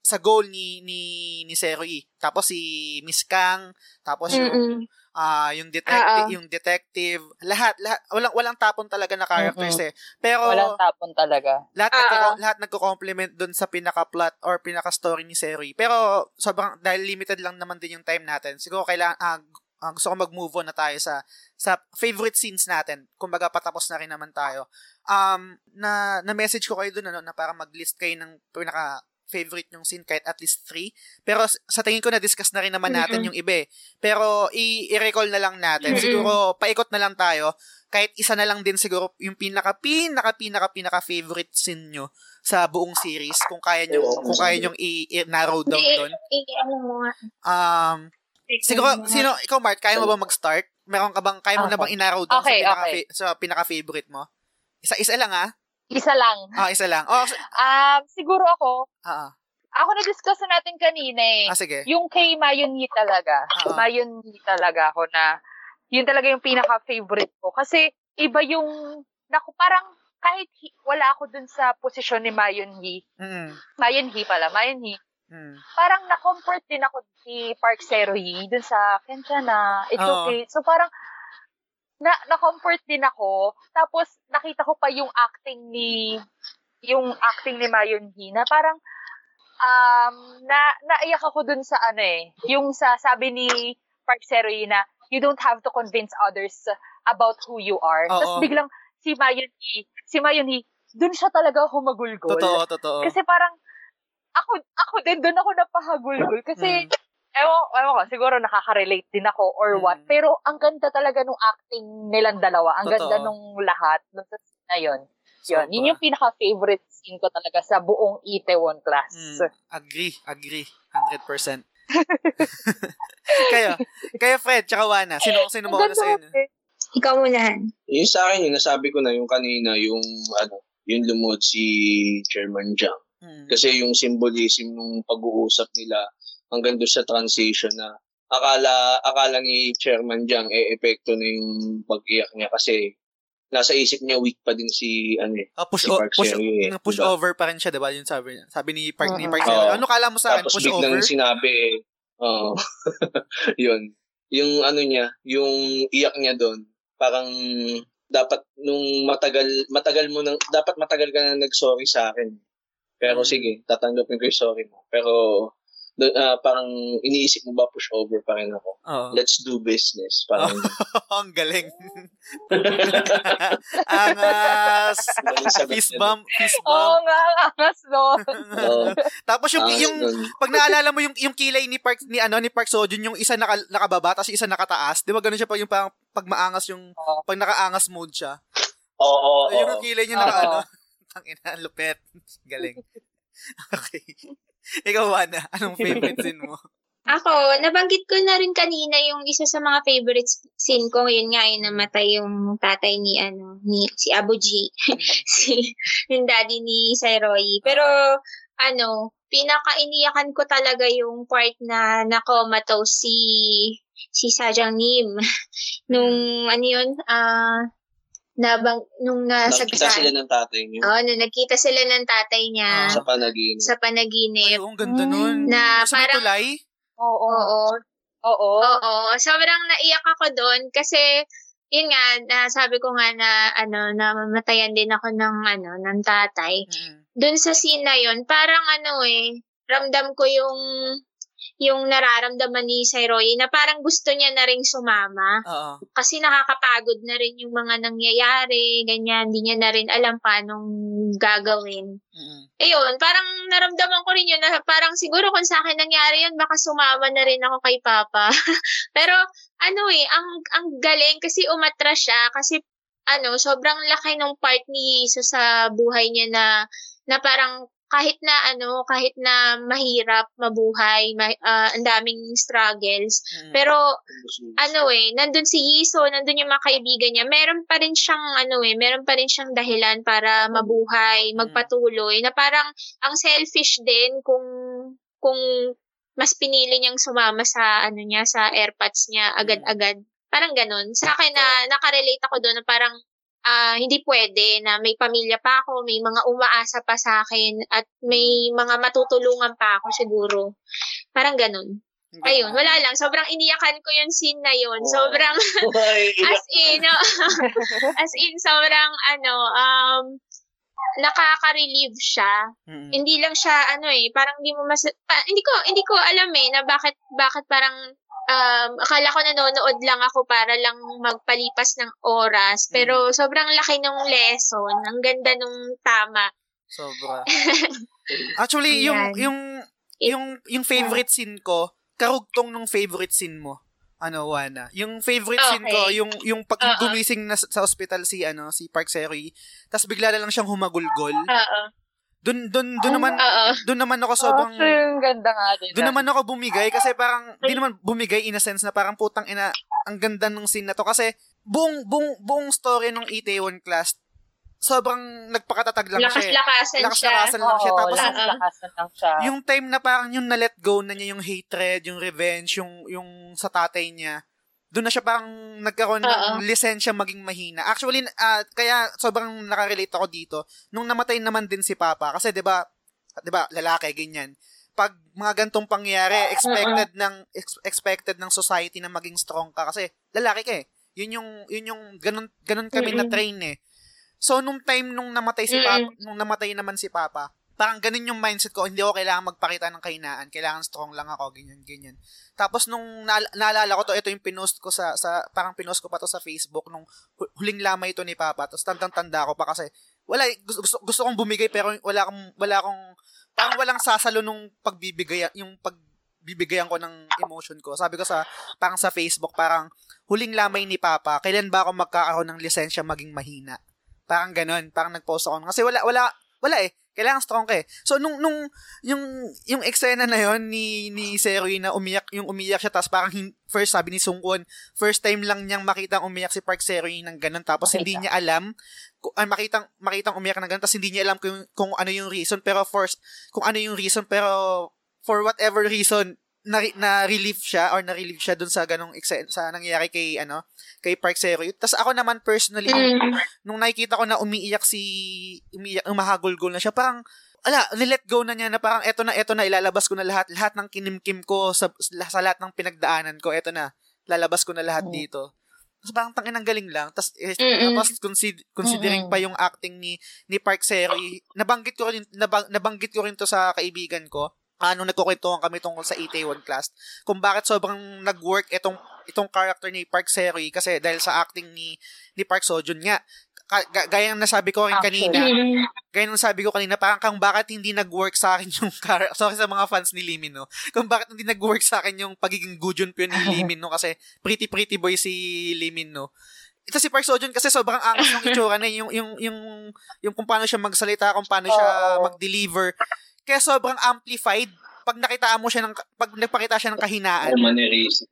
Speaker 3: sa goal ni ni ni Seroy. Tapos si Miss Kang, tapos yung
Speaker 2: Mm-mm.
Speaker 3: Ah yung detective, yung detective, lahat lahat walang walang tapon talaga na characters eh. Pero
Speaker 4: Walang tapon talaga.
Speaker 3: lahat
Speaker 2: Oo.
Speaker 3: nagko, lahat nagko-complement doon sa pinaka-plot or pinaka-story ni Seroy. Pero sobrang dahil limited lang naman din yung time natin. Siguro kailangan ah, gu- ah, gusto ko mag-move on na tayo sa sa favorite scenes natin. Kumbaga patapos na rin naman tayo. Um na na message ko kayo doon ano na para mag-list kayo ng pinaka favorite yung scene kahit at least three. Pero sa tingin ko na-discuss na rin naman natin
Speaker 2: Mm-mm.
Speaker 3: yung iba eh. Pero i- i-recall na lang natin.
Speaker 2: Mm-mm.
Speaker 3: Siguro paikot na lang tayo. Kahit isa na lang din siguro yung pinaka pinaka pinaka pinaka favorite scene nyo sa buong series kung kaya nyo kung kaya nyo i-narrow down
Speaker 2: Hindi,
Speaker 3: doon.
Speaker 2: eh, ano.
Speaker 3: Um siguro sino ikaw Mark kaya mo ba mag-start? Meron ka bang kaya mo na bang i-narrow down
Speaker 4: Okay,
Speaker 3: sa pinaka
Speaker 4: okay.
Speaker 3: sa pinaka favorite mo? Isa-isa lang ah.
Speaker 4: Isa lang.
Speaker 3: Ah, isa lang. Oh, s-
Speaker 4: Um, siguro ako,
Speaker 3: ah, ah.
Speaker 4: ako na-discuss na natin kanina eh.
Speaker 3: Ah, sige.
Speaker 4: Yung kay Mayon Yi talaga. Mayon Yi talaga ako na, yun talaga yung pinaka-favorite ko. Kasi, iba yung, naku, parang, kahit hi- wala ako dun sa posisyon ni Mayon Yi,
Speaker 3: Mm.
Speaker 4: Mayon Yi pala, Mayon Yi,
Speaker 3: Mm.
Speaker 4: parang na-comfort din ako si Park Sero Yi dun sa kanya na it's
Speaker 3: Oo.
Speaker 4: okay. So parang na na-comfort din ako. Tapos nakita ko pa yung acting ni yung acting ni Mayon Yi na parang um na naiyak ako dun sa ano eh, yung sa sabi ni Park Sero Yi na you don't have to convince others about who you are.
Speaker 3: Oo.
Speaker 4: Tapos biglang si Mayon Yi, si Mayon Yi, dun siya talaga humagulgol.
Speaker 3: Totoo, totoo.
Speaker 4: Kasi parang, ako, ako din, doon ako napahagulgol. Kasi, ewan, ewan ko, siguro nakaka-relate din ako or
Speaker 3: Mm.
Speaker 4: what. Pero, ang ganda talaga nung acting nilang dalawa. Ang
Speaker 3: Totoo.
Speaker 4: ganda nung lahat. Nung sa scene na yun. Yun, yun yung pinaka-favorite scene ko talaga sa buong Itaewon class.
Speaker 3: Mm, agree, agree. 100%. kayo, kayo Fred, tsaka Wana, sino, sino mo ano
Speaker 4: ganda
Speaker 3: sa inyo?
Speaker 2: Ikaw muna.
Speaker 5: Yung sa akin, yung nasabi ko na yung kanina, yung ano, yung lumuhod si Chairman Jiang.
Speaker 3: Mm.
Speaker 5: Kasi yung symbolism nung pag-uusap nila hanggang doon sa transition na akala akala ni Chairman Jiang eh epekto na yung pag-iyak niya kasi nasa isip niya weak pa din si ano eh.
Speaker 3: Ah, push,
Speaker 5: Si
Speaker 3: o-
Speaker 5: Park
Speaker 3: push,
Speaker 5: Seo-yoon eh,
Speaker 3: push
Speaker 5: diba?
Speaker 3: over pa rin siya, diba? Yung sabi niya. Sabi ni Park, ni
Speaker 4: Mhm.
Speaker 3: Park
Speaker 5: Oo.
Speaker 3: Ano kala mo sa akin?
Speaker 5: Tapos
Speaker 3: Push over?
Speaker 5: sinabi eh, oo. yun. Yung ano niya, yung iyak niya doon, parang dapat nung matagal matagal mo nang dapat matagal ka na nag-sorry sa akin. Pero
Speaker 3: Mm.
Speaker 5: sige, tatanggapin ko yung sorry mo. Pero do- ah, parang iniisip mo ba push over pa rin ako?
Speaker 3: Oo.
Speaker 5: Let's do business. Parang
Speaker 3: Ang galing. Angas. Fist bump, fist
Speaker 4: Oo
Speaker 3: bump.
Speaker 4: nga, ang angas doon.
Speaker 5: Oo.
Speaker 3: Tapos yung, yung,
Speaker 5: dun.
Speaker 3: pag naalala mo yung, yung kilay ni Park, ni ano, ni Park Sojun, yung isa naka, nakababa, tapos yung isa nakataas. Di ba ganun siya pag yung parang, pag maangas yung, pag nakaangas mode siya.
Speaker 5: Oo, oo,
Speaker 3: So, yung kilay niya naka,
Speaker 4: Oo.
Speaker 3: ano, tangina, lupet. Galing. Okay. Ikaw, Wana, anong favorite scene mo?
Speaker 2: Ako, nabanggit ko na rin kanina yung isa sa mga favorite scene ko. Yun nga, yung namatay yung tatay ni, ano, ni, si Abu G. si, yung daddy ni Sairoy. Pero, ano, pinaka-iniyakan ko talaga yung part na na-comatose si, si Sajang Nim. nung, ano yun, ah, nabang, nung
Speaker 5: Nakita
Speaker 2: nasagsan.
Speaker 5: sila ng tatay niyo
Speaker 2: Oo, nung nagkita sila ng tatay niya
Speaker 3: Ah.
Speaker 5: sa panaginip.
Speaker 2: sa panaginip.
Speaker 3: Ay, ang ganda nun.
Speaker 2: Na
Speaker 3: Sa may
Speaker 2: parang,
Speaker 3: tulay?
Speaker 4: Oo.
Speaker 2: oo,
Speaker 4: Oo.
Speaker 2: Oo, sobrang naiyak ako doon kasi yun nga, na sabi ko nga na ano, namamatayan din ako ng ano, ng tatay.
Speaker 3: Mm-mm.
Speaker 2: Doon sa scene na yun, parang ano eh, ramdam ko yung yung nararamdaman ni Sairoy na parang gusto niya na ring sumama
Speaker 3: Oo.
Speaker 2: kasi nakakapagod na rin yung mga nangyayari, ganyan, hindi niya na rin alam paanong gagawin.
Speaker 3: Mm-mm.
Speaker 2: Ayun, parang naramdaman ko rin yun na parang siguro kung sa akin nangyari yun, baka sumama na rin ako kay Papa. Pero ano eh, ang, ang galing kasi umatras siya kasi ano, sobrang laki ng part ni Jesus sa buhay niya na na parang kahit na ano, kahit na mahirap mabuhay, ma, ah, ang daming struggles,
Speaker 3: Mm-mm.
Speaker 2: pero ano eh, nandun si Yiso, nandun yung mga kaibigan niya, meron pa rin siyang ano eh, meron pa rin siyang dahilan para mabuhay, magpatuloy, na parang ang selfish din kung kung mas pinili niyang sumama sa ano niya sa airpods niya agad-agad. Parang ganun. Sa akin na nakarelate ako doon na parang ah, hindi pwede na may pamilya pa ako, may mga umaasa pa sa akin at may mga matutulungan pa ako siguro. Parang ganun. Ayun, wala lang. Sobrang iniyakan ko yung scene na yun.
Speaker 5: Oo.
Speaker 2: Sobrang, as in, no, as in, sobrang, ano, um, nakaka-relieve siya.
Speaker 3: Mm-mm.
Speaker 2: Hindi lang siya, ano eh, parang hindi mo mas, pa- hindi ko, hindi ko alam eh, na bakit, bakit parang, um, akala ko nanonood lang ako para lang magpalipas ng oras. Pero sobrang laki ng lesson. Ang ganda nung tama.
Speaker 3: Sobra. Actually, yung,
Speaker 2: Ayan.
Speaker 3: yung, yung, yung favorite scene ko, karugtong nung favorite scene mo. Ano, Wana. Yung favorite scene ko,
Speaker 2: Okay.
Speaker 3: yung, yung pag gumising na sa sa hospital si, ano, si Park Seri, tapos bigla na lang siyang humagulgol.
Speaker 2: Oo.
Speaker 3: Dun, dun, dun naman,
Speaker 2: Oo.
Speaker 3: dun naman ako sobrang,
Speaker 4: Actually, yung ganda nga din.
Speaker 3: Doon naman ako bumigay kasi parang di naman bumigay in a sense na parang putang ina ang ganda ng scene na to kasi buong buong buong story ng Itaewon class sobrang nagpakatatag lang siya. eh.
Speaker 2: Lakas-lakasan siya.
Speaker 3: Lakas-lakasan lang siya tapos
Speaker 2: lakas-
Speaker 3: yung,
Speaker 4: lakas-lakasan lang siya.
Speaker 3: yung time na parang yung na-let go na niya yung hatred, yung revenge, yung yung sa tatay niya. Doon na siya parang nagkaroon ng
Speaker 2: Oo.
Speaker 3: lisensya maging mahina. Actually, ah, kaya sobrang nakarelate ako dito. Nung namatay naman din si Papa, kasi 'di ba, 'di ba, lalaki ganyan. Pag mga gantong pangyayari, expected ng ex- expected ng society na maging strong ka kasi lalaki ka eh. Yun yung yun yung ganun ganun kami na
Speaker 2: Mm-mm.
Speaker 3: train eh. So nung time nung namatay si Papa, nung namatay naman si Papa, parang ganun yung mindset ko, hindi ako kailangan magpakita ng kahinaan, kailangan strong lang ako, ganyan, ganyan. Tapos nung naal- naalala ko to, ito yung pinost ko sa, sa parang pinost ko pa to sa Facebook nung hu- huling lamay ito ni Papa. Tapos tandang-tanda ko pa kasi wala gusto, gusto, gusto kong bumigay pero wala akong wala akong parang walang sasalo nung pagbibigay yung pagbibigayan ko ng emotion ko. Sabi ko sa parang sa Facebook parang huling lamay ni Papa, kailan ba ako magkakaroon ng lisensya maging mahina? Parang ganun, parang nag-post ako. Kasi wala wala wala eh. Kailangan strong ka eh. So nung nung yung yung eksena na yon ni ni Seroy na umiyak, yung umiyak siya tapos parang first sabi ni Sungkwon, first time lang niyang makita umiyak si Park Seroy ng ganun tapos hindi niya alam kung ay, makitang makitang umiyak ng ganun tapos hindi niya alam kung kung ano yung reason pero first kung ano yung reason pero for whatever reason na, na relief siya or na relief siya dun sa ganong sa nangyayari kay ano kay Park Seroy. Tapos ako naman personally
Speaker 2: Mm.
Speaker 3: nung nakikita ko na umiiyak si umiiyak umahagulgol na siya parang ala, nilet go na niya na parang eto na, eto na, ilalabas ko na lahat, lahat ng kinimkim ko sa, sa lahat ng pinagdaanan ko, eto na, lalabas ko na lahat
Speaker 4: Mm.
Speaker 3: dito. Tapos parang tangin ang galing lang. Tapos, eh,
Speaker 2: Mm-mm.
Speaker 3: tapos consider, considering
Speaker 4: Mm-mm.
Speaker 3: pa yung acting ni ni Park Seri, nabanggit ko rin, nabang, nabanggit ko rin to sa kaibigan ko, ano nagkukwentuhan kami tungkol sa Itaewon class, kung bakit sobrang nag-work itong itong character ni Park Seri kasi dahil sa acting ni ni Park Sojun nga ka, ga- gaya ng nasabi ko rin
Speaker 4: Actually.
Speaker 3: kanina,
Speaker 2: Mm.
Speaker 3: gaya ng sabi ko kanina, parang kang bakit hindi nag-work sa akin yung character, sorry sa mga fans ni Limin, no? Kung bakit hindi nag-work sa akin yung pagiging Gujun Pyo ni Limin, no? Kasi pretty pretty boy si Limin, no? Ito si Park Sojun kasi sobrang angas ng itsura na yung, yung, yung, yung kung paano siya magsalita, kung paano siya mag-deliver. Kaya sobrang amplified pag nakitaan mo siya ng, pag nagpakita siya ng kahinaan,
Speaker 5: Mannerism.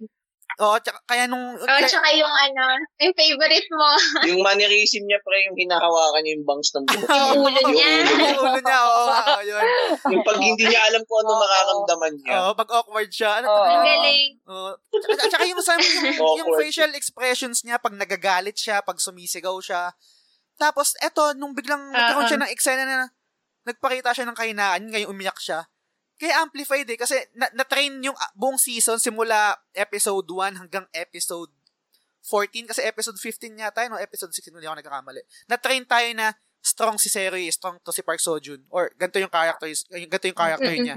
Speaker 3: oo, tsaka, kaya nung,
Speaker 2: Oh, tsaka yung ano, yung favorite mo,
Speaker 5: yung mannerism niya, pre, yung hinahawakan niya yung bangs ng buhok.
Speaker 2: yung ulo niya.
Speaker 3: yung ulo niya, oo, oo, yun.
Speaker 5: Yung pag hindi niya alam kung ano
Speaker 4: Oo.
Speaker 5: mararamdaman niya.
Speaker 3: Oo, pag awkward siya, ano,
Speaker 4: Oo.
Speaker 2: Ang galing.
Speaker 3: Oo. At at saka yung, sa- yung, yung facial expressions niya, pag nagagalit siya, pag sumisigaw siya. Tapos, eto, nung biglang nagkaroon siya ng eksena na nagpakita siya ng kahinaan, ngayon umiyak siya. Kaya amplified eh, kasi na- na-train yung ah, buong season simula episode 1 hanggang episode 14, kasi episode 15 yata yun, o episode 16, hindi ako nagkakamali. Na-train tayo na strong si Seri, strong to si Park Sojun, or ganito yung character, ganito yung character niya.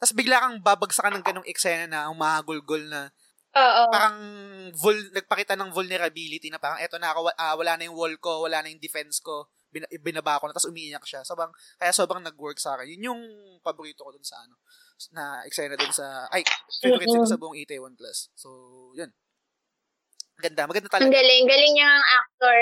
Speaker 3: Tapos bigla kang babagsakan ng ganong eksena na umahagulgol na
Speaker 2: Oo.
Speaker 3: parang vul, nagpakita ng vulnerability na parang eto na ako, ah, wala na yung wall ko, wala na yung defense ko, bin, binaba ko na, tapos umiiyak siya. Sobrang, kaya sobrang nag-work sa akin. Yun yung paborito ko dun sa ano, na eksena dun sa, ay, favorite ko sa buong Itaewon Class. So, yun. Ganda, maganda
Speaker 2: Ang
Speaker 3: talaga.
Speaker 2: galing. Galing niya ang actor.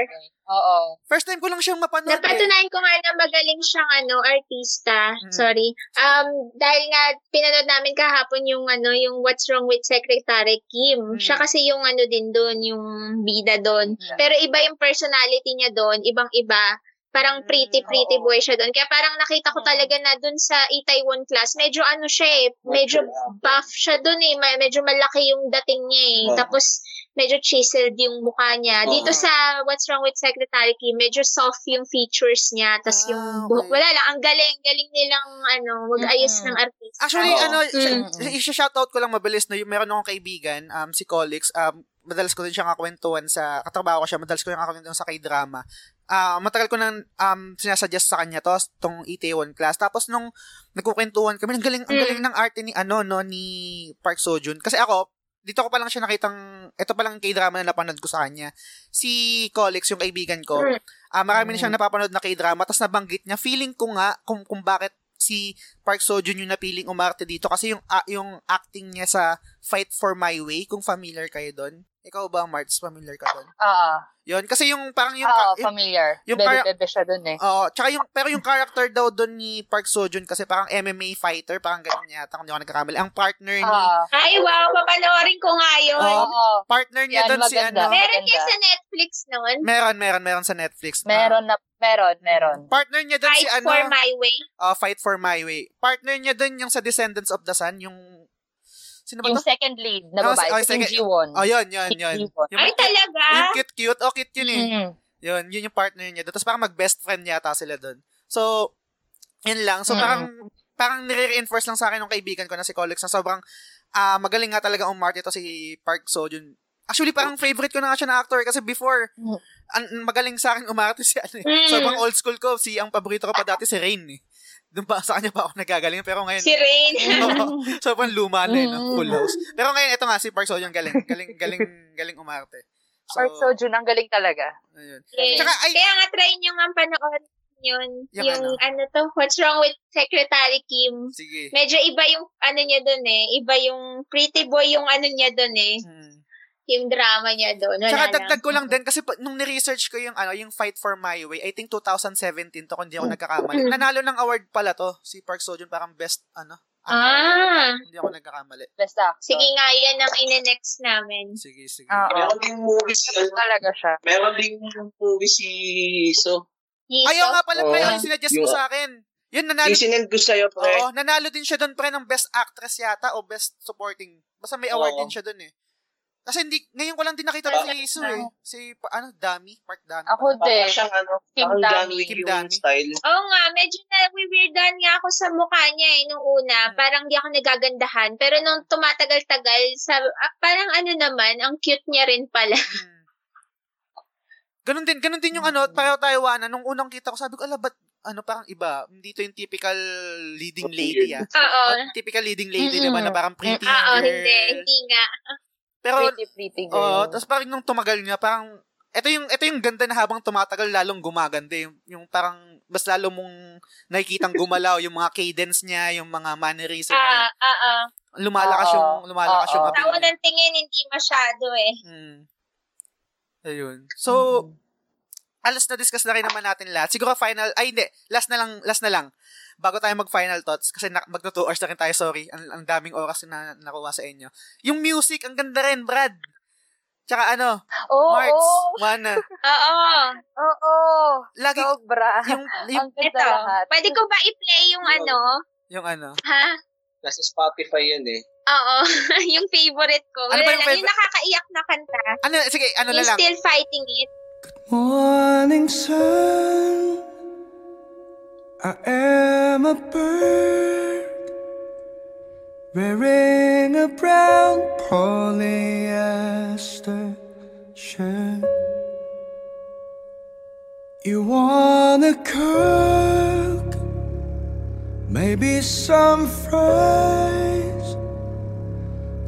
Speaker 4: Oo.
Speaker 3: First time ko lang siyang mapanood eh.
Speaker 2: Napatunayan ko nga na magaling siyang ano, artista.
Speaker 3: Mm.
Speaker 2: Sorry. Um, dahil nga, pinanood namin kahapon yung ano, yung What's Wrong with Secretary Kim.
Speaker 3: Mm.
Speaker 2: Siya kasi yung ano din doon, yung bida doon.
Speaker 3: Mm.
Speaker 2: Pero iba yung personality niya doon, ibang-iba. Parang
Speaker 3: Mm,
Speaker 2: pretty, pretty boy siya doon. Kaya parang nakita ko
Speaker 4: Mm.
Speaker 2: talaga na doon sa Itaewon class, medyo ano siya eh, medyo buff siya doon eh. Medyo malaki yung dating niya eh. Tapos, medyo chiseled yung mukha niya. Dito sa What's Wrong with Secretary Kim, medyo soft yung features niya. Tapos
Speaker 3: Ah,
Speaker 2: yung
Speaker 3: okay.
Speaker 2: buhok, wala lang. Ang galing, galing nilang ano, mag-ayos ng artista.
Speaker 3: Actually,
Speaker 5: Oo.
Speaker 3: ano,
Speaker 2: Mm.
Speaker 3: i-shoutout ko lang mabilis na yung meron akong kaibigan, um, si Colix, um, madalas ko din siyang kakwentuhan sa, katrabaho ko siya, madalas ko yung kakwentuhan sa k-drama. Ah, matagal ko nang um, sinasuggest sa kanya to, tong Itaewon class. Tapos nung nagkukwentuhan kami, ang galing, ang
Speaker 2: Mm.
Speaker 3: galing ng arte ni, ano, no, ni Park Sojun. Kasi ako, dito ko pa lang siya nakitang, ito pa lang k-drama na napanood ko sa kanya. Si Colix, yung kaibigan ko,
Speaker 2: Mm.
Speaker 3: Ah, marami na
Speaker 4: Mm.
Speaker 3: siyang napapanood na k-drama tapos nabanggit niya feeling ko nga kung kung bakit si Park Seo-joon yung napiling umarte dito kasi yung ah, yung acting niya sa Fight for My Way kung familiar kayo doon. Ikaw ba, Marts, familiar ka doon?
Speaker 4: Oo.
Speaker 3: Yun, kasi yung parang yung,
Speaker 4: Oo,
Speaker 3: yung
Speaker 4: familiar.
Speaker 3: yung
Speaker 4: Bebe
Speaker 3: para-
Speaker 4: bebe siya dun eh.
Speaker 3: Oo, tsaka yung, pero yung character daw doon ni Park Seo-joon kasi parang MMA fighter, parang ganun yata, kung di ako nagkakamali. Ang partner ni,
Speaker 4: Oo.
Speaker 2: Ay, wow, papanoorin ko nga yun.
Speaker 3: Oo.
Speaker 4: Oo.
Speaker 3: partner niya doon si ano.
Speaker 2: Meron yan sa Netflix noon.
Speaker 3: Meron, meron, meron sa Netflix.
Speaker 4: Meron na, meron, meron.
Speaker 3: partner niya doon
Speaker 2: Fight
Speaker 3: si ano.
Speaker 2: for my way.
Speaker 3: uh, Fight for My Way. Partner niya doon yung sa Descendants of the Sun, yung Sino ba
Speaker 4: Yung
Speaker 3: to?
Speaker 4: second lead na
Speaker 3: Oh,
Speaker 4: babae,
Speaker 3: oh,
Speaker 4: si Kim Ji-won.
Speaker 3: Oh, yun, yun, yun. Yung,
Speaker 2: Ay, talaga?
Speaker 3: yung cute-cute. Oh, cute yun eh.
Speaker 4: Mm.
Speaker 3: Yun, yun yung partner niya doon. Tapos parang mag-best friend yata sila doon. So, yun lang. So,
Speaker 4: Mm.
Speaker 3: parang, parang nire-reinforce lang sa akin ng kaibigan ko na si Collex na sobrang ah magaling nga talaga umarte to si Park Seo-joon. Actually, parang favorite ko na nga siya na actor kasi before,
Speaker 4: Mm.
Speaker 3: an, magaling sa akin umarte si ano eh.
Speaker 2: Mm.
Speaker 3: Sobrang old school ko. Si, ang paborito ko pa dati si Rain eh. Doon pa, sa kanya pa ako nagagaling. Pero ngayon,
Speaker 2: Si Rain.
Speaker 3: Oo. sobrang luma na eh, no?
Speaker 4: Mm.
Speaker 3: full house. Pero ngayon, ito nga, si Park Seo-joon galing. Galing, galing, galing umarte. So,
Speaker 4: Park Seo-joon, ang galing talaga.
Speaker 3: ayun.
Speaker 2: Yes.
Speaker 3: Tsaka, ay-
Speaker 2: Kaya nga, try nyo nga panoorin yun.
Speaker 3: Yung
Speaker 2: Yung,
Speaker 3: ano?
Speaker 2: ano? to, What's Wrong with Secretary Kim.
Speaker 3: Sige.
Speaker 2: Medyo iba yung ano niya doon eh. Iba yung pretty boy yung ano niya doon eh.
Speaker 3: Hmm.
Speaker 2: Yung drama niya doon. Wala
Speaker 3: Tsaka dagdag ko lang din kasi pa- nung ni-research ko yung ano, yung Fight for My Way, I think 2017 to kung di ako nagkakamali. Nanalo ng award pala to si Park Seo-joon parang best ano. actor.
Speaker 2: Ah.
Speaker 3: Hindi ako nagkakamali.
Speaker 4: Best actor.
Speaker 2: Sige nga, yan ang ine-next namin.
Speaker 3: Sige, sige.
Speaker 4: Oo.
Speaker 5: Meron ding movie si,
Speaker 4: Talaga siya.
Speaker 5: meron ding movie si So.
Speaker 2: Yiso.
Speaker 3: Ayaw nga pala pre,
Speaker 5: Oo.
Speaker 3: yung sinuggest mo sa akin. Yun, nanalo.
Speaker 5: Yung sinend ko sa'yo, pre.
Speaker 3: Oo, nanalo din siya doon pre ng best actress yata o best supporting. Basta may award
Speaker 5: Oo.
Speaker 3: din siya doon eh. Kasi hindi, ngayon ko lang din nakita
Speaker 4: Oo.
Speaker 3: si Isu eh. Si, ano, Dami, Park Dami.
Speaker 4: Ako din.
Speaker 5: siyang ano,
Speaker 4: Kim Dami.
Speaker 3: Kim Dami.
Speaker 5: style.
Speaker 2: Oo nga, medyo na-weirdan nga ako sa mukha niya eh, nung una.
Speaker 3: Hmm.
Speaker 2: Parang di ako nagagandahan. Pero nung tumatagal-tagal, sa, ah, parang ano naman, ang cute niya rin pala.
Speaker 3: Mm. Ganun din, ganun din yung ano, pareho Taiwan. Nung unang kita ko, sabi ko, ala, ba't, ano, parang iba. Hindi to yung typical leading lady, ah.
Speaker 2: Oo.
Speaker 3: Oh, typical leading lady, di ba, na parang pretty
Speaker 2: Oo,
Speaker 3: girl.
Speaker 2: hindi. Hindi nga.
Speaker 3: Pero,
Speaker 4: Pretty, pretty
Speaker 3: oo,
Speaker 4: girl.
Speaker 3: tapos parang nung tumagal niya, parang, ito yung, ito yung ganda na habang tumatagal, lalong gumaganda. Yung, yung parang, mas lalo mong nakikitang gumalaw, yung mga cadence niya, yung mga mannerism.
Speaker 2: Ah, ah, ah.
Speaker 3: Lumalakas
Speaker 4: Oo.
Speaker 3: yung, lumalakas
Speaker 4: Oo.
Speaker 3: yung appeal
Speaker 2: Tawa ng tingin, hindi masyado eh.
Speaker 3: Mm. Ayun. So, alas na discuss na rin naman natin lahat. Siguro final, ay hindi, last na lang, last na lang. Bago tayo mag-final thoughts, kasi na, magto 2 hours na rin tayo, sorry. Ang, ang daming oras na nakuha sa inyo. Yung music, ang ganda rin, Brad. Tsaka ano,
Speaker 4: Oo,
Speaker 3: Marks,
Speaker 4: oo.
Speaker 3: Juana.
Speaker 2: Oo.
Speaker 4: Oo.
Speaker 3: Lagi,
Speaker 4: Sobra.
Speaker 3: yung, yung,
Speaker 4: Ang ganda
Speaker 2: Ito.
Speaker 4: lahat.
Speaker 2: Pwede ko ba i-play yung
Speaker 5: Yun.
Speaker 2: ano?
Speaker 3: yung ano.
Speaker 2: Ha?
Speaker 5: Nasa Spotify yan eh.
Speaker 2: Oo. yung favorite ko.
Speaker 3: Ano
Speaker 2: Wala
Speaker 3: ba yung
Speaker 2: lang,
Speaker 3: favorite?
Speaker 2: Yung nakakaiyak na kanta.
Speaker 3: Ano, sige, ano na lang.
Speaker 2: still fighting it.
Speaker 1: Morning sun, I am a bird wearing a brown polyester shirt. You wanna cook, maybe some fries.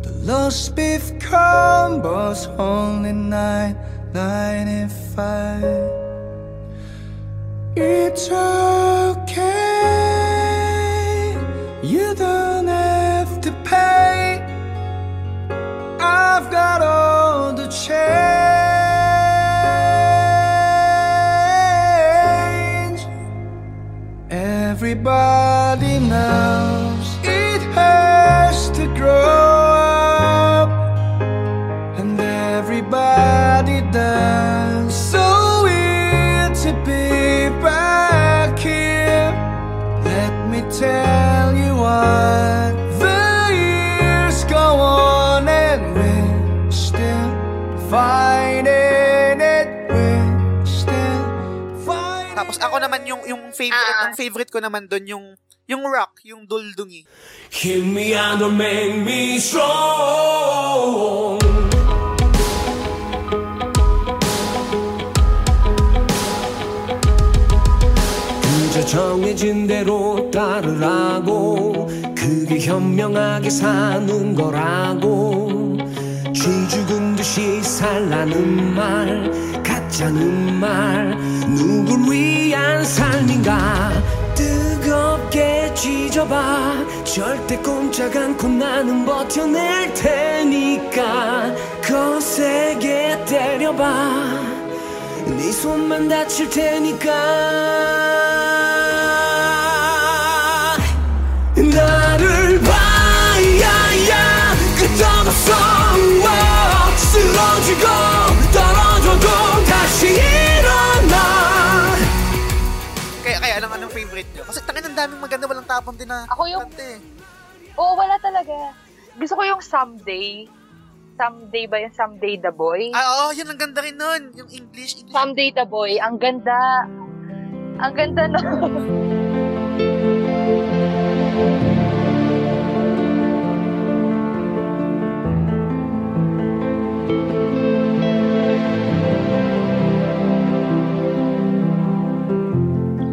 Speaker 1: The lost beef combo's only nine ninety five. It's okay, you don't have to pay. I've got all the change. Everybody
Speaker 3: yung favorite,
Speaker 2: Ah.
Speaker 3: ang favorite ko naman doon yung yung rock, yung duldungi.
Speaker 6: Hit me and make me strong. 그저 정해진 대로 따르라고 그게 현명하게 사는 거라고 쥐 죽은 듯이 살라는 말 가짜는 말 누굴 위한 삶인가? 뜨겁게 쥐져봐. 절대 꼼짝 않고 나는 버텨낼 테니까. 거세게 때려봐. 네 손만 다칠 테니까
Speaker 3: daming maganda walang tapon din na
Speaker 4: Ako yung-
Speaker 3: kanta eh.
Speaker 4: Oo, wala talaga. Gusto ko yung someday. Someday ba yung someday the boy?
Speaker 3: Ah, oo, yun ang ganda rin nun. Yung English, English.
Speaker 4: Someday the boy. Ang ganda. Ang ganda no.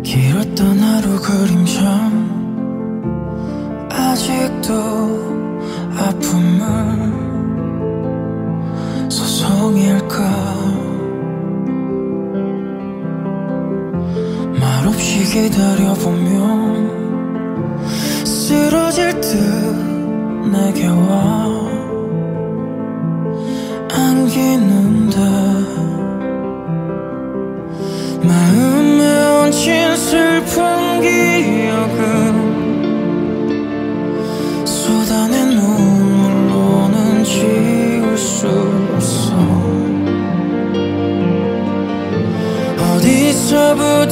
Speaker 1: 길었던 하루 그림자 아직도 아픔은 소송일까? 말없이 기다려보면 쓰러질 듯 내게 와 안기는데 舍
Speaker 4: 不。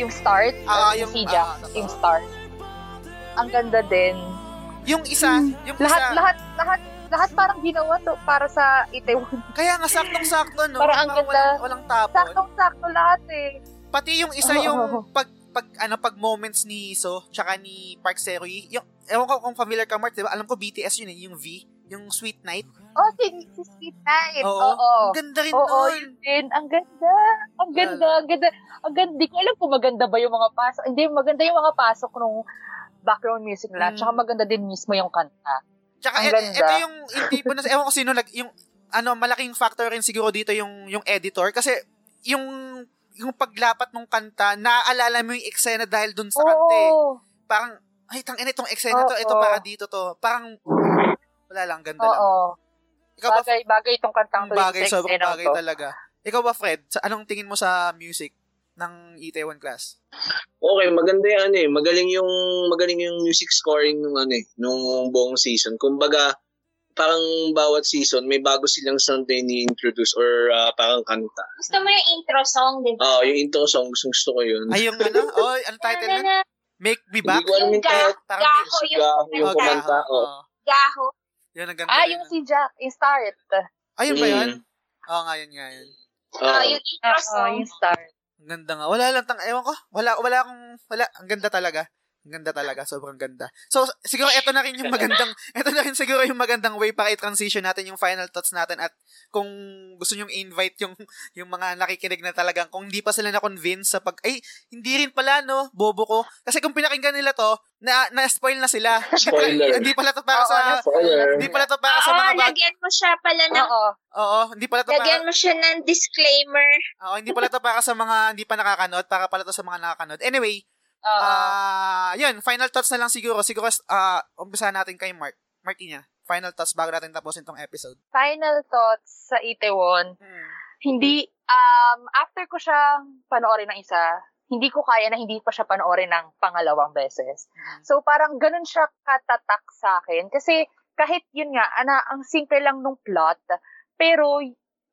Speaker 4: Yung start,
Speaker 3: Ah,
Speaker 4: yung
Speaker 3: yung-
Speaker 4: si Jack,
Speaker 3: ah,
Speaker 4: yung start. Ang ganda din.
Speaker 3: Yung isa, yung
Speaker 4: Lahat,
Speaker 3: isa.
Speaker 4: lahat, lahat, lahat parang ginawa to para sa Itaewon.
Speaker 3: Kaya nga saktong-sakto, no?
Speaker 4: Parang ang ganda.
Speaker 3: Walang, walang tapon.
Speaker 4: Saktong-sakto lahat eh.
Speaker 3: Pati yung isa
Speaker 4: Oo.
Speaker 3: yung pag pag ano pag moments ni So tsaka ni Park Seroy, yung ewan ko kung familiar ka Mark, 'di ba? Alam ko BTS yun eh, yung V, yung Sweet Night.
Speaker 4: Oh, si, si Sweet Night.
Speaker 3: Oo.
Speaker 4: Oo.
Speaker 3: Ang ganda rin
Speaker 4: Oo,
Speaker 3: nun.
Speaker 4: yun din. Ang ganda. Ang ganda. Ang ganda. Ang ganda. Di ko alam kung maganda ba yung mga pasok. Hindi, maganda yung mga pasok nung background music nila.
Speaker 3: Mm.
Speaker 4: Tsaka maganda din mismo yung kanta.
Speaker 3: Tsaka
Speaker 4: Ang
Speaker 3: et-
Speaker 4: ganda.
Speaker 3: ito yung yung tipo na ewan ko sino nag yung ano malaking factor rin siguro dito yung yung editor kasi yung yung paglapat ng kanta naaalala mo yung eksena dahil dun sa kanta eh. Parang ay tang ina itong eksena to, ito
Speaker 4: Oo.
Speaker 3: para dito to. Parang wala lang ganda lang.
Speaker 4: Oo.
Speaker 3: Ikaw ba
Speaker 4: Bagay, bagay itong kantang to.
Speaker 3: bagay sobrang bagay
Speaker 4: to.
Speaker 3: talaga. Ikaw ba Fred, sa anong tingin mo sa music ng Itaewon class?
Speaker 5: Okay, maganda yung ano eh. Magaling yung magaling yung music scoring nung ano eh, nung buong season. Kumbaga, parang bawat season may bago silang sound na ni-introduce or ah, parang kanta.
Speaker 2: Gusto mo yung intro song, di ba?
Speaker 5: Ah, yung intro song, gusto, gusto ko yun.
Speaker 3: Ay yung ano, oh, ano title nun? Make Me Back?
Speaker 5: Hindi ko alam yung
Speaker 2: Yung
Speaker 5: title.
Speaker 2: Gaho yung
Speaker 5: Gaho yung
Speaker 3: Oh,
Speaker 5: kumanta.
Speaker 3: gaho.
Speaker 5: Oh.
Speaker 3: Oo.
Speaker 2: gaho.
Speaker 3: Yun ang ganda.
Speaker 4: Ah, yung si Jack, in Start.
Speaker 3: Ayun ba yun?
Speaker 5: Mm.
Speaker 3: Oo nga, yun nga yun.
Speaker 2: Ah,
Speaker 5: Ah,
Speaker 2: yung intro
Speaker 4: Oo,
Speaker 2: song.
Speaker 4: yung Start.
Speaker 3: Ang ganda nga. Wala lang tang, ewan ko. Wala, wala akong, wala. Ang ganda talaga. Ganda talaga. Sobrang ganda. So, siguro ito na rin yung magandang, ito na rin siguro yung magandang way para i-transition natin yung final thoughts natin at kung gusto nyong invite yung, yung mga nakikinig na talagang, kung hindi pa sila na-convince sa pag, ay, hindi rin pala, no, bobo ko. Kasi kung pinakinggan nila to, na, na-spoil na sila.
Speaker 5: Spoiler.
Speaker 3: hindi pala to para
Speaker 4: Oo,
Speaker 3: sa,
Speaker 5: Spoiler.
Speaker 3: hindi pala to para sa
Speaker 2: Oo,
Speaker 3: mga bag,
Speaker 2: lagyan mo siya pala ng,
Speaker 4: Oo.
Speaker 3: oo, hindi pala to para,
Speaker 2: lagyan mo siya ng disclaimer.
Speaker 3: oo, hindi pala to para sa mga hindi pa nakakanood, para pala to sa mga nakakanood. Anyway,
Speaker 4: Oo.
Speaker 3: Ah, yun, final thoughts na lang siguro. Siguro, ah, umpisahan natin kay Mark. Martina, final thoughts bago natin tapusin tong episode.
Speaker 4: Final thoughts sa Itaewon.
Speaker 3: Hmm.
Speaker 4: Hindi, um, after ko siya panoorin ng isa, hindi ko kaya na hindi pa siya panoorin ng pangalawang beses.
Speaker 3: Mhm.
Speaker 4: So parang ganun siya katatak sa akin. Kasi kahit yun nga, ana, ang simple lang nung plot, pero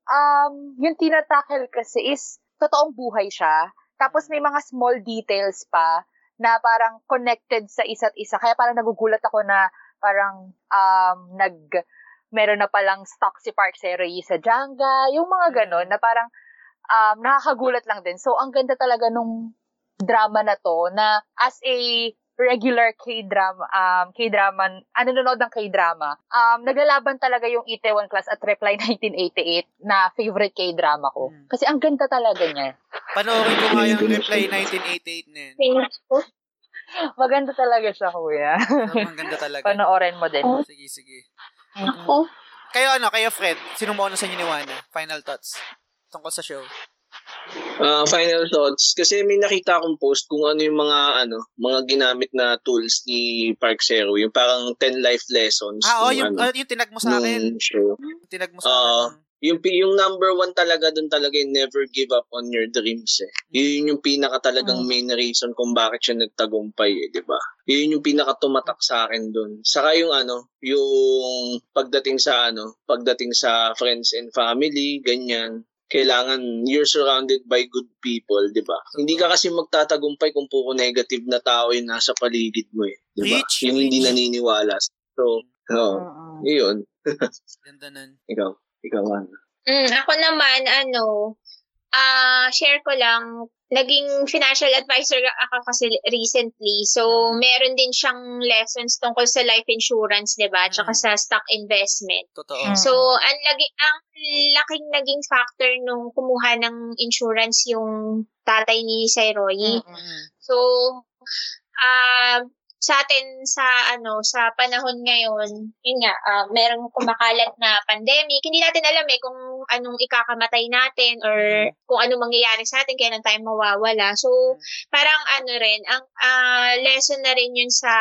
Speaker 4: um, yung tinatackle kasi is totoong buhay siya. Tapos may mga small details pa na parang connected sa isa't isa. Kaya parang nagugulat ako na parang um, nag meron na palang stock si Park Seroy sa Janga, yung mga ganon na parang um, nakakagulat lang din. So, ang ganda talaga nung drama na to na as a regular K-drama, um, K-drama, ano nanonood ng K-drama, um, naglalaban talaga yung Itaewon Class at Reply 1988 na favorite K-drama ko.
Speaker 3: Mm.
Speaker 4: Kasi ang ganda talaga niya.
Speaker 3: Panoorin ko nga yung Reply 1988 na yun.
Speaker 4: Maganda talaga siya, kuya.
Speaker 3: Sobrang ganda talaga.
Speaker 4: Panoorin mo din.
Speaker 3: Sige, sige.
Speaker 2: Ako.
Speaker 3: Kayo ano, kayo Fred, sino mo sa inyo ni Wana? Final thoughts tungkol sa show.
Speaker 5: Ah, final thoughts kasi may nakita akong post kung ano yung mga ano, mga ginamit na tools ni Park Zero, yung parang 10 life lessons.
Speaker 3: Ah, oh, yung,
Speaker 5: ano,
Speaker 3: ah, yung tinag mo sa akin.
Speaker 5: show.
Speaker 3: Yung tinag mo sa
Speaker 5: Ah,
Speaker 3: akin.
Speaker 5: Yung pi- yung number one talaga doon talaga yung never give up on your dreams eh. Yun yung pinaka talagang
Speaker 3: Mm.
Speaker 5: main reason kung bakit siya nagtagumpay eh, 'di ba? Yun yung pinaka tumatak sa akin doon. Saka yung ano, yung pagdating sa ano, pagdating sa friends and family, ganyan kailangan you're surrounded by good people, 'di ba? Hindi ka kasi magtatagumpay kung puro negative na tao yung nasa paligid mo eh, 'di ba? Yung hindi naniniwala. So, oh,
Speaker 4: Mm-mm.
Speaker 5: yun.
Speaker 3: Ganda nun.
Speaker 5: Ikaw, ikaw ano.
Speaker 2: Mm, ako naman, ano, ah share ko lang, naging financial advisor ako kasi recently. So, meron din siyang lessons tungkol sa life insurance, 'di ba? Tsaka
Speaker 3: Mm.
Speaker 2: sa stock investment.
Speaker 3: Totoo.
Speaker 4: Mm.
Speaker 2: So, ang lagi ang laking naging factor nung kumuha ng insurance yung tatay ni Sayroy.
Speaker 3: Mm.
Speaker 2: So, ah sa atin sa ano sa panahon ngayon, yun nga, ah, merong kumakalat na pandemic. Hindi natin alam eh kung anong ikakamatay natin or kung anong mangyayari sa atin, kailan tayo mawawala. So, parang ano rin, ang ah, lesson na rin yun sa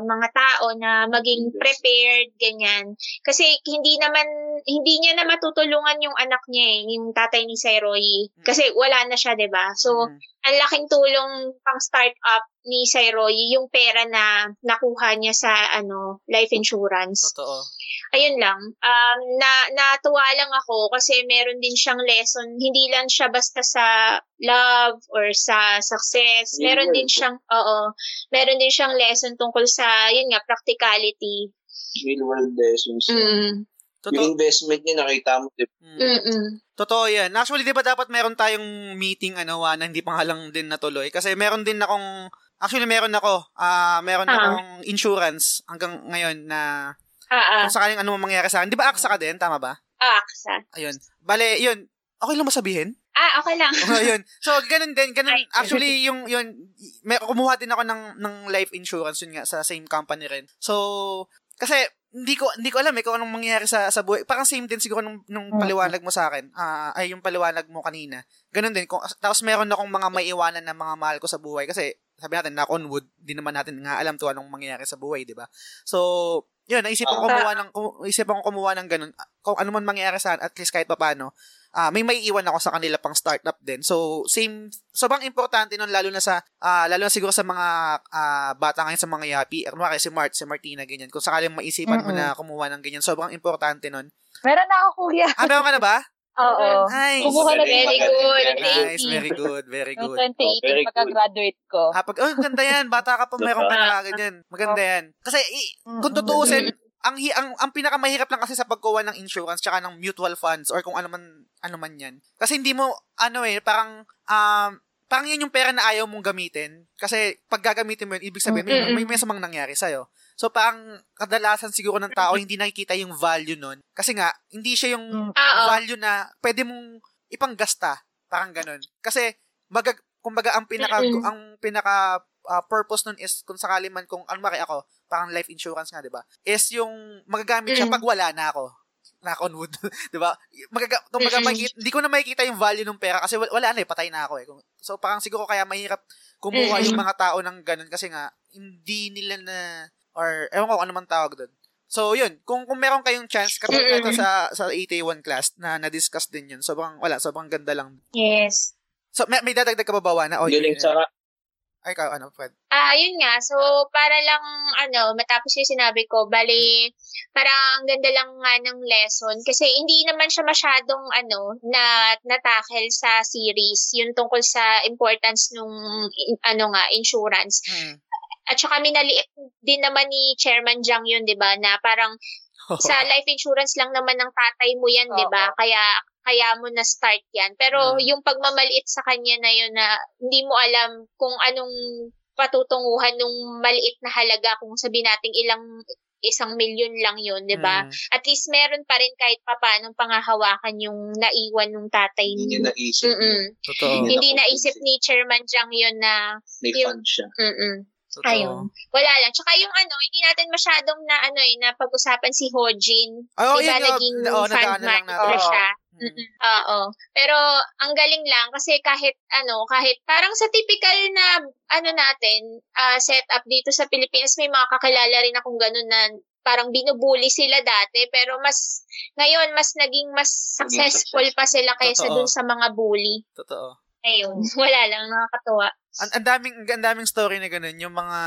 Speaker 2: mga tao na maging prepared, ganyan. Kasi hindi naman, hindi niya na matutulungan yung anak niya eh, yung tatay ni Sayroy. Kasi wala na siya, 'di ba So,
Speaker 3: Mm.
Speaker 2: Ang laking tulong pang start up ni Sayroy yung pera na nakuha niya sa ano life insurance.
Speaker 3: Totoo.
Speaker 2: Ayun lang. Um na natuwa lang ako kasi meron din siyang lesson. Hindi lang siya basta sa love or sa success. Meron din siyang oo, meron din siyang lesson tungkol sa yun nga practicality.
Speaker 5: Real world lessons.
Speaker 2: Mm.
Speaker 3: Totoo.
Speaker 5: Yung investment niya nakita mo, di ba?
Speaker 3: Mm. Totoo yan. Actually, di ba dapat meron tayong meeting, ano, na hindi pa nga lang din natuloy? Kasi meron din akong, actually meron ako, ah meron
Speaker 2: Ah.
Speaker 3: akong insurance hanggang ngayon na,
Speaker 2: Ah, ah.
Speaker 3: Kung sakaling ano mangyayari sa akin. Di ba aksa ka din? Tama ba?
Speaker 2: Ah, aksa.
Speaker 3: Ayun. Bale, yun. Okay lang masabihin?
Speaker 2: Ah, okay lang.
Speaker 3: Oh, yun. So, ganun din. Ganun,
Speaker 2: Ay.
Speaker 3: actually, yung, yun, may, kumuha din ako ng, ng life insurance yun nga sa same company rin. So, kasi, hindi ko hindi ko alam eh kung anong mangyayari sa sa buhay. Parang same din siguro nung, nung
Speaker 4: Mm.
Speaker 3: paliwanag mo sa akin. Ah, ay yung paliwanag mo kanina. Ganun din. Kung, tapos meron akong mga maiiwanan na mga mahal ko sa buhay kasi sabi natin knock on wood, di naman natin nga alam to anong mangyayari sa buhay, di ba? So, yun, naisipan ko
Speaker 5: Ah.
Speaker 3: kumuha ng naisipan ko kumuha ng ganun. Kung ano man mangyayari sa at least kahit papaano, ah may maiiwan ako sa kanila pang startup din. So, same, sobrang importante nun, lalo na sa, ah lalo na siguro sa mga ah, bata ngayon sa mga yapi. Kunwari si Mart, si Martina, ganyan. Kung sakaling maisipan mo
Speaker 4: Mm-mm.
Speaker 3: na kumuha ng ganyan, sobrang importante nun.
Speaker 4: Meron na ako, kuya.
Speaker 3: Ah, meron ka na ba?
Speaker 4: Oo.
Speaker 3: Nice.
Speaker 4: Kumuha na
Speaker 2: Very good.
Speaker 3: Nice,
Speaker 2: 20.
Speaker 3: very good, very
Speaker 4: Noong
Speaker 3: good.
Speaker 4: 2018,
Speaker 5: Very good.
Speaker 4: pagka-graduate ko.
Speaker 3: Ah, pag, oh, ganda yan. Bata ka pa, meron ka na
Speaker 2: Ah.
Speaker 3: ganyan. Maganda yan. Kasi, i- kung tutuusin, ang, hi- ang, ang pinakamahirap lang kasi sa pagkuha ng insurance tsaka ng mutual funds or kung ano man, ano man yan. Kasi hindi mo, ano eh, parang, um, parang yan yung pera na ayaw mong gamitin. Kasi pag gagamitin mo yun, ibig sabihin, may, may, may samang nangyari sa'yo. So, parang kadalasan siguro ng tao hindi nakikita yung value nun. Kasi nga, hindi siya yung
Speaker 4: Mm.
Speaker 2: Ah,
Speaker 3: value na pwede mong ipanggasta. Parang ganun. Kasi, magag, kumbaga, ang pinaka, ang pinaka ah, purpose nun is kung sakali man kung ano maki ako, parang life insurance nga, 'di ba? Is yung magagamit siya
Speaker 2: Mm.
Speaker 3: pag wala na ako. Knock on wood, 'di ba? Magaga kumbaga makikita, hindi ko na makikita yung value ng pera kasi wala, na eh, patay na ako eh. Kung- So parang siguro kaya mahirap kumuha yung mga tao ng ganun kasi nga hindi nila na or ewan ko kung ano man tawag doon. So, yun. Kung, kung meron kayong chance, katulad ito sa, sa 81 class na na-discuss din yun. Sobrang, wala, sobrang ganda lang.
Speaker 2: Yes.
Speaker 3: So, may, may dadagdag ka ba ba na? Oh,
Speaker 5: Galing
Speaker 3: yun,
Speaker 5: sa
Speaker 3: Ay, ikaw, ano, Fred?
Speaker 2: Ah, yun nga. So, para lang, ano, matapos yung sinabi ko, bali, parang ang ganda lang nga ng lesson. Kasi hindi naman siya masyadong, ano, na, natakel sa series. Yun tungkol sa importance nung, in- ano nga, insurance.
Speaker 3: Mm.
Speaker 2: At saka minaliit din naman ni Chairman Jiang yun, di ba? Na parang sa life insurance lang naman ng tatay mo yan, di ba? Kaya kaya mo na start yan. Pero
Speaker 3: Mm.
Speaker 2: yung pagmamaliit sa kanya na yun na hindi mo alam kung anong patutunguhan nung maliit na halaga kung sabi nating ilang isang milyon lang yun, di ba?
Speaker 3: Mm.
Speaker 2: At least meron pa rin kahit papaano pangahawakan yung naiwan ng tatay
Speaker 5: hindi
Speaker 2: niyo.
Speaker 5: niya naisip.
Speaker 2: Mm-mm.
Speaker 3: Totoo.
Speaker 5: Hindi
Speaker 2: Hindi naisip ni Chairman Jiang yun na
Speaker 5: May
Speaker 2: yung-
Speaker 5: fund siya.
Speaker 2: mm
Speaker 3: Totoo.
Speaker 2: Ayun. Wala lang. Tsaka yung ano, hindi natin masyadong na ano eh, na pag-usapan si Hojin.
Speaker 3: Ay, oh,
Speaker 2: Di ba
Speaker 3: yun,
Speaker 2: naging
Speaker 3: oh,
Speaker 2: fan
Speaker 3: nadaanan lang natin.
Speaker 4: Oo.
Speaker 2: siya?
Speaker 3: Mm.
Speaker 2: Mm-mm. Oo. Pero ang galing lang kasi kahit ano, kahit parang sa typical na ano natin, ah, setup dito sa Pilipinas, may mga kakilala rin akong ganun na parang binubuli sila dati pero mas ngayon mas naging mas successful pa sila kaysa
Speaker 3: Totoo.
Speaker 2: dun sa mga bully.
Speaker 3: Totoo.
Speaker 2: Ayun. Wala lang nakakatuwa.
Speaker 3: Ang, ang daming ang daming story na ganun, yung mga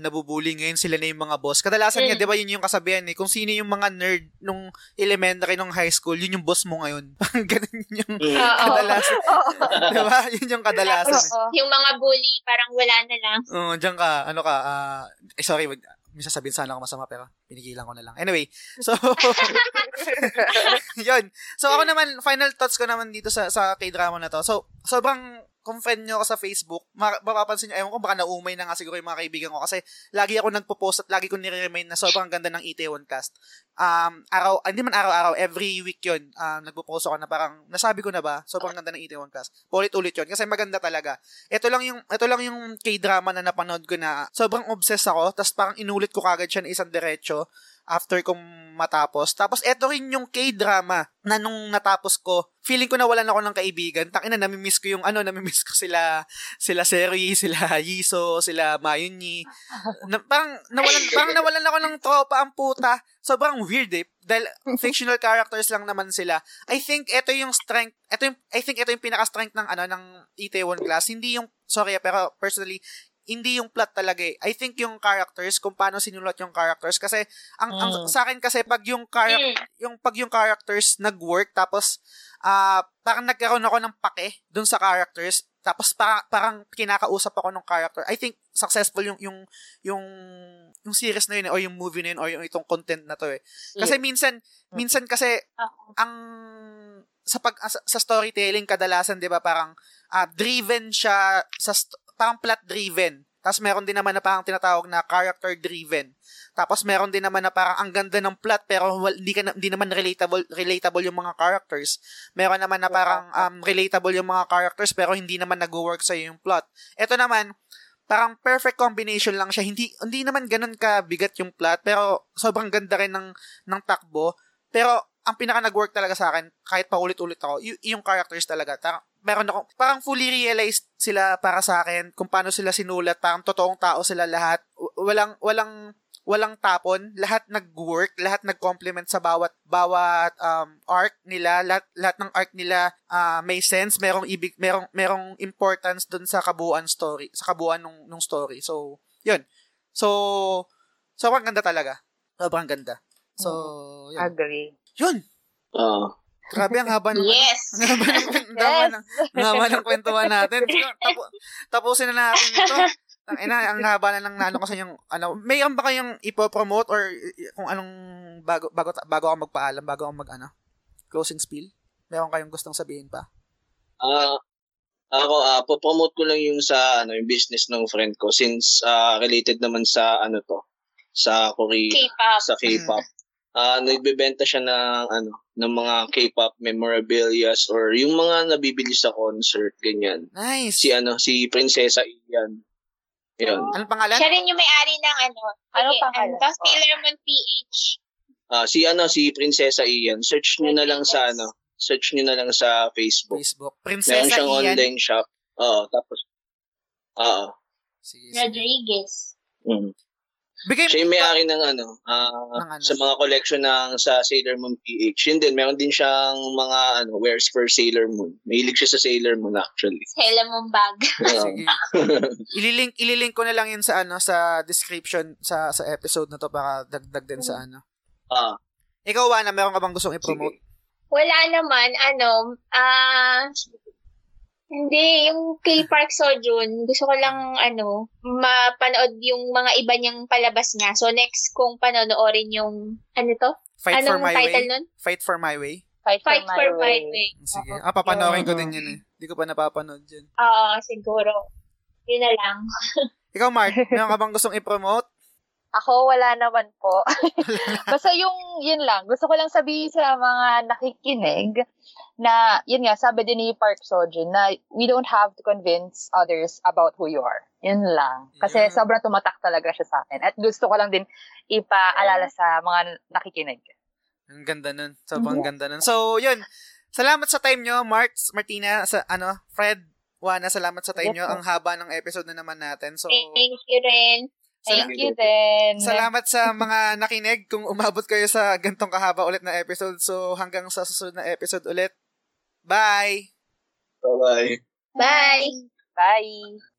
Speaker 3: nabubuli ngayon sila na yung mga boss. Kadalasan nga,
Speaker 2: Mm.
Speaker 3: 'di ba, yun yung kasabihan eh, kung sino yung mga nerd nung elementary nung high school, yun yung boss mo ngayon. Ganun yung
Speaker 5: Mm.
Speaker 3: Kadalasan. 'Di ba? Yun yung kadalasan. eh.
Speaker 4: Oo.
Speaker 2: Yung mga bully, parang wala na lang.
Speaker 3: Oo, diyan ka, ano ka, ah, eh, sorry, may sasabihin sana ako masama pero pinigilan ko na lang. Anyway, so, yun. So, ako naman, final thoughts ko naman dito sa, sa k-drama na to. So, sobrang, kung friend nyo ako sa Facebook, ma- mapapansin nyo, ewan ko, baka naumay na nga siguro yung mga kaibigan ko kasi lagi ako nagpo-post at lagi ko nire-remind na sobrang ganda ng Itaewon cast. Um, araw, ah, hindi man araw-araw, every week yun, um, nagpo-post ako na parang, nasabi ko na ba, sobrang ganda ng Itaewon cast. Ulit-ulit yun, kasi maganda talaga. Ito lang yung, ito lang yung K-drama na napanood ko na sobrang obsessed ako, tapos parang inulit ko kagad siya na isang diretso after kong matapos. Tapos eto rin yung K-drama na nung natapos ko, feeling ko nawalan ako ng kaibigan. Tangina, namimiss ko yung ano, namimiss ko sila sila Seri, sila Yiso, sila Mayuni. Na, parang nawalan parang nawalan ako ng tropa ang puta. Sobrang weird eh. Dahil fictional characters lang naman sila. I think ito yung strength, ito yung, I think ito yung pinaka-strength ng ano ng Itaewon class. Hindi yung sorry ah, pero personally hindi yung plot talaga eh. I think yung characters, kung paano sinulat yung characters kasi ang, ang
Speaker 4: Mm.
Speaker 3: sa akin kasi pag yung character
Speaker 2: Mm.
Speaker 3: yung pag yung characters nag-work tapos ah parang nagkaroon ako ng pake dun sa characters tapos parang parang kinakausap ako ng character. I think successful yung yung yung yung series na yun eh, or yung movie na yun or yung itong content na to eh. Kasi minsan minsan kasi ang sa pag sa, sa storytelling kadalasan 'di ba parang ah, driven siya sa st- parang plot driven Tapos meron din naman na parang tinatawag na character-driven. Tapos meron din naman na parang ang ganda ng plot pero hindi, ka na, hindi naman relatable, relatable yung mga characters. Meron naman na parang um, relatable yung mga characters pero hindi naman nag-work sa'yo yung plot. Ito naman, parang perfect combination lang siya. Hindi hindi naman ganun ka bigat yung plot pero sobrang ganda rin ng ng takbo. Pero ang pinaka nag-work talaga sa akin kahit paulit-ulit ako, y- yung characters talaga. Tar- meron ako parang fully realized sila para sa akin kung paano sila sinulat, parang totoong tao sila lahat. W- walang walang walang tapon, lahat nag-work, lahat nag-complement sa bawat bawat um, arc nila, lahat, lahat ng arc nila uh, may sense, merong ibig merong merong importance doon sa kabuuan story, sa kabuuan nung nung story. So, 'yun. So, sobrang ganda talaga. Sobrang ganda. So, yun.
Speaker 4: Agree.
Speaker 3: Yun.
Speaker 5: Ah.
Speaker 3: Grabe ang haba ng
Speaker 2: Yes!
Speaker 3: ang haba ng, ang haba ng, ang haba ng kwentuhan natin. Tapo, tapusin na natin ito. Ang ina, ang haba na lang nano ko sa yung ano, may ba kayong ipo-promote or kung anong bago bago bago ako magpaalam, bago ako mag ano, closing spiel? Meron kayong gustong sabihin pa?
Speaker 5: Ah, ako ah po-promote ko lang yung sa ano yung business ng friend ko since ah, related naman sa ano to sa Korea
Speaker 2: K-pop.
Speaker 5: sa K-pop. Ah, nagbebenta siya ng ano ng mga K-pop memorabilia or yung mga nabibili sa concert ganyan.
Speaker 3: Nice.
Speaker 5: Si ano si Prinsesa Ian. Yun.
Speaker 3: Anong pangalan?
Speaker 2: Siya rin yung may-ari ng ano.
Speaker 4: Ano
Speaker 2: sige,
Speaker 4: pangalan?
Speaker 2: Ano, Sailor Moon PH.
Speaker 5: Ah, si ano si Prinsesa Ian. Search niyo na lang sa
Speaker 2: Yes.
Speaker 5: ano, search niyo na lang sa Facebook.
Speaker 3: Facebook.
Speaker 5: Meron
Speaker 3: Prinsesa
Speaker 5: siyang
Speaker 3: Ian.
Speaker 5: online shop. Oo, tapos Oo.
Speaker 3: Sige, sige.
Speaker 2: Rodriguez.
Speaker 5: Mm.
Speaker 3: Bigay
Speaker 5: Siya yung may-ari ng ano,
Speaker 3: Ng ano?
Speaker 5: sa mga collection ng sa Sailor Moon PH. Yun din, meron din siyang mga ano, wares for Sailor Moon. Mahilig siya sa Sailor Moon actually.
Speaker 2: Sailor Moon bag.
Speaker 3: Sige. ililink ililink ko na lang yun sa ano sa description sa sa episode na to para dagdag din sa ano.
Speaker 5: Ah,
Speaker 3: Ikaw Wana, meron ka bang gustong i-promote?
Speaker 2: Wala naman, ano, ah, hindi, yung kay Park Sojun, gusto ko lang, ano, mapanood yung mga iba niyang palabas nga. So, next kong panonoorin yung, ano to?
Speaker 3: Fight for
Speaker 2: Anong
Speaker 3: my
Speaker 2: title
Speaker 3: way.
Speaker 2: nun?
Speaker 3: Fight for my way.
Speaker 4: Fight,
Speaker 2: Fight
Speaker 4: for,
Speaker 2: for
Speaker 4: my
Speaker 2: my
Speaker 4: way.
Speaker 2: way.
Speaker 3: Sige. Ah, papanoorin ko din yun eh. Hindi ko pa napapanood yun.
Speaker 2: Oo, siguro. Yun na lang.
Speaker 3: Ikaw, Mark, meron ka bang gustong i-promote?
Speaker 4: Ako, wala naman po. Basta yung, yun lang. Gusto ko lang sabihin sa mga nakikinig na, yun nga, sabi din ni Park Sojun na we don't have to convince others about who you are. Yun lang. Kasi
Speaker 3: Yeah.
Speaker 4: sobrang tumatak talaga siya sa akin. At gusto ko lang din ipaalala sa mga nakikinig.
Speaker 3: Ang ganda nun. Sobrang ganda nun. So, yun. Salamat sa time nyo, Mark, Martina, sa ano, Fred, Wana, salamat sa time
Speaker 4: Yes,
Speaker 3: nyo. Ang haba ng episode na naman natin. So,
Speaker 2: Thank you rin.
Speaker 4: Thank you din.
Speaker 3: Salamat sa mga nakinig kung umabot kayo sa gantong kahaba ulit na episode. So, hanggang sa susunod na episode ulit. Bye!
Speaker 5: bye-bye.
Speaker 2: Bye!
Speaker 4: Bye.